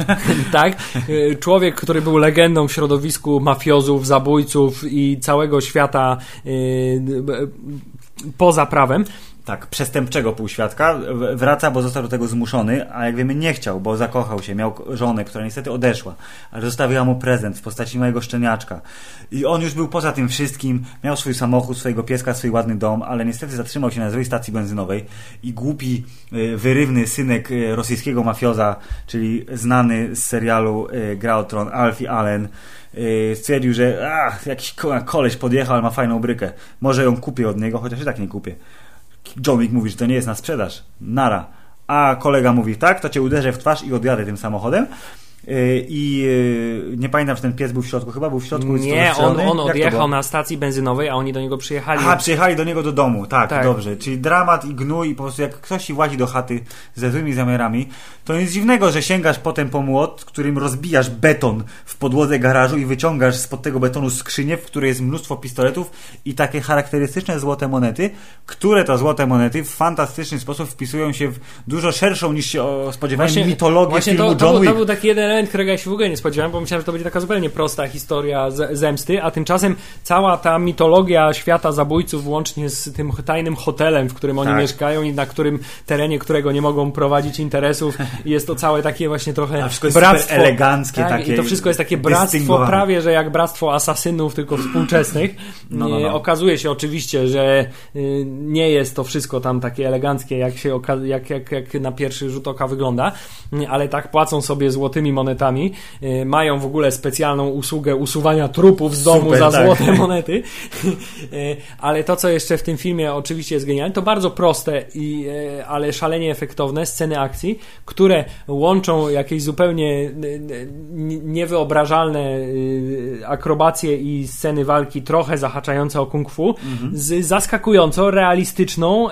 tak. Człowiek, który był legendą w środowisku mafiozów, zabójców i całego świata poza prawem, tak, przestępczego półświadka, wraca, bo został do tego zmuszony, a jak wiemy nie chciał, bo zakochał się, miał żonę, która niestety odeszła, ale zostawiła mu prezent w postaci małego szczeniaczka. I on już był poza tym wszystkim, miał swój samochód, swojego pieska, swój ładny dom, ale niestety zatrzymał się na złej stacji benzynowej i głupi, y, wyrywny synek y, rosyjskiego mafioza, czyli znany z serialu y, Gra o Tron, Alfie Allen, stwierdził, że ach, jakiś koleś podjechał, ale ma fajną brykę. Może ją kupię od niego, chociaż i tak nie kupię. John Wick mówi, że to nie jest na sprzedaż. Nara. A kolega mówi, tak, to cię uderzę w twarz i odjadę tym samochodem. Y, i y, nie pamiętam, czy ten pies był w środku, chyba był w środku. Nie, on, on odjechał na stacji benzynowej, a oni do niego przyjechali. Aha, przyjechali do niego do domu, tak, Tak. dobrze. Czyli dramat i gnój i po prostu jak ktoś ci włazi do chaty ze złymi zamiarami, to nic dziwnego, że sięgasz potem po młot, którym rozbijasz beton w podłodze garażu i wyciągasz spod tego betonu skrzynię, w której jest mnóstwo pistoletów i takie charakterystyczne złote monety, które to złote monety w fantastyczny sposób wpisują się w dużo szerszą niż się spodziewałem mitologię właśnie filmu to, to, John Wick. to był taki jeden element, którego ja się w ogóle nie spodziewałem, bo myślałem, że to będzie taka zupełnie prosta historia z, zemsty, a tymczasem cała ta mitologia świata zabójców, łącznie z tym tajnym hotelem, w którym oni Tak. mieszkają i na którym terenie, którego nie mogą prowadzić interesów, jest to całe takie właśnie trochę A wszystko jest bractwo. eleganckie, tak, takie I to wszystko jest takie bractwo prawie, że jak bractwo asasynów, tylko współczesnych. No, no, no. Okazuje się oczywiście, że y, nie jest to wszystko tam takie eleganckie, jak, się jak, jak, jak na pierwszy rzut oka wygląda, y, ale tak płacą sobie złotymi monetami, y, mają w ogóle specjalną usługę usuwania trupów z domu Super, za tak. złote monety, Y, ale to, co jeszcze w tym filmie oczywiście jest genialne, to bardzo proste, i, y, ale szalenie efektowne sceny akcji, które łączą jakieś zupełnie niewyobrażalne akrobacje i sceny walki trochę zahaczające o kung fu z zaskakująco realistyczną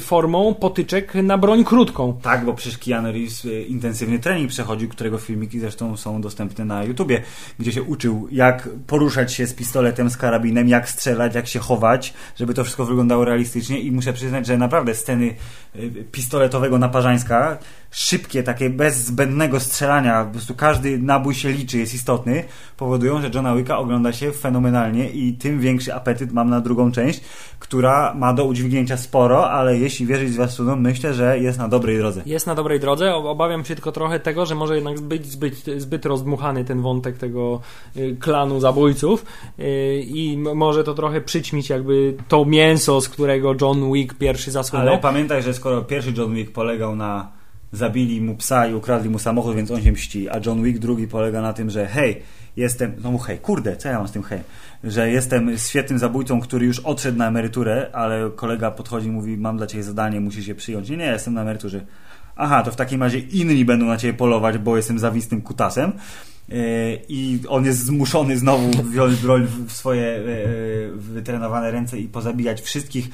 formą potyczek na broń krótką. Tak, bo przecież Keanu Reeves intensywny trening przechodził, którego filmiki zresztą są dostępne na YouTubie, gdzie się uczył, jak poruszać się z pistoletem, z karabinem, jak strzelać, jak się chować, żeby to wszystko wyglądało realistycznie i muszę przyznać, że naprawdę sceny y, pistoletowego naparzańska, szybkie, takie bez zbędnego strzelania, po prostu każdy nabój się liczy, jest istotny, powodują, że Johna Wicka ogląda się fenomenalnie i tym większy apetyt mam na drugą część, która ma do udźwignięcia sporo, ale jeśli wierzyć zwiastunom, myślę, że jest na dobrej drodze. Jest na dobrej drodze. Obawiam się tylko trochę tego, że może jednak być zbyt, zbyt rozdmuchany ten wątek tego y, klanu zabójców y, i może to trochę przyćmić jakby to mięso, z którego John Wick pierwszy zasłynął. Ale pamiętaj, że skoro pierwszy John Wick polegał na zabili mu psa i ukradli mu samochód, więc on się mści, a John Wick drugi polega na tym, że hej, jestem, no mu hej, kurde, co ja mam z tym hej, że jestem świetnym zabójcą, który już odszedł na emeryturę, ale kolega podchodzi i mówi, mam dla ciebie zadanie, musisz je przyjąć. Nie, nie, jestem na emeryturze. Aha, to w takim razie inni będą na ciebie polować, bo jestem zawistym kutasem. Yy, I on jest zmuszony znowu wziąć broń w swoje yy, wytrenowane ręce i pozabijać wszystkich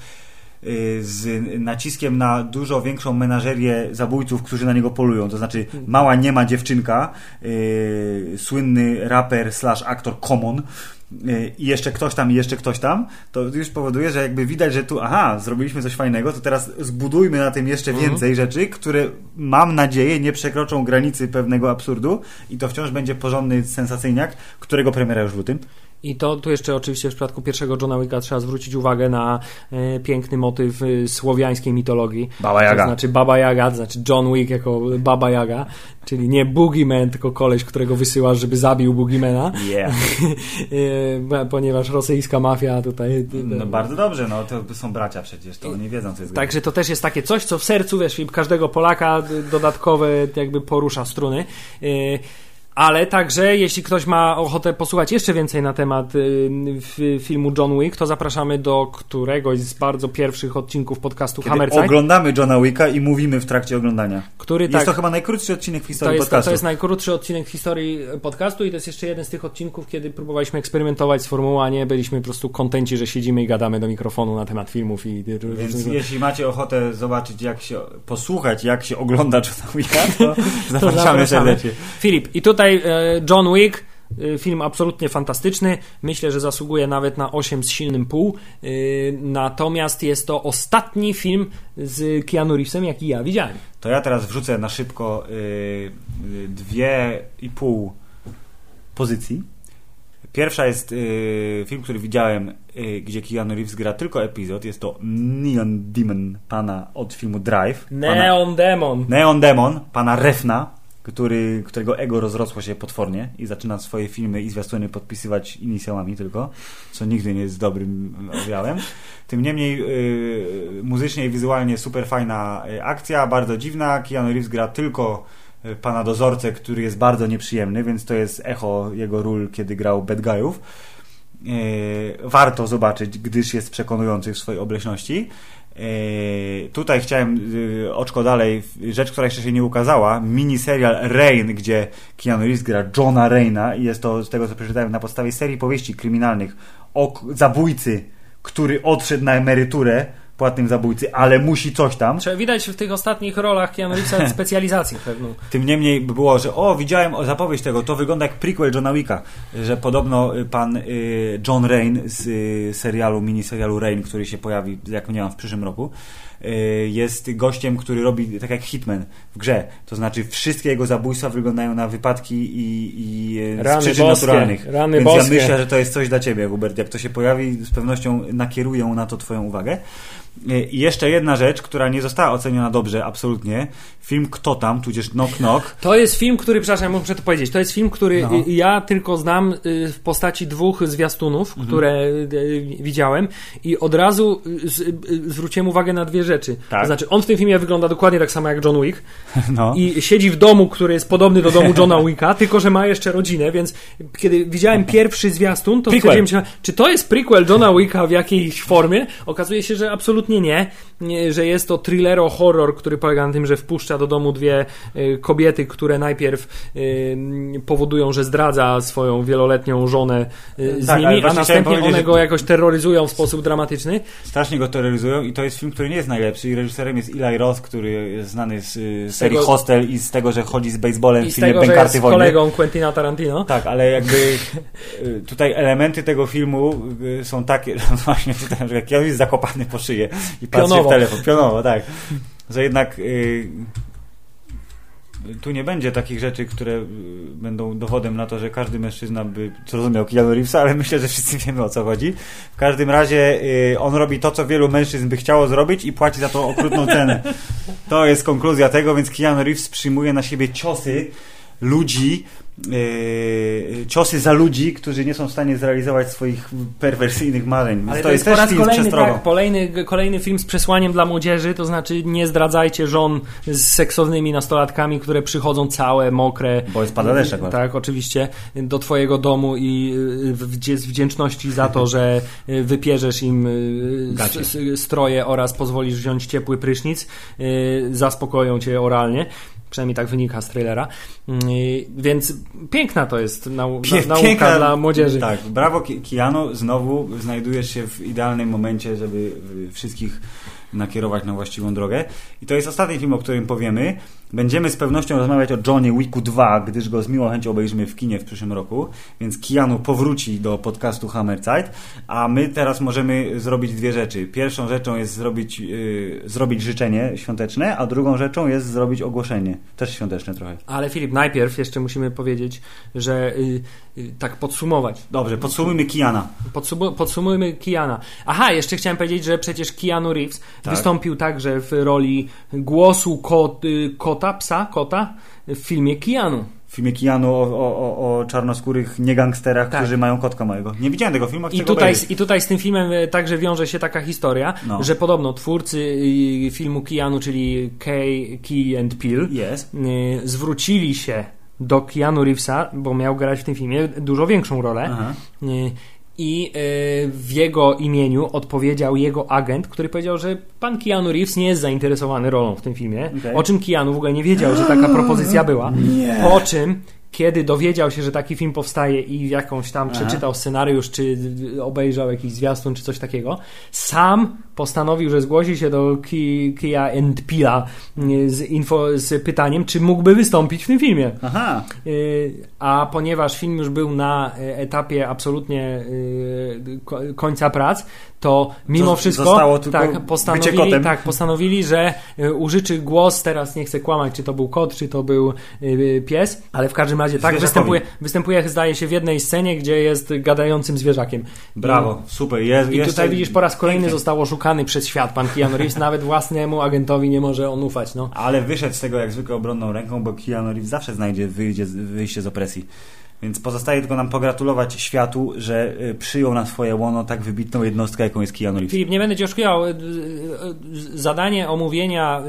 z naciskiem na dużo większą menażerię zabójców, którzy na niego polują. To znaczy mała nie ma dziewczynka, yy, słynny raper slash aktor Common yy, i jeszcze ktoś tam i jeszcze ktoś tam, to już powoduje, że jakby widać, że tu aha, zrobiliśmy coś fajnego, to teraz zbudujmy na tym jeszcze Mhm. więcej rzeczy, które mam nadzieję nie przekroczą granicy pewnego absurdu i to wciąż będzie porządny sensacyjniak, którego premiera już w lutym. I to tu jeszcze oczywiście w przypadku pierwszego Johna Wicka trzeba zwrócić uwagę na e, piękny motyw e, słowiańskiej mitologii. Baba Jaga. To znaczy Baba Jaga, to znaczy John Wick jako Baba Jaga, czyli nie Boogeyman, tylko koleś, którego wysyłasz, żeby zabił Boogeymana, Yeah. e, ponieważ rosyjska mafia tutaj... No bardzo dobrze, no to są bracia przecież, to oni wiedzą co jest Także to też jest takie coś, co w sercu, wiesz, każdego Polaka dodatkowe jakby porusza struny. Ale także, jeśli ktoś ma ochotę posłuchać jeszcze więcej na temat y, filmu John Wick, to zapraszamy do któregoś z bardzo pierwszych odcinków podcastu Kiedy Hammerside, oglądamy Johna Wicka i mówimy w trakcie oglądania. który Jest tak, to chyba najkrótszy odcinek w to historii jest, podcastu. to jest najkrótszy odcinek w historii podcastu i to jest jeszcze jeden z tych odcinków, kiedy próbowaliśmy eksperymentować z formułą, a nie byliśmy po prostu kontenci, że siedzimy i gadamy do mikrofonu na temat filmów i Więc jeśli macie ochotę zobaczyć, jak się, posłuchać, jak się ogląda Johna Wicka, to zapraszamy serdecznie. Filip, i tutaj e, John Wick, e, film absolutnie fantastyczny. Myślę, że zasługuje nawet na 8 z silnym pół. E, Natomiast jest to ostatni film z Keanu Reevesem, jaki ja widziałem. To ja teraz wrzucę na szybko dwie i pół pozycji. Pierwsza jest film, który widziałem, gdzie Keanu Reeves gra tylko epizod. Jest to Neon Demon pana od filmu Drive. Pana, Neon Demon. Neon Demon, pana Refna, który, którego ego rozrosło się potwornie i zaczyna swoje filmy i zwiastuny podpisywać inicjałami tylko, co nigdy nie jest dobrym objawem. Tym niemniej yy, muzycznie i wizualnie super fajna y, akcja, bardzo dziwna. Keanu Reeves gra tylko y, pana dozorcę, który jest bardzo nieprzyjemny, więc to jest echo jego ról, kiedy grał Bad Guyów. warto zobaczyć, gdyż jest przekonujący w swojej obleśności. Eee, tutaj chciałem yy, oczko dalej, rzecz, która jeszcze się nie ukazała, miniserial Rain, gdzie Keanu Reeves gra Johna Raina i jest to, z tego co przeczytałem, na podstawie serii powieści kryminalnych o zabójcy, który odszedł na emeryturę płatnym zabójcy, ale musi coś tam. Trzeba widać w tych ostatnich rolach Keanu Reevesa specjalizację pewną. Tym niemniej by było, że o, widziałem zapowiedź tego, to wygląda jak prequel Johna Wicka, że podobno y, pan y, John Rain z y, serialu, miniserialu Rain, który się pojawi, jak nie mam, w przyszłym roku, jest gościem, który robi tak jak Hitman w grze. To znaczy wszystkie jego zabójstwa wyglądają na wypadki i, i rany z przyczyn boskie, naturalnych. Rany Więc boskie. ja myślę, że to jest coś dla ciebie, Hubert. Jak to się pojawi, z pewnością nakierują na to twoją uwagę. I jeszcze jedna rzecz, która nie została oceniona dobrze, absolutnie. Film Kto tam, tudzież Knock Knock. To jest film, który, przepraszam, muszę to powiedzieć, to jest film, który no. ja tylko znam w postaci dwóch zwiastunów, mhm. które widziałem i od razu zwróciłem uwagę na dwie rzeczy. Tak. To znaczy, on w tym filmie wygląda dokładnie tak samo jak John Wick no. i siedzi w domu, który jest podobny do domu Johna Wicka, tylko że ma jeszcze rodzinę, więc kiedy widziałem pierwszy zwiastun, to stwierdziłem się, czy to jest prequel Johna Wicka w jakiejś formie? Okazuje się, że absolutnie nie, że jest to thrillero horror, który polega na tym, że wpuszcza do domu dwie y, kobiety, które najpierw y, powodują, że zdradza swoją wieloletnią żonę y, z tak, nimi, a następnie one go jakoś terroryzują w sposób dramatyczny. Strasznie go terroryzują i to jest film, który nie jest najlepszy i reżyserem jest Eli Roth, który jest znany z, z serii tego, Hostel i z tego, że chodzi z baseballem w filmie tego, że kolegą Quentina Tarantino. Tak, ale jakby tutaj elementy tego filmu są takie, właśnie tutaj, że Keanu jest zakopany po szyję i patrzy pionowo. Telefon, pionowo, tak. Że jednak y, tu nie będzie takich rzeczy, które y, będą dowodem na to, że każdy mężczyzna by zrozumiał Keanu Reevesa, ale myślę, że wszyscy wiemy o co chodzi. W każdym razie y, on robi to, co wielu mężczyzn by chciało zrobić i płaci za to okrutną cenę. To jest konkluzja tego, więc Keanu Reeves przyjmuje na siebie ciosy ludzi, Yy, ciosy za ludzi, którzy nie są w stanie zrealizować swoich perwersyjnych marzeń. Ale to, to jest, jest po raz kolejny, tak, kolejny, kolejny film z przesłaniem dla młodzieży, to znaczy nie zdradzajcie żon z seksownymi nastolatkami, które przychodzą całe, mokre. Bo jest pada deszczek. Tak, oczywiście, do twojego domu i z wdzięczności za to, że wypierzesz im stroje oraz pozwolisz wziąć ciepły prysznic, zaspokoją cię oralnie. Przynajmniej tak wynika z trailera. Mm, więc piękna to jest nau Pie nauka piękna, dla młodzieży. Tak, brawo Kiano, znowu znajdujesz się w idealnym momencie, żeby wszystkich nakierować na właściwą drogę. I to jest ostatni film, o którym powiemy. Będziemy z pewnością rozmawiać o Johnny Wicku 2, gdyż go z miłą chęcią obejrzymy w kinie w przyszłym roku, więc Keanu powróci do podcastu Hammerzeit, a my teraz możemy zrobić dwie rzeczy. Pierwszą rzeczą jest zrobić, yy, zrobić życzenie świąteczne, a drugą rzeczą jest zrobić ogłoszenie. Też świąteczne trochę. Ale Filip, najpierw jeszcze musimy powiedzieć, że yy, yy, tak podsumować. Dobrze, podsumujmy Kiana. Podsum podsumujmy Kiana. Aha, jeszcze chciałem powiedzieć, że przecież Keanu Reeves tak. wystąpił także w roli głosu kot, y, kota, psa, kota w filmie Kianu w filmie Keanu o, o, o czarnoskórych niegangsterach, tak. którzy mają kotka małego. Nie widziałem tego filmu, I tutaj, I tutaj z tym filmem e, także wiąże się taka historia, no. że podobno twórcy filmu Keanu, czyli Kay, Key and Peele, yes. zwrócili się do Keanu Reevesa, bo miał grać w tym filmie dużo większą rolę. Aha i e, w jego imieniu odpowiedział jego agent, który powiedział, że pan Keanu Reeves nie jest zainteresowany rolą w tym filmie. Okay. O czym Keanu w ogóle nie wiedział, że taka propozycja była. Nie. Po czym kiedy dowiedział się, że taki film powstaje i jakąś tam Aha. przeczytał scenariusz, czy obejrzał jakiś zwiastun, czy coś takiego, sam postanowił, że zgłosi się do Kia and Pila z, info, z pytaniem, czy mógłby wystąpić w tym filmie. Aha. Y, a ponieważ film już był na etapie absolutnie y, końca prac, to mimo wszystko tak, postanowili, tak, postanowili, że y, użyczy głos, teraz nie chcę kłamać, czy to był kot, czy to był pies, ale w każdym razie tak występuje, występuje, zdaje się, w jednej scenie, gdzie jest gadającym zwierzakiem. Brawo, I, super. I tutaj widzisz, po raz kolejny zostało szukany przez świat pan Keanu Reeves, nawet własnemu agentowi nie może on ufać. No. Ale wyszedł z tego jak zwykle obronną ręką, bo Keanu Reeves zawsze znajdzie wyjście, wyjście z opresji. Więc pozostaje tylko nam pogratulować światu, że y, przyjął na swoje łono tak wybitną jednostkę, jaką jest Keanu Reeves. Filip, nie będę cię oszukiwał. Y, y, Zadanie omówienia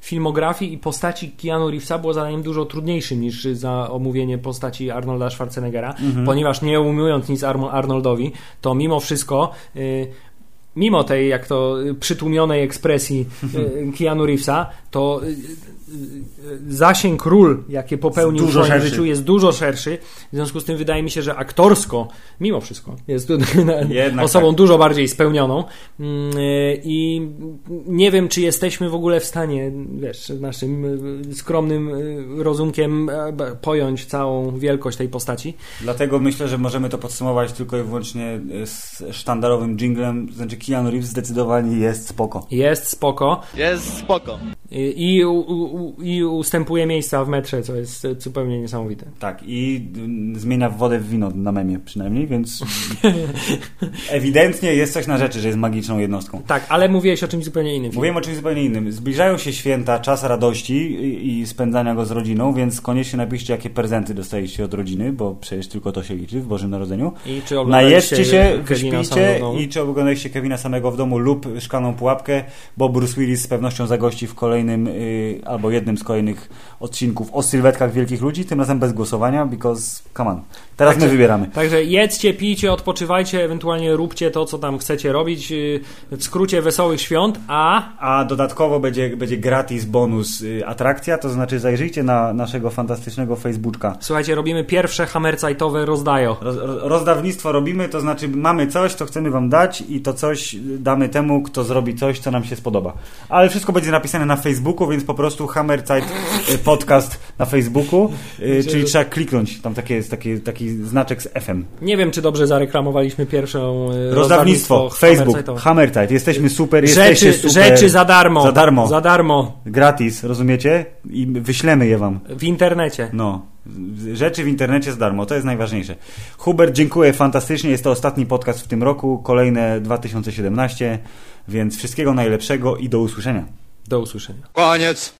filmografii i postaci Keanu Reevesa było zadaniem dużo trudniejszym niż za omówienie postaci Arnolda Schwarzeneggera, ponieważ nie ujmując nic Arnoldowi, to mimo wszystko mimo tej, jak to przytłumionej ekspresji Keanu Reevesa, to y, y, y, zasięg ról, jakie popełnił w swoim życiu, jest dużo szerszy. W związku z tym wydaje mi się, że aktorsko, mimo wszystko, jest Jednak osobą tak. dużo bardziej spełnioną. Mm, I nie wiem, czy jesteśmy w ogóle w stanie, wiesz, naszym skromnym rozumkiem e, pojąć całą wielkość tej postaci. Dlatego myślę, że możemy to podsumować tylko i wyłącznie y, z sztandarowym jinglem, znaczy Keanu Reeves zdecydowanie jest spoko. Jest spoko. Jest spoko. I, i, u, u, I ustępuje miejsca w metrze, co jest zupełnie niesamowite. Tak, i y, zmienia wodę w wino na memie przynajmniej, więc ewidentnie jest coś na rzeczy, że jest magiczną jednostką. Tak, ale mówiłeś o czymś zupełnie innym. Mówiłem o czymś zupełnie innym. Zbliżają się święta, czas radości i, i spędzania go z rodziną, więc koniecznie napiszcie, jakie prezenty dostajecie od rodziny, bo przecież tylko to się liczy w Bożym Narodzeniu. I czy oglądaliście Najedźcie się, Kevina wyśpijcie samego? i czy oglądaliście Kevina samego w domu lub Szklaną Pułapkę, bo Bruce Willis z pewnością zagości w kolejnym y, albo jednym z kolejnych odcinków o sylwetkach wielkich ludzi, tym razem bez głosowania, because come on. Teraz my wybieramy. Także jedzcie, pijcie, odpoczywajcie, ewentualnie róbcie to, co tam chcecie robić. yy, W skrócie wesołych świąt, a A dodatkowo będzie, będzie gratis bonus y, atrakcja, to znaczy zajrzyjcie na naszego fantastycznego Facebooka. słuchajcie, robimy pierwsze hammercajtowe rozdajo. Roz, roz- rozdawnictwo robimy, to znaczy mamy coś, co chcemy wam dać i to coś damy temu, kto zrobi coś, co nam się spodoba. Ale wszystko będzie napisane na Facebooku, więc po prostu Hammerzeit y, podcast na Facebooku, y, czyli trzeba kliknąć, tam takie jest taki, taki znaczek z FM. Nie wiem, czy dobrze zareklamowaliśmy pierwszą yy, Rozdawnictwo, Facebook. Hammerzeit, jesteśmy super, jesteście Rzeczy, super. rzeczy za darmo. Za darmo. Za darmo. Gratis, rozumiecie? I wyślemy je wam. W internecie. No, rzeczy w internecie z darmo, to jest najważniejsze. Hubert, dziękuję fantastycznie. Jest to ostatni podcast w tym roku, kolejne 2017, więc wszystkiego najlepszego i do usłyszenia. Do usłyszenia. Koniec.